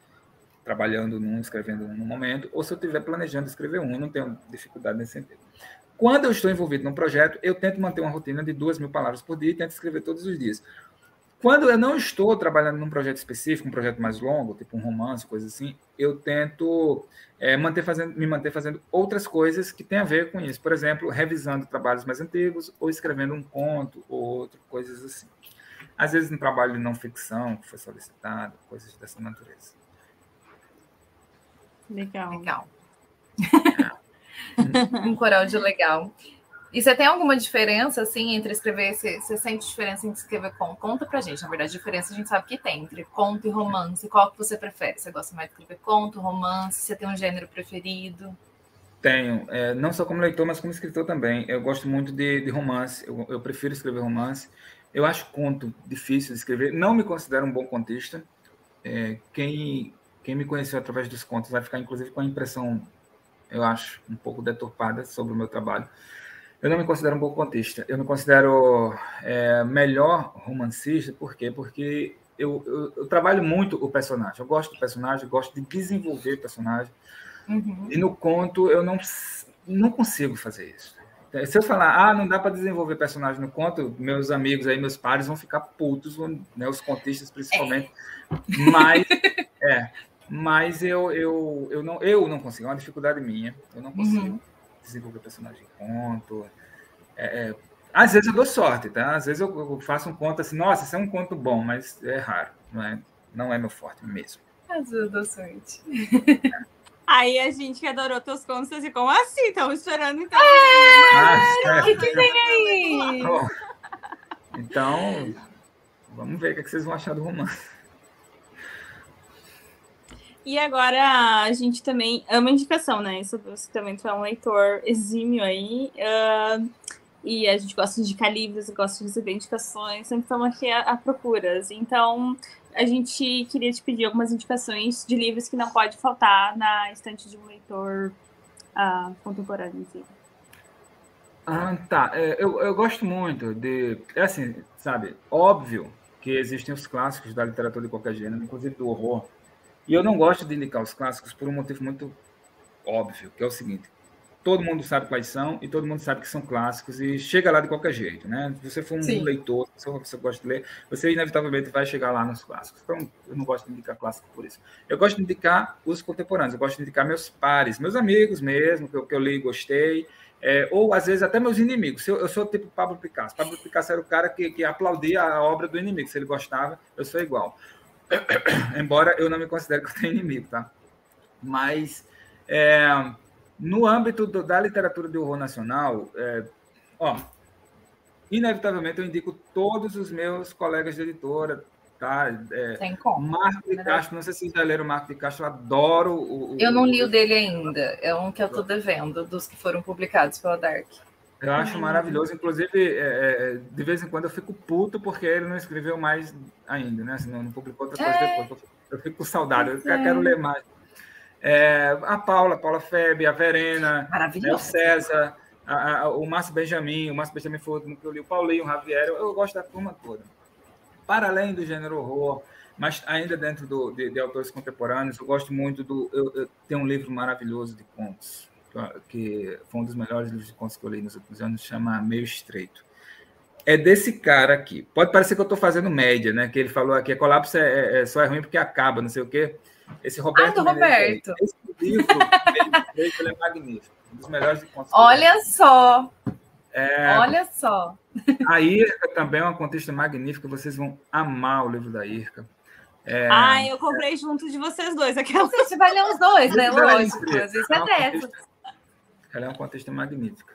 trabalhando num, escrevendo num momento, ou se eu estiver planejando escrever um, eu não tenho dificuldade nesse sentido. Quando eu estou envolvido num projeto, eu tento manter uma rotina de duas mil palavras por dia e tento escrever todos os dias. Quando eu não estou trabalhando num projeto específico, um projeto mais longo, tipo um romance, coisa assim, eu tento é, manter fazendo, me manter fazendo outras coisas que têm a ver com isso. Por exemplo, revisando trabalhos mais antigos, ou escrevendo um conto, ou outro, coisas assim às vezes no trabalho de não ficção que foi solicitado, coisas dessa natureza. Legal. Legal. um coral de legal. E você tem alguma diferença, assim, entre escrever... Você, você sente diferença em escrever conto? Conta pra gente. Na verdade, diferença a gente sabe que tem. Entre conto e romance. Qual que você prefere? Você gosta mais de escrever conto, romance? Você tem um gênero preferido? Tenho. É, não só como leitor, mas como escritor também. Eu gosto muito de, de romance. Eu, eu prefiro escrever romance. Eu acho conto difícil de escrever. Não me considero um bom contista. É, quem, quem me conheceu através dos contos vai ficar, inclusive, com a impressão, eu acho, um pouco deturpada sobre o meu trabalho. Eu não me considero um bom contista. Eu me considero é, melhor romancista. Por quê? Porque eu, eu, eu, trabalho muito o personagem. Eu gosto do personagem, gosto de desenvolver o personagem. Uhum. E no conto eu não, não consigo fazer isso. Se eu falar, ah, não dá para desenvolver personagem no conto, meus amigos aí, meus pares vão ficar putos, né, os contistas principalmente. É. Mas, é, mas eu, eu, eu, não, eu não consigo, é uma dificuldade minha. Eu não consigo uhum. Desenvolver personagem em conto. É, é, às vezes eu dou sorte, tá? Às vezes eu, faço um conto assim, nossa, isso é um conto bom, mas é raro, não é, não é meu forte mesmo. Às vezes eu dou sorte. É. Aí a gente que adorou teus contos, assim, como assim? Estamos esperando, então. É, o que, que vem aí? Então, vamos ver o é que vocês vão achar do romance. E agora a gente também ama indicação, né? Isso você também tu é um leitor exímio aí. Uh, e a gente gosta de indicar livros, gosta de receber indicações, sempre estamos aqui a, a procuras. Então, a gente queria te pedir algumas indicações de livros que não pode faltar na estante de um leitor uh, contemporâneo. Assim. Ah, tá. É, eu, eu gosto muito de. É assim, sabe? Óbvio que existem os clássicos da literatura de qualquer gênero, inclusive do horror. E eu não gosto de indicar os clássicos por um motivo muito óbvio, que é o seguinte: todo mundo sabe quais são e todo mundo sabe que são clássicos e chega lá de qualquer jeito, né? Se você for um Sim. leitor, se você gosta de ler, você inevitavelmente vai chegar lá nos clássicos. Então, eu não gosto de indicar clássico por isso. Eu gosto de indicar os contemporâneos, eu gosto de indicar meus pares, meus amigos mesmo, que eu, que eu li e gostei, é, ou às vezes até meus inimigos. Eu, eu, sou tipo Pablo Picasso. Pablo Picasso era o cara que, que aplaudia a obra do inimigo. Se ele gostava, eu sou igual. Embora eu não me considere que eu tenho inimigo, tá? Mas... É, no âmbito do, da literatura de horror nacional, é, ó, inevitavelmente eu indico todos os meus colegas de editora, tá? É, Tem como. Marco de Castro, não sei se vocês já leram o Marco de Castro, eu adoro o, o Eu não li o dele ainda, é um que eu estou devendo, dos que foram publicados pela Dark. Eu acho maravilhoso, inclusive, é, é, de vez em quando eu fico puto porque ele não escreveu mais ainda, né? Assim, não, não publicou outra coisa é. depois. Eu fico com saudade, eu quero ler mais. É, a Paula, a Paula Febe, a Verena, né, o César, a, a, o Márcio Benjamin, o Márcio Benjamin foi o último que eu li, o Paulinho, o Javier, eu, eu, gosto da turma toda. Para além do gênero horror, mas ainda dentro do, de, de, autores contemporâneos, eu gosto muito do. Eu, eu, tenho um livro maravilhoso de contos, que foi um dos melhores livros de contos que eu li nos últimos anos, chama Meio Estreito. é desse cara aqui. Pode parecer que eu estou fazendo média, né? Que ele falou aqui, colapso é, é, é, só é ruim porque acaba, não sei o quê. Esse Roberto. Ah, do Roberto. Esse livro, ele, ele é magnífico. Um dos melhores encontros. Olha só. É, Olha só. A Irka também é uma contexto magnífica. Vocês vão amar o livro da Irka. É, ah, eu comprei é, junto de vocês dois. Aquela... Você vai ler os dois, né? Lógico. Às vezes é dessa. Ela é um contexto magnífico.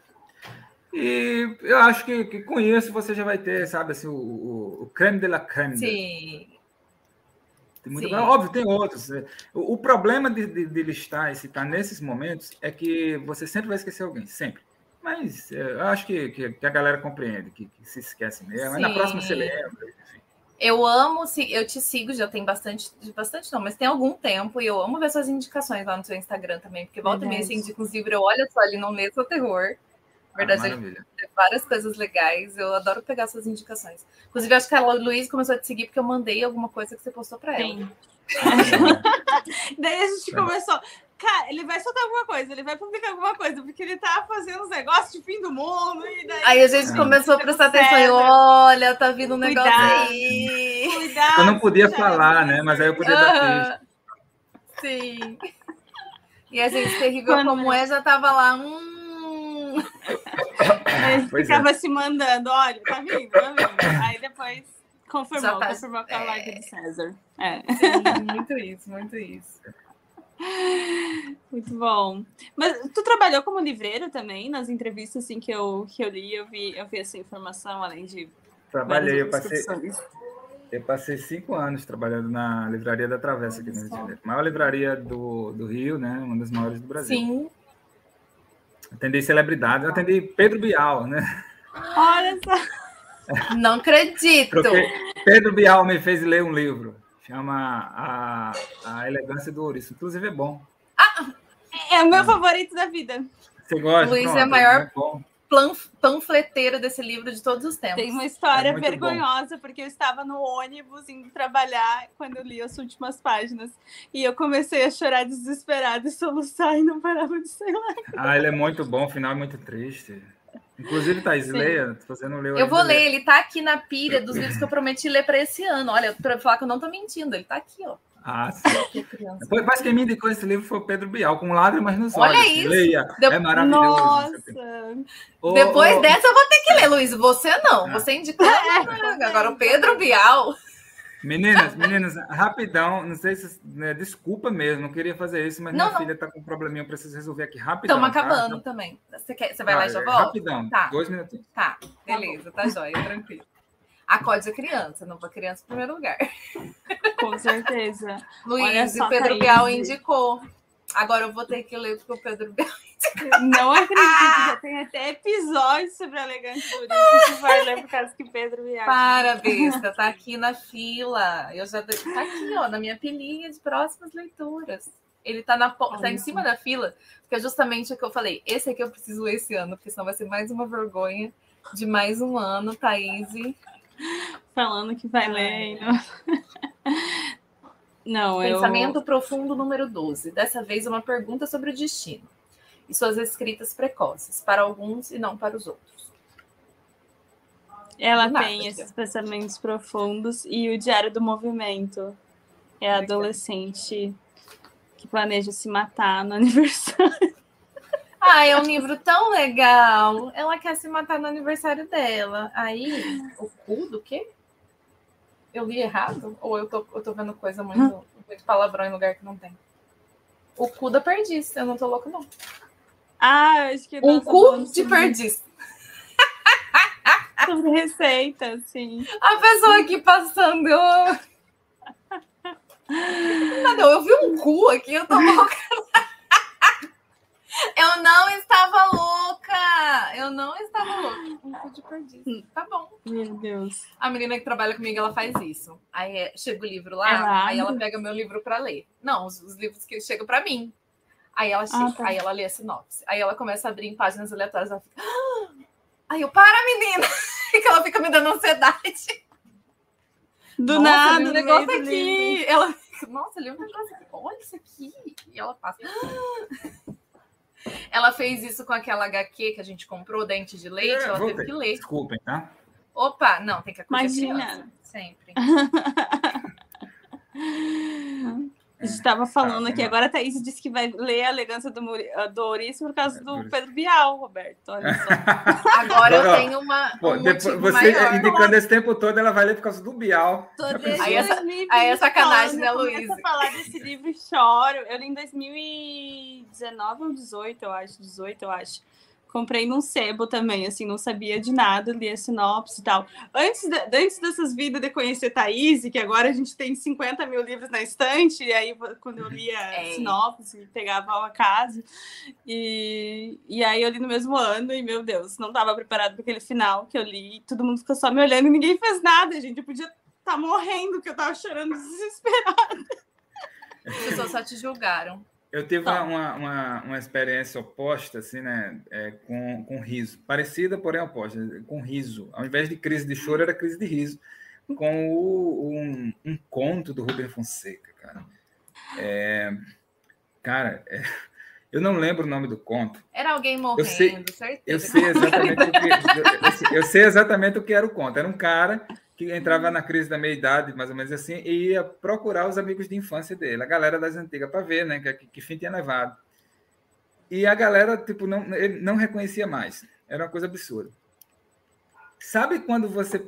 E eu acho que, que, com isso você já vai ter, sabe, assim, o, o, o creme de la creme. Sim. Tem muito... Sim. Óbvio, tem outros. O, o problema de, de, de, listar e citar nesses momentos é que você sempre vai esquecer alguém, sempre. Mas é, eu acho que, que, que a galera compreende, que, que, se esquece mesmo. Sim. na próxima você lembra. Enfim. Eu amo, eu te sigo, já tem bastante, bastante não, mas tem algum tempo e eu amo ver suas indicações lá no seu Instagram também, porque volta e meia você indica uns livros, eu olho só ali, não lê seu terror. Na verdade, ah, ele tem várias coisas legais. Eu adoro pegar suas indicações. Inclusive, acho que a Luiz começou a te seguir porque eu mandei alguma coisa que você postou para ela. Sim. Daí a gente começou. Cara, ele vai soltar alguma coisa, ele vai publicar alguma coisa, porque ele tá fazendo uns negócios de fim do mundo. E daí... Aí a gente começou a prestar atenção e olha, tá vindo um negócio Cuidado. aí. Cuidado, eu não podia falar, né? Mas aí eu podia dar Sim. E a gente, terrível Quando... como é, já tava lá. Hum, Ele ficava é. se mandando, olha, tá vindo, tá vindo. Aí depois confirmou, tá... confirmou com a é. live do César. É. Sim, muito isso, muito isso. Muito bom. Mas tu trabalhou como livreiro também? Nas entrevistas assim, que, eu, que eu li, eu vi, eu vi essa informação, além de. Trabalhei, eu passei. Eu passei cinco anos trabalhando na Livraria da Travessa aqui no Rio de Janeiro. Maior livraria do, do Rio, né? Uma das maiores do Brasil. Sim, Atendi celebridades, eu atendi Pedro Bial, né? Olha só. Não acredito. Porque Pedro Bial me fez ler um livro, chama A, a Elegância do Ouriço. Inclusive é bom. Ah, é o meu favorito da vida. Você gosta? Luiz Pronto, é a maior é panfleteiro desse livro de todos os tempos. Tem uma história é vergonhosa, bom. porque eu estava no ônibus indo trabalhar quando eu li as últimas páginas. E eu comecei a chorar desesperada e soluçar e não parava de sair lá. Ah, ele é muito bom, o final é muito triste. Inclusive, Thaís, leia, você não leu Eu vou ler, ele tá aqui na pilha dos livros que eu prometi ler para esse ano. Olha, para falar que eu não tô mentindo, ele tá aqui, ó. Ah, sim. Mas quem me indicou esse livro foi o Pedro Bial, com lágrimas nos Olha olhos. isso. Leia. De... É maravilhoso. Nossa. Depois oh, dessa eu vou ter que ler, Luiz. Você não. Você indicou. É. Agora o Pedro Bial. Meninas, meninas, rapidão, não sei se. Né, desculpa mesmo, não queria fazer isso, mas não, minha não. filha está com um probleminha, eu preciso resolver aqui rapidão. Estamos acabando tá? também. Você, quer, você vai ah, lá e já volta? Rapidão, tá. dois minutinhos. Tá, beleza, tá jóia, tranquilo. Acorde a criança, não para criança em primeiro lugar. Com certeza. Luiz e Pedro Bial indicou. Agora eu vou ter que ler porque o Pedro Bial. Não acredito, já tem até episódio sobre a elegante isso que vai ler por causa que Pedro Bial. Para, besta, tá aqui na fila. Eu já tá aqui, ó, na minha pilinha de próximas leituras. Ele tá, na, tá em cima da fila, porque é justamente o que eu falei. Esse aqui eu preciso ler esse ano, porque senão vai ser mais uma vergonha de mais um ano, Thaís Falando que vai ler. Não, Pensamento eu... profundo número 12. Dessa vez, uma pergunta sobre o destino e suas escritas precoces, para alguns e não para os outros. Ela Nada, tem esses pensamentos profundos e o Diário do Movimento. É a adolescente que planeja se matar no aniversário. Ah, é um livro tão legal. Ela quer se matar no aniversário dela. Aí, o cu do quê? Eu li errado? Ou eu tô, eu tô vendo coisa muito, muito palavrão em lugar que não tem? O cu da perdiz. Eu não tô louco, não. Ah, acho que. Um cu de perdiz. Sobre receita, sim. A pessoa aqui passando. Não, eu vi um cu aqui, eu tô louca. Eu não estava louca! Eu não estava louca. Um cu de perdiz. Tá bom. Meu Deus. A menina que trabalha comigo, ela faz isso. Aí é, chega o livro lá, ela aí ela pega meu livro para ler. Não, os, os, livros que chegam para mim. Aí ela, chega, ah, tá. aí ela lê a sinopse. Aí ela começa a abrir em páginas aleatórias. Ela fica. Ah! Aí eu, para, menina! que ela fica me dando ansiedade. Do Nossa, nada, um negócio aqui. Ela fica, Nossa, li um negócio aqui. Olha isso aqui. E ela passa. Ah! Ela fez isso com aquela HQ que a gente comprou, Dente de Leite, ela teve que ler. Desculpem, tá? Opa, não, tem que acolher Imagina. criança, sempre. A gente estava falando aqui, agora a Thaís disse que vai ler a elegância do, Muri- do Ouriço por causa É, do. Pedro Bial, Roberto. Olha só. Agora eu tenho uma, Pô, um depois- você maior. indicando esse tempo todo, ela vai ler por causa do Bial. Tô desde? Aí é sa- 2020 aí é sacanagem, né, falando, eu Luísa? começo a falar desse livro e choro. Eu li em 2019 ou 18, eu acho. 18, eu acho. Comprei num sebo também, assim, não sabia de nada, li a sinopse e tal. Antes, de- antes dessas vidas de conhecer Thaís, que agora a gente tem 50 mil livros na estante, e aí quando eu lia É. sinopse, pegava ao acaso. E, e aí eu li no mesmo ano, e meu Deus, não estava preparado para aquele final que eu li. Todo mundo ficou só me olhando e ninguém fez nada, gente. Eu podia estar morrendo, que eu tava chorando desesperada. As pessoas só te julgaram. Eu tive uma, uma, uma experiência oposta, assim, né? é, com, com riso. Parecida, porém oposta. Com riso. Ao invés de crise de choro, era crise de riso. Com o- um, um conto do Rubem Fonseca, cara. É, cara, é, eu não lembro o nome do conto. Era alguém morrendo, sei- certeza. Eu sei exatamente o que eu, eu sei exatamente o que era o conto. Era um cara que entrava na crise da meia-idade, mais ou menos assim, e ia procurar os amigos de infância dele, a galera das antigas, para ver, né, que, que fim tinha levado. E a galera, tipo, não, ele não reconhecia mais. Era uma coisa absurda. Sabe quando você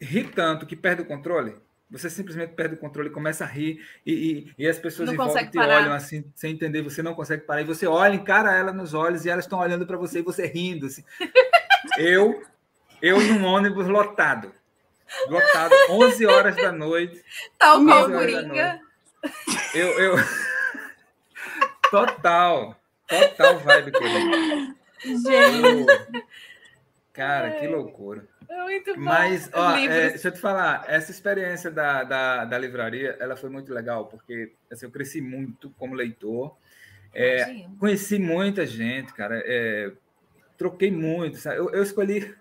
ri tanto que perde o controle? Você simplesmente perde o controle, começa a rir, e, e, e as pessoas Não em volta consegue te parar. olham assim, sem entender, você não consegue parar, e você olha, encara ela nos olhos, e elas estão olhando para você, e você rindo. Assim. Eu, eu num ônibus lotado. Lotado, 11 horas da noite. Tal qual Coringa. Eu, eu... Total, total vibe Coringa. Gente, Cara, que loucura. É muito bom. Mas, ó, é, deixa eu te falar, essa experiência da, da, da livraria, ela foi muito legal, porque assim, eu cresci muito como leitor, é, conheci muita gente, cara, é, troquei muito, sabe? Eu, eu escolhi...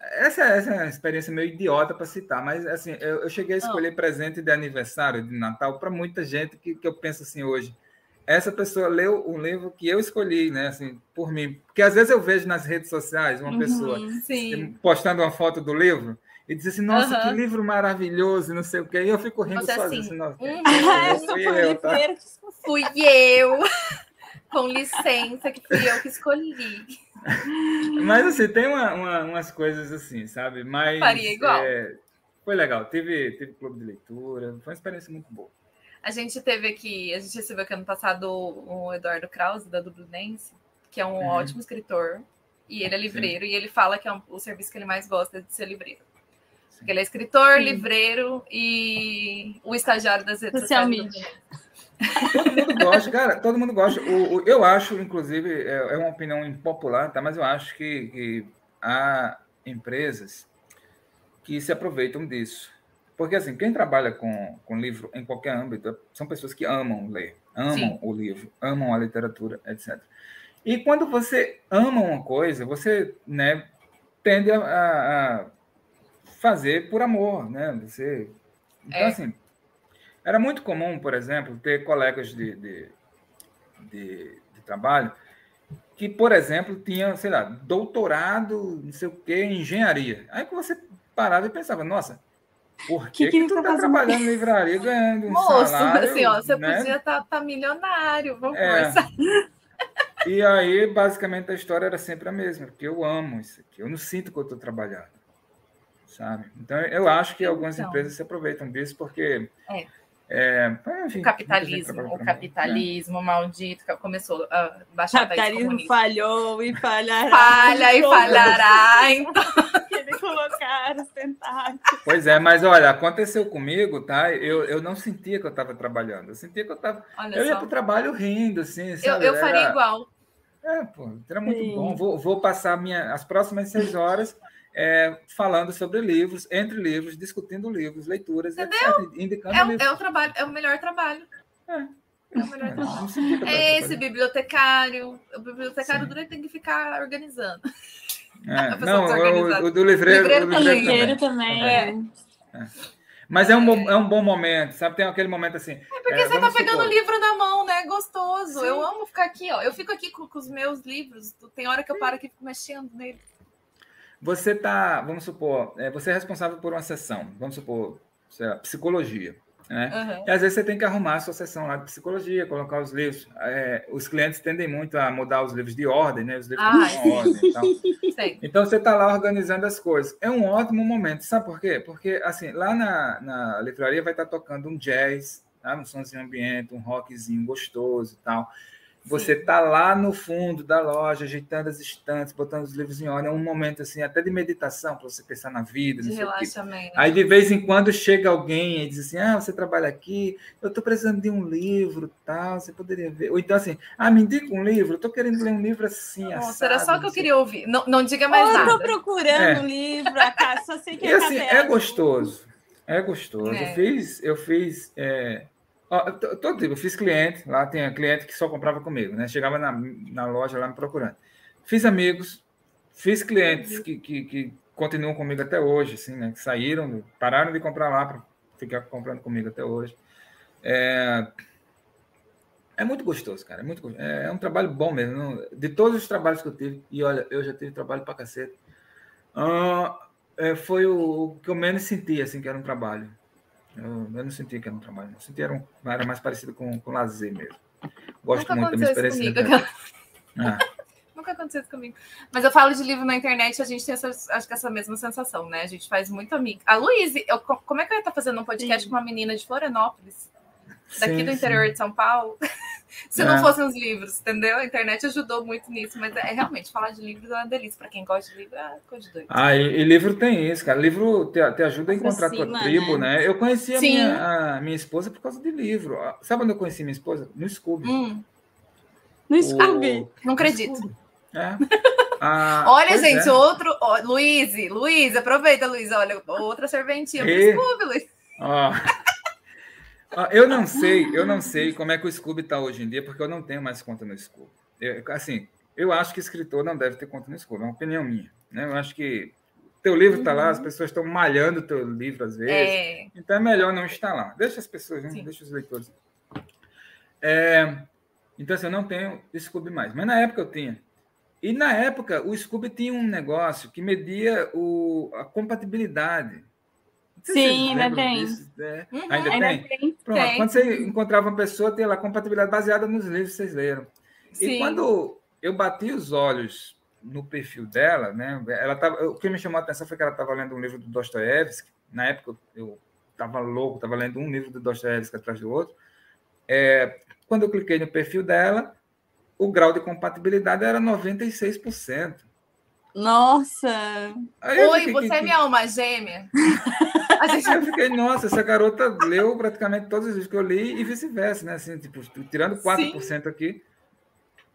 Essa, essa é uma experiência meio idiota para citar, mas assim, eu, eu cheguei a escolher presente de aniversário, de Natal, para muita gente que, que eu penso assim hoje. Essa pessoa leu um livro que eu escolhi, né? Assim, por mim. Porque às vezes eu vejo nas redes sociais uma Uhum. pessoa Sim. postando uma foto do livro e diz assim, nossa, Aham. que livro maravilhoso, não sei o quê. E eu fico rindo Você sozinho. assim, Assim, nossa, Hum, essa fui eu, tá? fui eu. Com licença, que fui eu que escolhi. Mas assim, tem uma- uma- umas coisas assim, sabe? Mas Faria igual. é, foi legal. Teve, teve clube de leitura, foi uma experiência muito boa. A gente teve aqui, a gente recebeu aqui ano passado o Eduardo Krause, da Dublinense, que é um Uhum. ótimo escritor. E ele é livreiro, e ele fala que é um- o serviço que ele mais gosta é de ser livreiro. Sim. Porque ele é escritor, Sim. livreiro e o estagiário das redes Social sociais. Todo mundo gosta, cara, todo mundo gosta. O, o- eu acho, inclusive, é, é uma opinião impopular, tá? mas eu acho que, que há empresas que se aproveitam disso. Porque, assim, quem trabalha com, com livro em qualquer âmbito são pessoas que amam ler, amam Sim. o livro, amam a literatura, etc. E quando você ama uma coisa, você né, tende a, a- fazer por amor, né? Você... Então, É. assim, era muito comum, por exemplo, ter colegas de, de, de, de trabalho que, por exemplo, tinham, sei lá, doutorado, não sei o quê, em engenharia. Aí que você parava e pensava, nossa, por que, Que que, que tu tá tá fazendo trabalhando em livraria ganhando um Moço, salário, assim, ó, você né? podia estar tá, milionário, vamos É. conversar. E aí, basicamente, a história era sempre a mesma, porque eu amo isso aqui, eu não sinto que eu estou trabalhando, sabe? Então, eu acho que algumas Então. empresas se aproveitam disso, porque... É. é, enfim, O capitalismo, o pra mim, né? capitalismo maldito que começou a baixar a país capitalismo falhou e falhará. Falha e falhará, então. Ele os tentáculos. Pois é, mas olha, aconteceu comigo, tá? Eu, eu não sentia que eu estava trabalhando. Eu sentia que eu estava. Olha Eu ia só. para o trabalho rindo, assim. Eu, Sabe? eu faria Era- igual. É, pô, era muito Sim. bom. Vou, vou passar minha, as próximas seis horas é, falando sobre livros, entre livros, discutindo livros, leituras, etc. Indicando É, o- livros. é o trabalho, é o melhor trabalho. É. É o melhor Eu trabalho. É esse bibliotecário. O bibliotecário Sim. dele tem que ficar organizando. É, Não, o, o do livreiro, Livreiro o livreiro livreiro também. também. É. Mas é um, bom, é um bom momento, sabe? Tem aquele momento assim. É porque você tá pegando o livro na mão, né? Gostoso. Sim. Eu amo ficar aqui, ó. Eu fico aqui com, com os meus livros. Tem hora que eu paro aqui e fico mexendo nele. Você tá, vamos supor, é, você é responsável por uma sessão, vamos supor, lá, psicologia. Né? Uhum. E às vezes você tem que arrumar a sua sessão lá de psicologia, colocar os livros. É, os clientes tendem muito a mudar os livros de ordem, né? Os livros ah, de ordem. Então, então você está lá organizando as coisas. É um ótimo momento. Sabe por quê? Porque assim, lá na, na livraria vai estar tá tocando um jazz, tá? um somzinho ambiente, um rockzinho gostoso e tal. Você está lá no fundo da loja, ajeitando as estantes, botando os livros em ordem. É um momento assim, até de meditação, para você pensar na vida. De relaxamento. Aí, de vez em quando, chega alguém e diz assim: Ah, você trabalha aqui, eu estou precisando de um livro, tal, você poderia ver. Ou então, assim, ah, me indica um livro, eu estou querendo ler um livro assim. Nossa, era só que eu queria ouvir. Não, não diga mais nada. Eu estou procurando é. um livro, a só sei que é e, assim, É gostoso. É gostoso. É. Eu fiz. Eu fiz é todo tipo, eu fiz cliente, lá tem cliente que só comprava comigo, né? Chegava na, na loja lá me procurando. Fiz amigos, fiz clientes que, que, que continuam comigo até hoje, assim, né? Que saíram, pararam de comprar lá para ficar comprando comigo até hoje. É, é muito gostoso, cara. É, muito, é, é um trabalho bom mesmo. De todos os trabalhos que eu tive, e olha, eu já tive trabalho para cacete, uh, é, foi o, o que eu menos senti, assim, que era um trabalho. Eu, eu não sentia que era um trabalho, não sentia, era, um, era mais parecido com, com lazer mesmo. Gosto Nunca muito da minha experiência. Comigo, ah. Nunca aconteceu isso comigo. Mas eu falo de livro na internet, a gente tem essa, acho que essa mesma sensação, né? A gente faz muito amigo. A Luíse, como é que eu ia estar fazendo um podcast sim. com uma menina de Florianópolis? Daqui sim, do interior sim. de São Paulo? Se é. não fossem os livros, entendeu? A internet ajudou muito nisso, mas é realmente falar de livros é uma delícia. Para quem gosta de livro, é coisa de doido. Ah, e, e, livro tem isso, cara. Livro te, te ajuda a encontrar tua tribo, né? né? Eu conheci a minha, a minha, esposa por causa de livro. Sabe onde eu conheci minha esposa? No Scooby. Hum. No Scooby? O... Não acredito. Scooby. É. Ah, olha, gente, é. outro. Oh, Luiz, Luiz, aproveita, Luiz. Olha, outra serventinha e... pro Scooby, Luiz. Ó. Ah, eu não sei, eu não sei como é que o Scooby está hoje em dia, porque eu não tenho mais conta no Scooby. Eu, assim, eu acho que escritor não deve ter conta no Scooby, é uma opinião minha. Né? Eu acho que teu livro está uhum. lá, as pessoas estão malhando teu livro às vezes, é. então é melhor não estar lá. Deixa as pessoas, né? deixa os leitores. É, então, assim, eu não tenho Scooby mais, mas na época eu tinha. E na época, o Scooby tinha um negócio que media o, a compatibilidade Sim, ainda tem. É. Uhum, ainda, ainda, tem? tem. Pronto, tem. quando você encontrava uma pessoa, tem lá compatibilidade baseada nos livros que vocês leram. Sim. E quando eu bati os olhos no perfil dela, né? Ela tava, o que me chamou a atenção foi que ela estava lendo um livro do Dostoiévski. Na época eu estava louco, estava lendo um livro do Dostoiévski atrás do outro. É, quando eu cliquei no perfil dela, o grau de compatibilidade era 96%. Nossa! Oi, você é minha alma gêmea? A gente... Eu fiquei, nossa, essa garota leu praticamente todos os livros que eu li e vice-versa, né? Assim, tipo, tirando 4% Sim. aqui,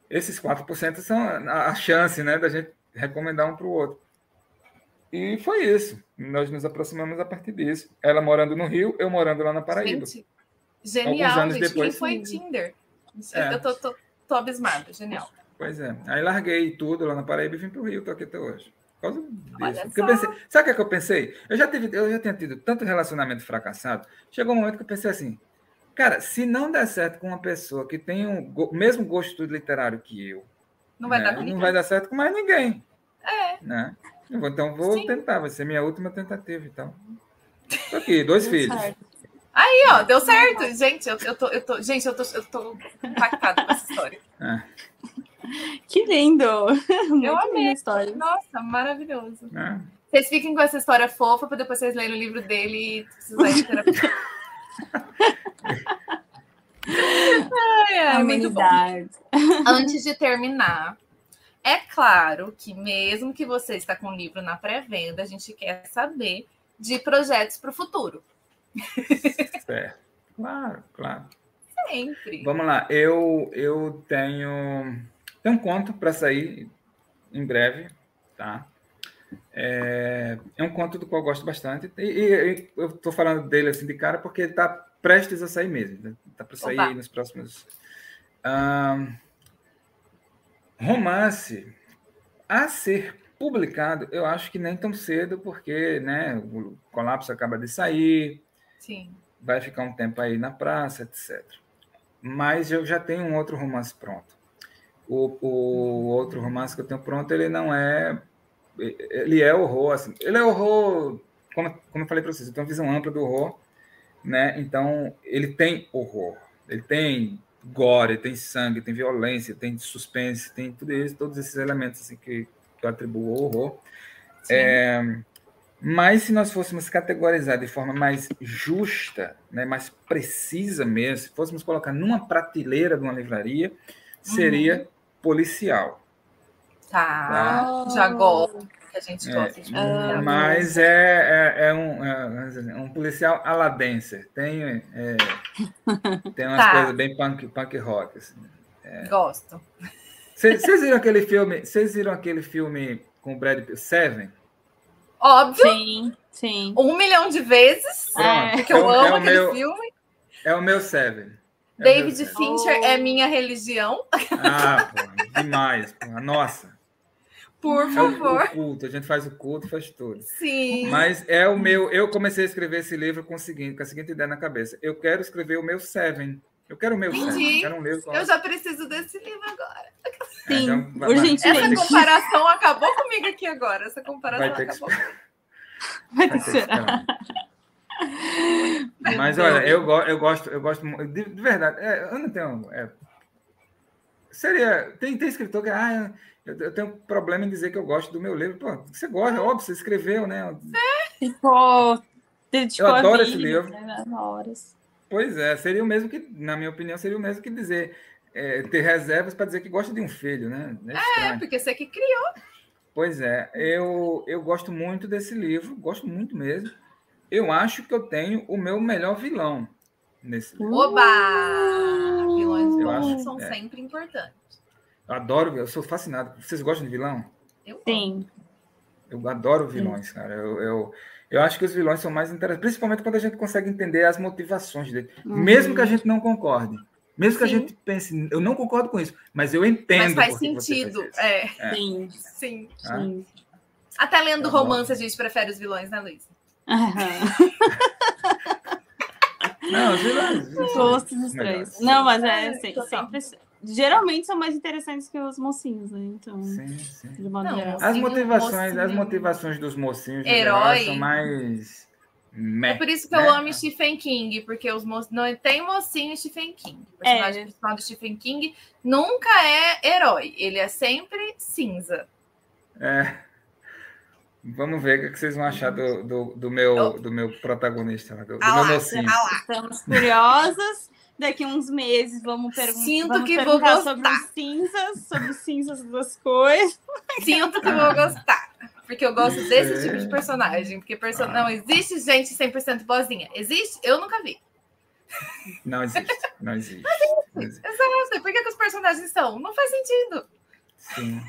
esses 4% são a chance, né, da gente recomendar um para o outro. E foi isso. Nós nos aproximamos a partir disso. Ela morando no Rio, eu morando lá na Paraíba. Gente, genial, Alguns anos gente. Depois, foi Tinder? É. Eu tô, tô, tô abismada, genial. Pois é. Aí larguei tudo lá na Paraíba e vim para o Rio, tô aqui até hoje causa disso. Porque eu pensei, sabe o que, é que eu pensei? Eu já, tive, eu já tinha tido tanto relacionamento fracassado. Chegou um momento que eu pensei assim, cara, se não der certo com uma pessoa que tem o mesmo gosto literário que eu, não vai, né, dar, não vai dar certo com mais ninguém. É. Né? Então vou Sim. tentar, vai ser minha última tentativa. Então, tô aqui, dois filhos. Certo. Aí, ó, deu certo. Gente, eu, eu, tô, eu tô, gente, eu tô, eu tô impactada com essa história. É. Que lindo! Muito eu amei a história. Nossa, maravilhoso. É. Vocês fiquem com essa história fofa para depois vocês lerem o livro dele e precisarem de terapia. ai, ai, muito bom. Antes de terminar, é claro que mesmo que você está com o livro na pré-venda, a gente quer saber de projetos para o futuro. Certo. Claro, claro. Sempre. Vamos lá. Eu, eu tenho tem um conto para sair em breve, tá? É, é, um conto do qual eu gosto bastante. E, e eu estou falando dele assim de cara porque ele está prestes a sair mesmo. Está né? para sair Opa. nos próximos. Um, romance a ser publicado, eu acho que nem tão cedo, porque né, o colapso acaba de sair. Sim. Vai ficar um tempo aí na praça, etc. Mas eu já tenho um outro romance pronto. O, o outro romance que eu tenho pronto, ele não é ele é horror, assim, ele é horror, como, como eu falei para vocês, ele tem uma visão ampla do horror, né? Então, ele tem horror, ele tem gore, tem sangue, tem violência, tem suspense, tem tudo isso, todos esses elementos assim, que, que eu atribuo ao horror. É, mas se nós fôssemos categorizar de forma mais justa, né, mais precisa mesmo, se fôssemos colocar numa prateleira de uma livraria, seria uhum. Policial. Tá, já gosto que a gente é, gosta de é, Mas é, é, é, um, é, um policial aladense. Tem, é, tem umas tá. coisas bem punk, punk rock. Assim. É. Gosto. Vocês viram aquele filme? Vocês viram aquele filme com o Brad Pitt, Seven? Óbvio. Sim, sim. Um milhão de vezes. Pronto. Porque eu amo aquele meu, filme. É o meu Seven. David Fincher oh. é minha religião. Ah, pô, demais. Pô. Nossa. Por favor. É o, culto, a gente faz o culto, faz tudo. Sim. Mas é o meu. Eu comecei a escrever esse livro com, o seguinte, com a seguinte ideia na cabeça. Eu quero escrever o meu Seven. Eu quero o meu Entendi. Seven. Eu, quero um livro eu já preciso desse livro agora. Sim, é, então, urgentemente. Essa comparação acabou comigo aqui agora. Essa comparação vai ter acabou. Que vai ter que esperar. Mas olha, eu, eu gosto, eu gosto de, de verdade. É, eu não tenho. É, seria. Tem, tem escritor que. Ah, eu, eu, tenho problema em dizer que eu gosto do meu livro. Pô, você gosta, óbvio, você escreveu, né? Ficou. Eu adoro esse livro. Né, horas. Pois é, seria o mesmo que, na minha opinião, seria o mesmo que dizer é, ter reservas para dizer que gosta de um filho, né? É, é porque você que criou. Pois é, eu, eu gosto muito desse livro, gosto muito mesmo. Eu acho que eu tenho o meu melhor vilão nesse livro. Oba! Vilões bons são é. sempre importantes. Eu adoro, eu sou fascinado. Vocês gostam de vilão? Eu Sim. Eu adoro vilões, Sim. cara. Eu, eu, eu, acho que os vilões são mais interessantes, principalmente quando a gente consegue entender as motivações dele. Uhum. Mesmo que a gente não concorde. Mesmo que Sim. a gente pense, eu não concordo com isso, mas eu entendo. Mas faz sentido. Faz é. é. Sim. Sim. Ah? Sim. Até lendo romance, a gente prefere os vilões, né, Luiz? Não, os vilões. Gostos estranhos. Não, mas é, é sempre geralmente são mais interessantes que os mocinhos, né? Então, sim, sim. de modo não. As motivações, as motivações dos mocinhos Herói. são mais é por isso que eu amo Stephen King, porque os mo... não tem mocinho Stephen King. O personagem é. principal do Stephen King nunca é herói, ele é sempre cinza. É. Vamos ver o que vocês vão achar do, do, do meu, do meu protagonista, do, do ah meu mocinho. Ah Estamos curiosas daqui uns meses vamos, pergun Sinto vamos que perguntar vou sobre os cinzas, sobre os cinzas das coisas. Sinto que vou gostar. Porque eu gosto desse tipo de personagem. Porque person... não existe gente 100% boazinha. Existe? Eu nunca vi. Não existe. Não existe. Não existe. Exato. Por que, que os personagens são? Não faz sentido. Sim.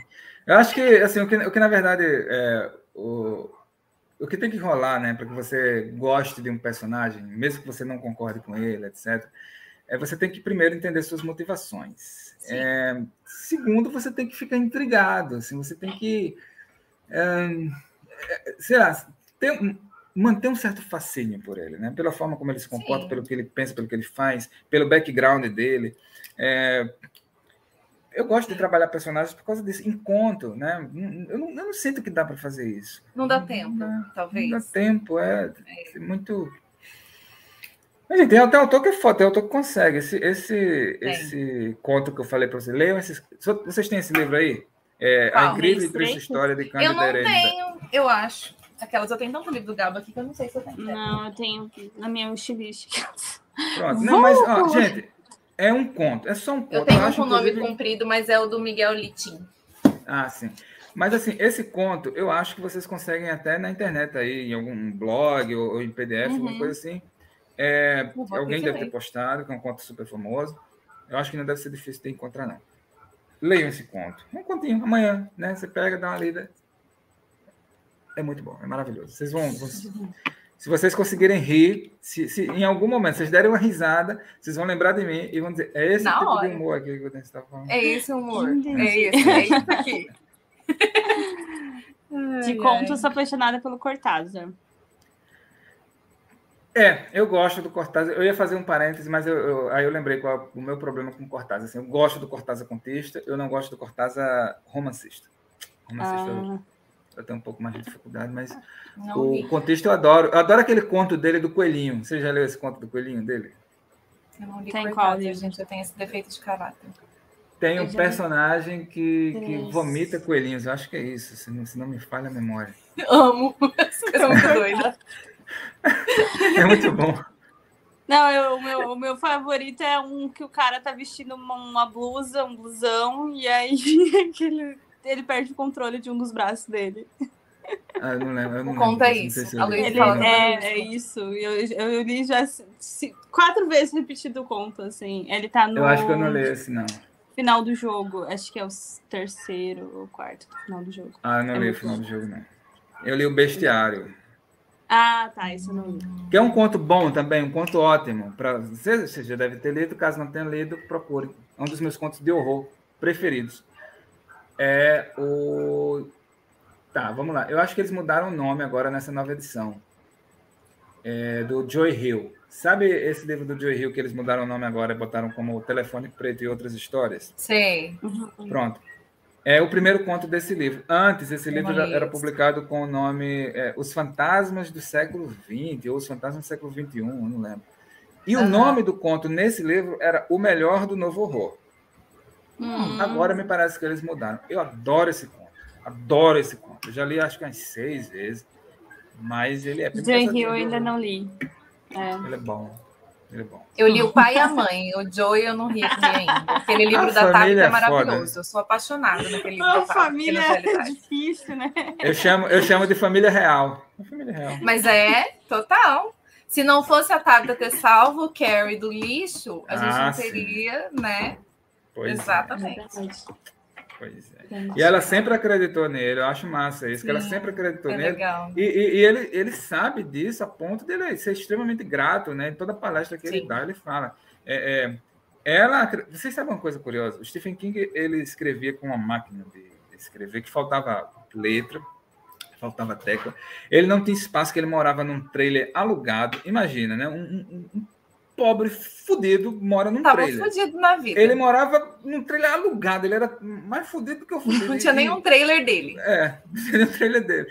Eu acho que, assim, o que, o que na verdade é, o, o que tem que rolar, né, para que você goste de um personagem, mesmo que você não concorde com ele, etc., é, você tem que primeiro entender suas motivações. É, segundo, você tem que ficar intrigado, assim, você tem que, é, sei lá, ter, manter um certo fascínio por ele, né? Pela forma como ele se comporta, Sim. pelo que ele pensa, pelo que ele faz, pelo background dele. É, eu gosto de trabalhar personagens por causa desse encontro, né? Eu não, eu não sinto que dá para fazer isso. Não dá tempo, não, talvez. Não dá tempo, é, é. muito Gente, tem até autor que é foda, tem autor que consegue. Esse, esse, esse conto que eu falei para vocês, leiam esses. Vocês têm esse livro aí? É, a incrível e triste história de Cândida Eu não tenho, eu acho. Aquelas, eu tenho tanto livro do Gabo aqui que eu não sei se eu tenho. Não, eu tenho na minha wishlist. Pronto. Não, mas, ó, gente, é um conto, é só um conto. Eu tenho eu um com nome inclusive... comprido, mas é o do Miguel Litim. Ah, sim. Mas assim, esse conto, eu acho que vocês conseguem até na internet aí, em algum blog ou, ou em PDF, uhum. alguma coisa assim. É, alguém deve ter postado, que é um conto super famoso. Eu acho que não deve ser difícil de encontrar, não. Leiam esse conto. Um continho, amanhã, né? Você pega, dá uma lida. É muito bom, é maravilhoso. Vocês vão. vão se vocês conseguirem rir, se, se, em algum momento vocês derem uma risada, vocês vão lembrar de mim e vão dizer: é esse Na tipo hora. de humor aqui que você está falando. É esse humor. É esse, é isso aqui. De conto, eu sou apaixonada pelo Cortázar. É, eu gosto do Cortázar. Eu ia fazer um parêntese, mas eu, eu, aí eu lembrei qual é o meu problema com o Cortázar. Assim, eu gosto do Cortázar contista, eu não gosto do Cortázar romancista. Romancista. Ah. Eu tenho um pouco mais de dificuldade, mas Não o li. contexto eu adoro. Eu adoro aquele conto dele do coelhinho. Você já leu esse conto do coelhinho dele? Eu não li Tem qual gente. Eu tenho esse defeito de caráter. Tem Eu um li. personagem que, que vomita coelhinhos. Eu acho que é isso, se não, se não me falha a memória. Amo. Essa coisa é muito doida. É muito bom. Não, eu- o, meu, o meu favorito é um que o cara tá vestindo uma, uma blusa, um blusão, e aí que ele, perde o controle de um dos braços dele. Ah, eu não lembro. Eu não O conto lembro, é isso. se Ele fala é, isso. é isso. Eu, eu li já se- quatro vezes repetido o conto, assim. Ele tá no Eu acho que eu não li esse, não. final do jogo. Acho que é o terceiro ou quarto do final do jogo. Ah, eu não É li o final bom. do jogo, não. Eu li o Bestiário. Ah, tá. Isso eu não li. Que é um conto bom também, um conto ótimo. Pra, você, você já deve ter lido, caso não tenha lido, procure. É um dos meus contos de horror preferidos. É o. Tá, vamos lá. Eu acho que eles mudaram o nome agora nessa nova edição. É do Joy Hill. Sabe esse livro do Joy Hill que eles mudaram o nome agora e botaram como Telefone Preto e Outras Histórias? Sei. Pronto. É o primeiro conto desse livro. Antes, esse livro era, publicado com o nome é, Os Fantasmas do Século XX, ou Os Fantasmas do Século XXI, não lembro. E o Aham. nome do conto nesse livro era O Melhor do Novo Horror. Hum. Agora me parece que eles mudaram. Eu adoro esse conto. Adoro esse conto. Eu já li acho que umas seis vezes. Mas ele é pesadinho Hill eu ainda não li. É. Ele é bom. Ele é bom. Eu li o pai e a mãe. O Joey eu não li, li ainda. Aquele livro A da Tabitha é é foda. maravilhoso. Eu sou apaixonada naquele livro A família é difícil, né? Eu chamo, eu chamo de família real. Família real. Mas é, total. Se não fosse a Tabitha ter salvo o Carrie do lixo, a gente Ah, não sim. teria, né? Pois é. Exatamente. Verdade. Pois é. Verdade. E ela sempre acreditou nele, eu acho massa isso, que ela Sim, sempre acreditou É nele. legal. E, e- e ele, ele sabe disso a ponto dele ser extremamente grato, né? Em toda palestra que ele Sim. dá, ele fala. É, é, ela, vocês sabem uma coisa curiosa? O Stephen King ele escrevia com uma máquina de escrever que faltava letra, faltava tecla. Ele não tinha espaço, que ele morava num trailer alugado. Imagina, né? Um, um- um pobre fudido mora num Tava trailer. fudido na vida. Ele morava num trailer alugado, ele era mais fudido do que o fudido. Não tinha E- nenhum trailer dele. é, seria o trailer dele.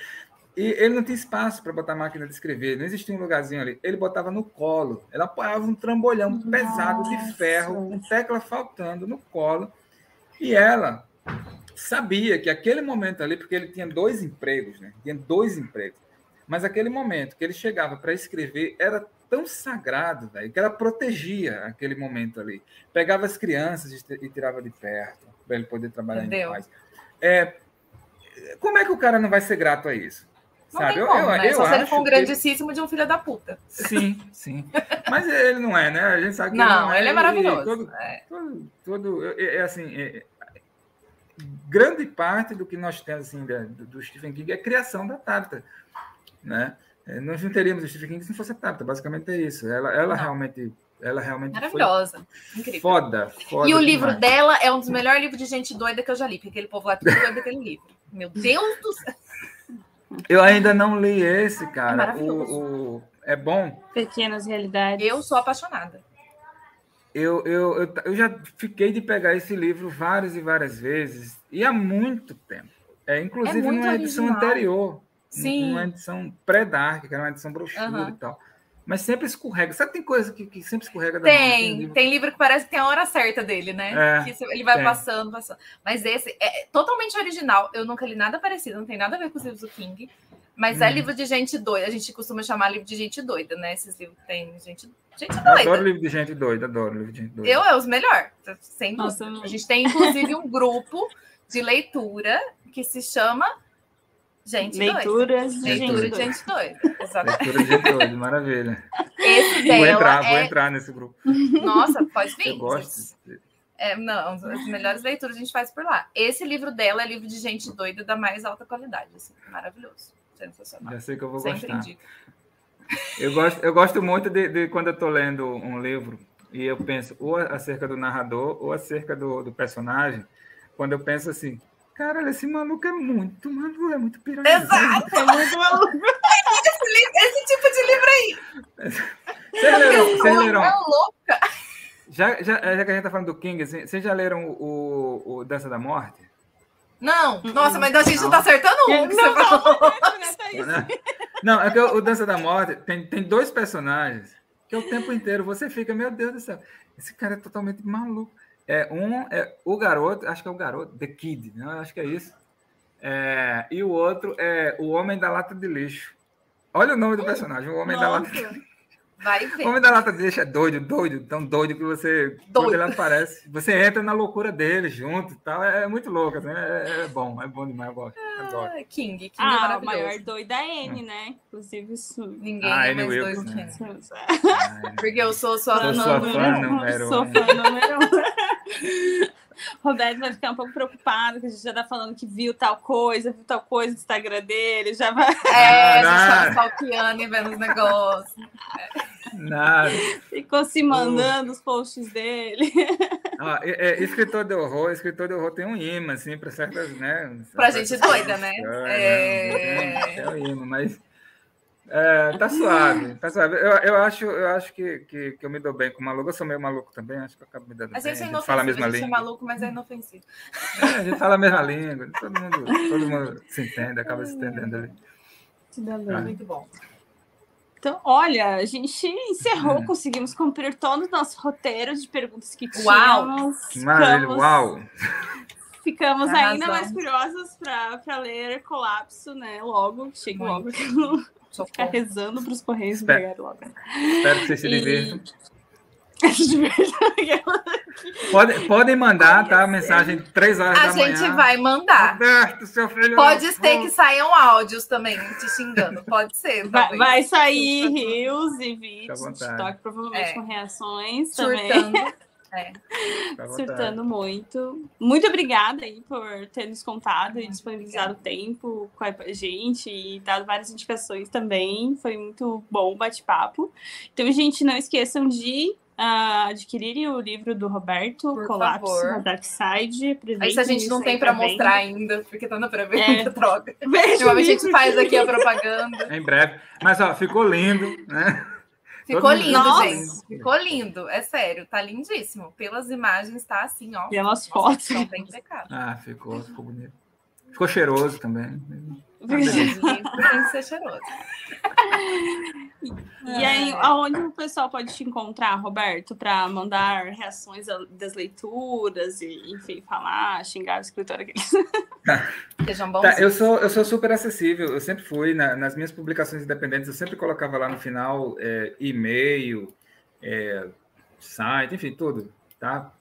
E ele não tinha espaço para botar a máquina de escrever, não existia um lugarzinho ali. Ele botava no colo, ele apoiava um trambolhão pesado de Nossa. ferro, com tecla faltando no colo. E ela sabia que aquele momento ali, porque ele tinha dois empregos, né? Tinha dois empregos. Mas aquele momento que ele chegava para escrever era tão sagrado, velho, que ela protegia aquele momento ali. Pegava as crianças e tirava de perto, para ele poder trabalhar Entendeu? em paz. É, como é que o cara não vai ser grato a isso? Não Sabe? tem Eu- como, eu- né? eu Só se ele for um que- grandíssimo de um filho da puta. Sim, sim. Mas ele não é, né? A gente sabe que Não, ele ele é e maravilhoso. Todo, É. todo, todo- é, é assim, é- grande parte do que nós temos assim, do, do Stephen King é a criação da Tabitha, né? É, Nós não teríamos o Stephen King se não fosse a Tabitha, basicamente é isso. Ela, ela realmente, ela realmente Maravilhosa. foi Incrível. foda, foda E o livro demais. dela é um dos melhores livros de gente doida que eu já li, porque aquele povo lá é tudo doido daquele livro. Meu Deus do céu. Eu ainda não li esse, cara. maravilhoso. o, o- é bom. Pequenas realidades. Eu sou apaixonada. Eu, eu, eu, eu já fiquei de pegar esse livro várias e várias vezes, e há muito tempo. É, inclusive É muito numa edição original. anterior, Sim. numa edição pré-dark, que era uma edição brochura Aham. e tal. Mas sempre escorrega. Sabe, tem coisa que, que sempre escorrega da mão, Tem, livro- tem livro que parece que tem a hora certa dele, né? É, que ele vai tem. passando, passando. Mas esse é totalmente original. Eu nunca li nada parecido, não tem nada a ver com os livros do King. Mas é Hum. livro de gente doida. A gente costuma chamar livro de gente doida, né? Esses livros que tem gente, gente Eu doida. adoro livro de gente doida, adoro livro de gente doida. Eu é os melhores, sem dúvida. Nossa, A gente tem, inclusive, um grupo de leitura que se chama Gente Doida. Leituras de Leitura gente de doida. gente doida. Exatamente. Leitura de gente doida, maravilha. Esse Vou dela entrar, vou é... entrar nesse grupo. Nossa, pode vir. Eu gosto. É, não, as melhores leituras a gente faz por lá. Esse livro dela é livro de gente doida da mais alta qualidade. Assim, maravilhoso. Sensacional. Já sei que eu vou Sempre gostar. indico. Eu gosto, eu gosto muito de, de quando eu estou lendo um livro e eu penso ou acerca do narrador ou acerca do, do personagem, quando eu penso assim, cara, esse maluco é muito maluco, é muito piranha. Exato. É muito maluco. Esse tipo de livro aí. Vocês leram, vocês leram é louca. já, já, já que a gente está falando do King, assim, vocês já leram o, o Dança da Morte? Não, nossa, mas a gente não, tá acertando um. Não, não, não, não, é que o Dança da Morte tem, tem dois personagens que o tempo inteiro você fica, meu Deus do céu, esse cara é totalmente maluco. É, um é o garoto, acho que é o garoto, The Kid, né? acho que é isso. É, e o outro é o Homem da Lata de Lixo. Olha o nome do personagem, o Homem Nossa. da Lata de Lixo. Vai ver. O Homem da Lata de Lixo é doido, doido, tão doido que você, doido. quando ele aparece, você entra na loucura dele junto e tal. É, é muito louco, assim, é, é, bom, é bom demais, eu gosto. Ah, King, King é ah, é o maior doido da N, é. né? Inclusive, isso. Ninguém ah, é mais doido que né? Porque eu sou sua fã número um. Sou fã número um. Roberto vai ficar um pouco preocupado, que a gente já tá falando que viu tal coisa, viu tal coisa no Instagram dele, já vai. É, a gente tá stalkeando e vendo os negócios. Nada. Ficou se mandando os posts dele. Ah, é, é, escritor de horror, escritor de horror tem um imã, assim, para certas, né? Pra gente doida, né? É... é um imã, mas é, tá suave, tá suave. Eu, eu, acho, eu acho que, que, que, eu me dou bem com o maluco. Eu sou meio maluco também, acho que eu acabo me dando a bem. Gente a gente fala a mesma a gente língua. é maluco, mas é inofensivo. É, a gente fala a mesma língua, todo mundo, todo mundo se entende, acaba se entendendo ali. Se dá bem. Ah. Muito bom. Então, olha, a gente encerrou, hum. conseguimos cumprir todo o nosso roteiro de perguntas que tínhamos. Uau! Que maravilha, uau! Ficamos ainda mais curiosas para ler Colapso, né? Logo, chega logo. Só ficar rezando para os Correios espero, logo. Espero que vocês se divirtam. Podem, podem mandar, tá? Mensagem três horas a da manhã. A gente vai mandar. Roberto, seu filho Pode ser que saiam áudios também te xingando. Pode ser. Vai, vai, sair rios e vídeos. TikTok, provavelmente é. com reações Surtando. também. É. Surtando muito. Muito obrigada aí por ter nos contado e disponibilizado o tempo com a gente e dado várias indicações também. Foi muito bom o bate-papo. Então, gente, não esqueçam de uh, adquirirem o livro do Roberto, Por Colapso, favor. Dark Side. Se a gente não tem para mostrar ainda, porque tá na pré-venda, é. troca. Beijo, a gente faz aqui a propaganda. Em breve. Mas, ó, ficou lindo, né? Ficou lindo, Nossa. gente. Ficou lindo. É sério, tá lindíssimo. Pelas imagens, tá assim, ó. Pelas fotos. Não tem pecado. Ah, ficou, ficou bonito. Ficou cheiroso também. Tem que ser cheiroso. E aí, aonde o pessoal pode te encontrar, Roberto, para mandar reações das leituras e, enfim, falar, xingar o escritor aqui? Sejam bons. Tá, eu, sou, eu sou super acessível, eu sempre fui, na, nas minhas publicações independentes, eu sempre colocava lá no final é, e-mail, é, site, enfim, tudo, tá?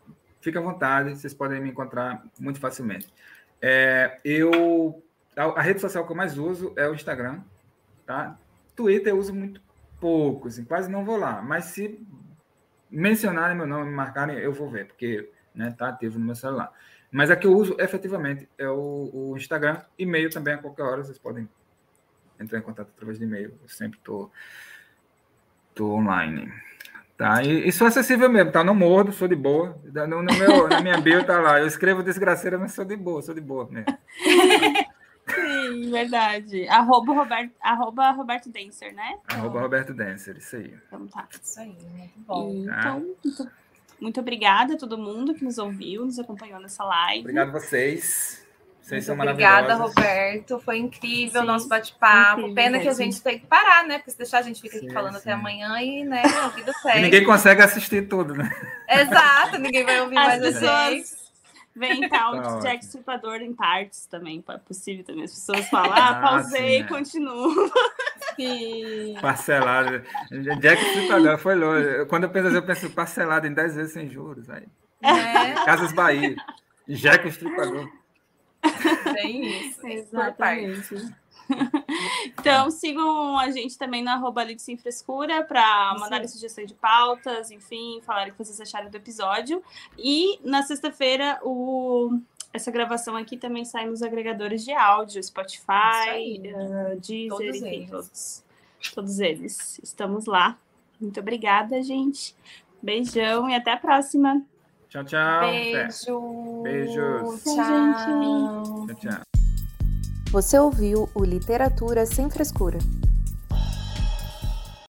Fica à vontade, vocês podem me encontrar muito facilmente. É, eu a, a, rede social que eu mais uso é o Instagram, tá? Twitter eu uso muito pouco, assim, quase não vou lá. Mas se mencionarem meu nome, me marcarem, eu vou ver, porque né, tá ativo no meu celular. Mas a que eu uso efetivamente é o, o Instagram, e-mail também a qualquer hora vocês podem entrar em contato através de e-mail. Eu sempre tô, tô online. Tá? E, e sou acessível mesmo, tá? Não mordo, sou de boa. No, no meu, na minha bio tá lá. Eu escrevo desgraceira, mas sou de boa, sou de boa mesmo. Sim, verdade. Arroba Roberto, arroba Roberto Dancer, né? Arroba Roberto Dancer, isso aí. Então tá. Isso aí, muito bom. Tá. Então, muito, muito obrigada a todo mundo que nos ouviu, nos acompanhou nessa live. Obrigado a vocês. Vocês são Obrigada, Roberto. Foi incrível o nosso bate-papo. Pena que a gente tem que parar, né? Porque se deixar, a gente fica sim, aqui falando sim. até amanhã e, né, a vida segue. E ninguém consegue assistir tudo, né? Exato, ninguém vai ouvir As mais pessoas... Vem tal tá Jack Stripador em partes também, é possível também. As pessoas falam, ah, pausei e é. continuo. Sim. Parcelado. Jack Stripador foi longe. Quando eu penso assim, eu penso parcelado em 10 vezes sem juros. Aí. É. Casas Bahia. Jack Stripador. Tem isso. Exatamente. então, sigam a gente também na arroba Sem Frescura para mandar sugestões de pautas, enfim, falar o que vocês acharam do episódio. E na sexta-feira, o... essa gravação aqui também sai nos agregadores de áudio, Spotify, uh, Deezer, todos enfim, eles. Todos, todos eles. Estamos lá. Muito obrigada, gente. Beijão e até a próxima. Tchau, tchau. Beijo. Beijos. Tchau, gente. Tchau, tchau. Você ouviu o Literatura Sem Frescura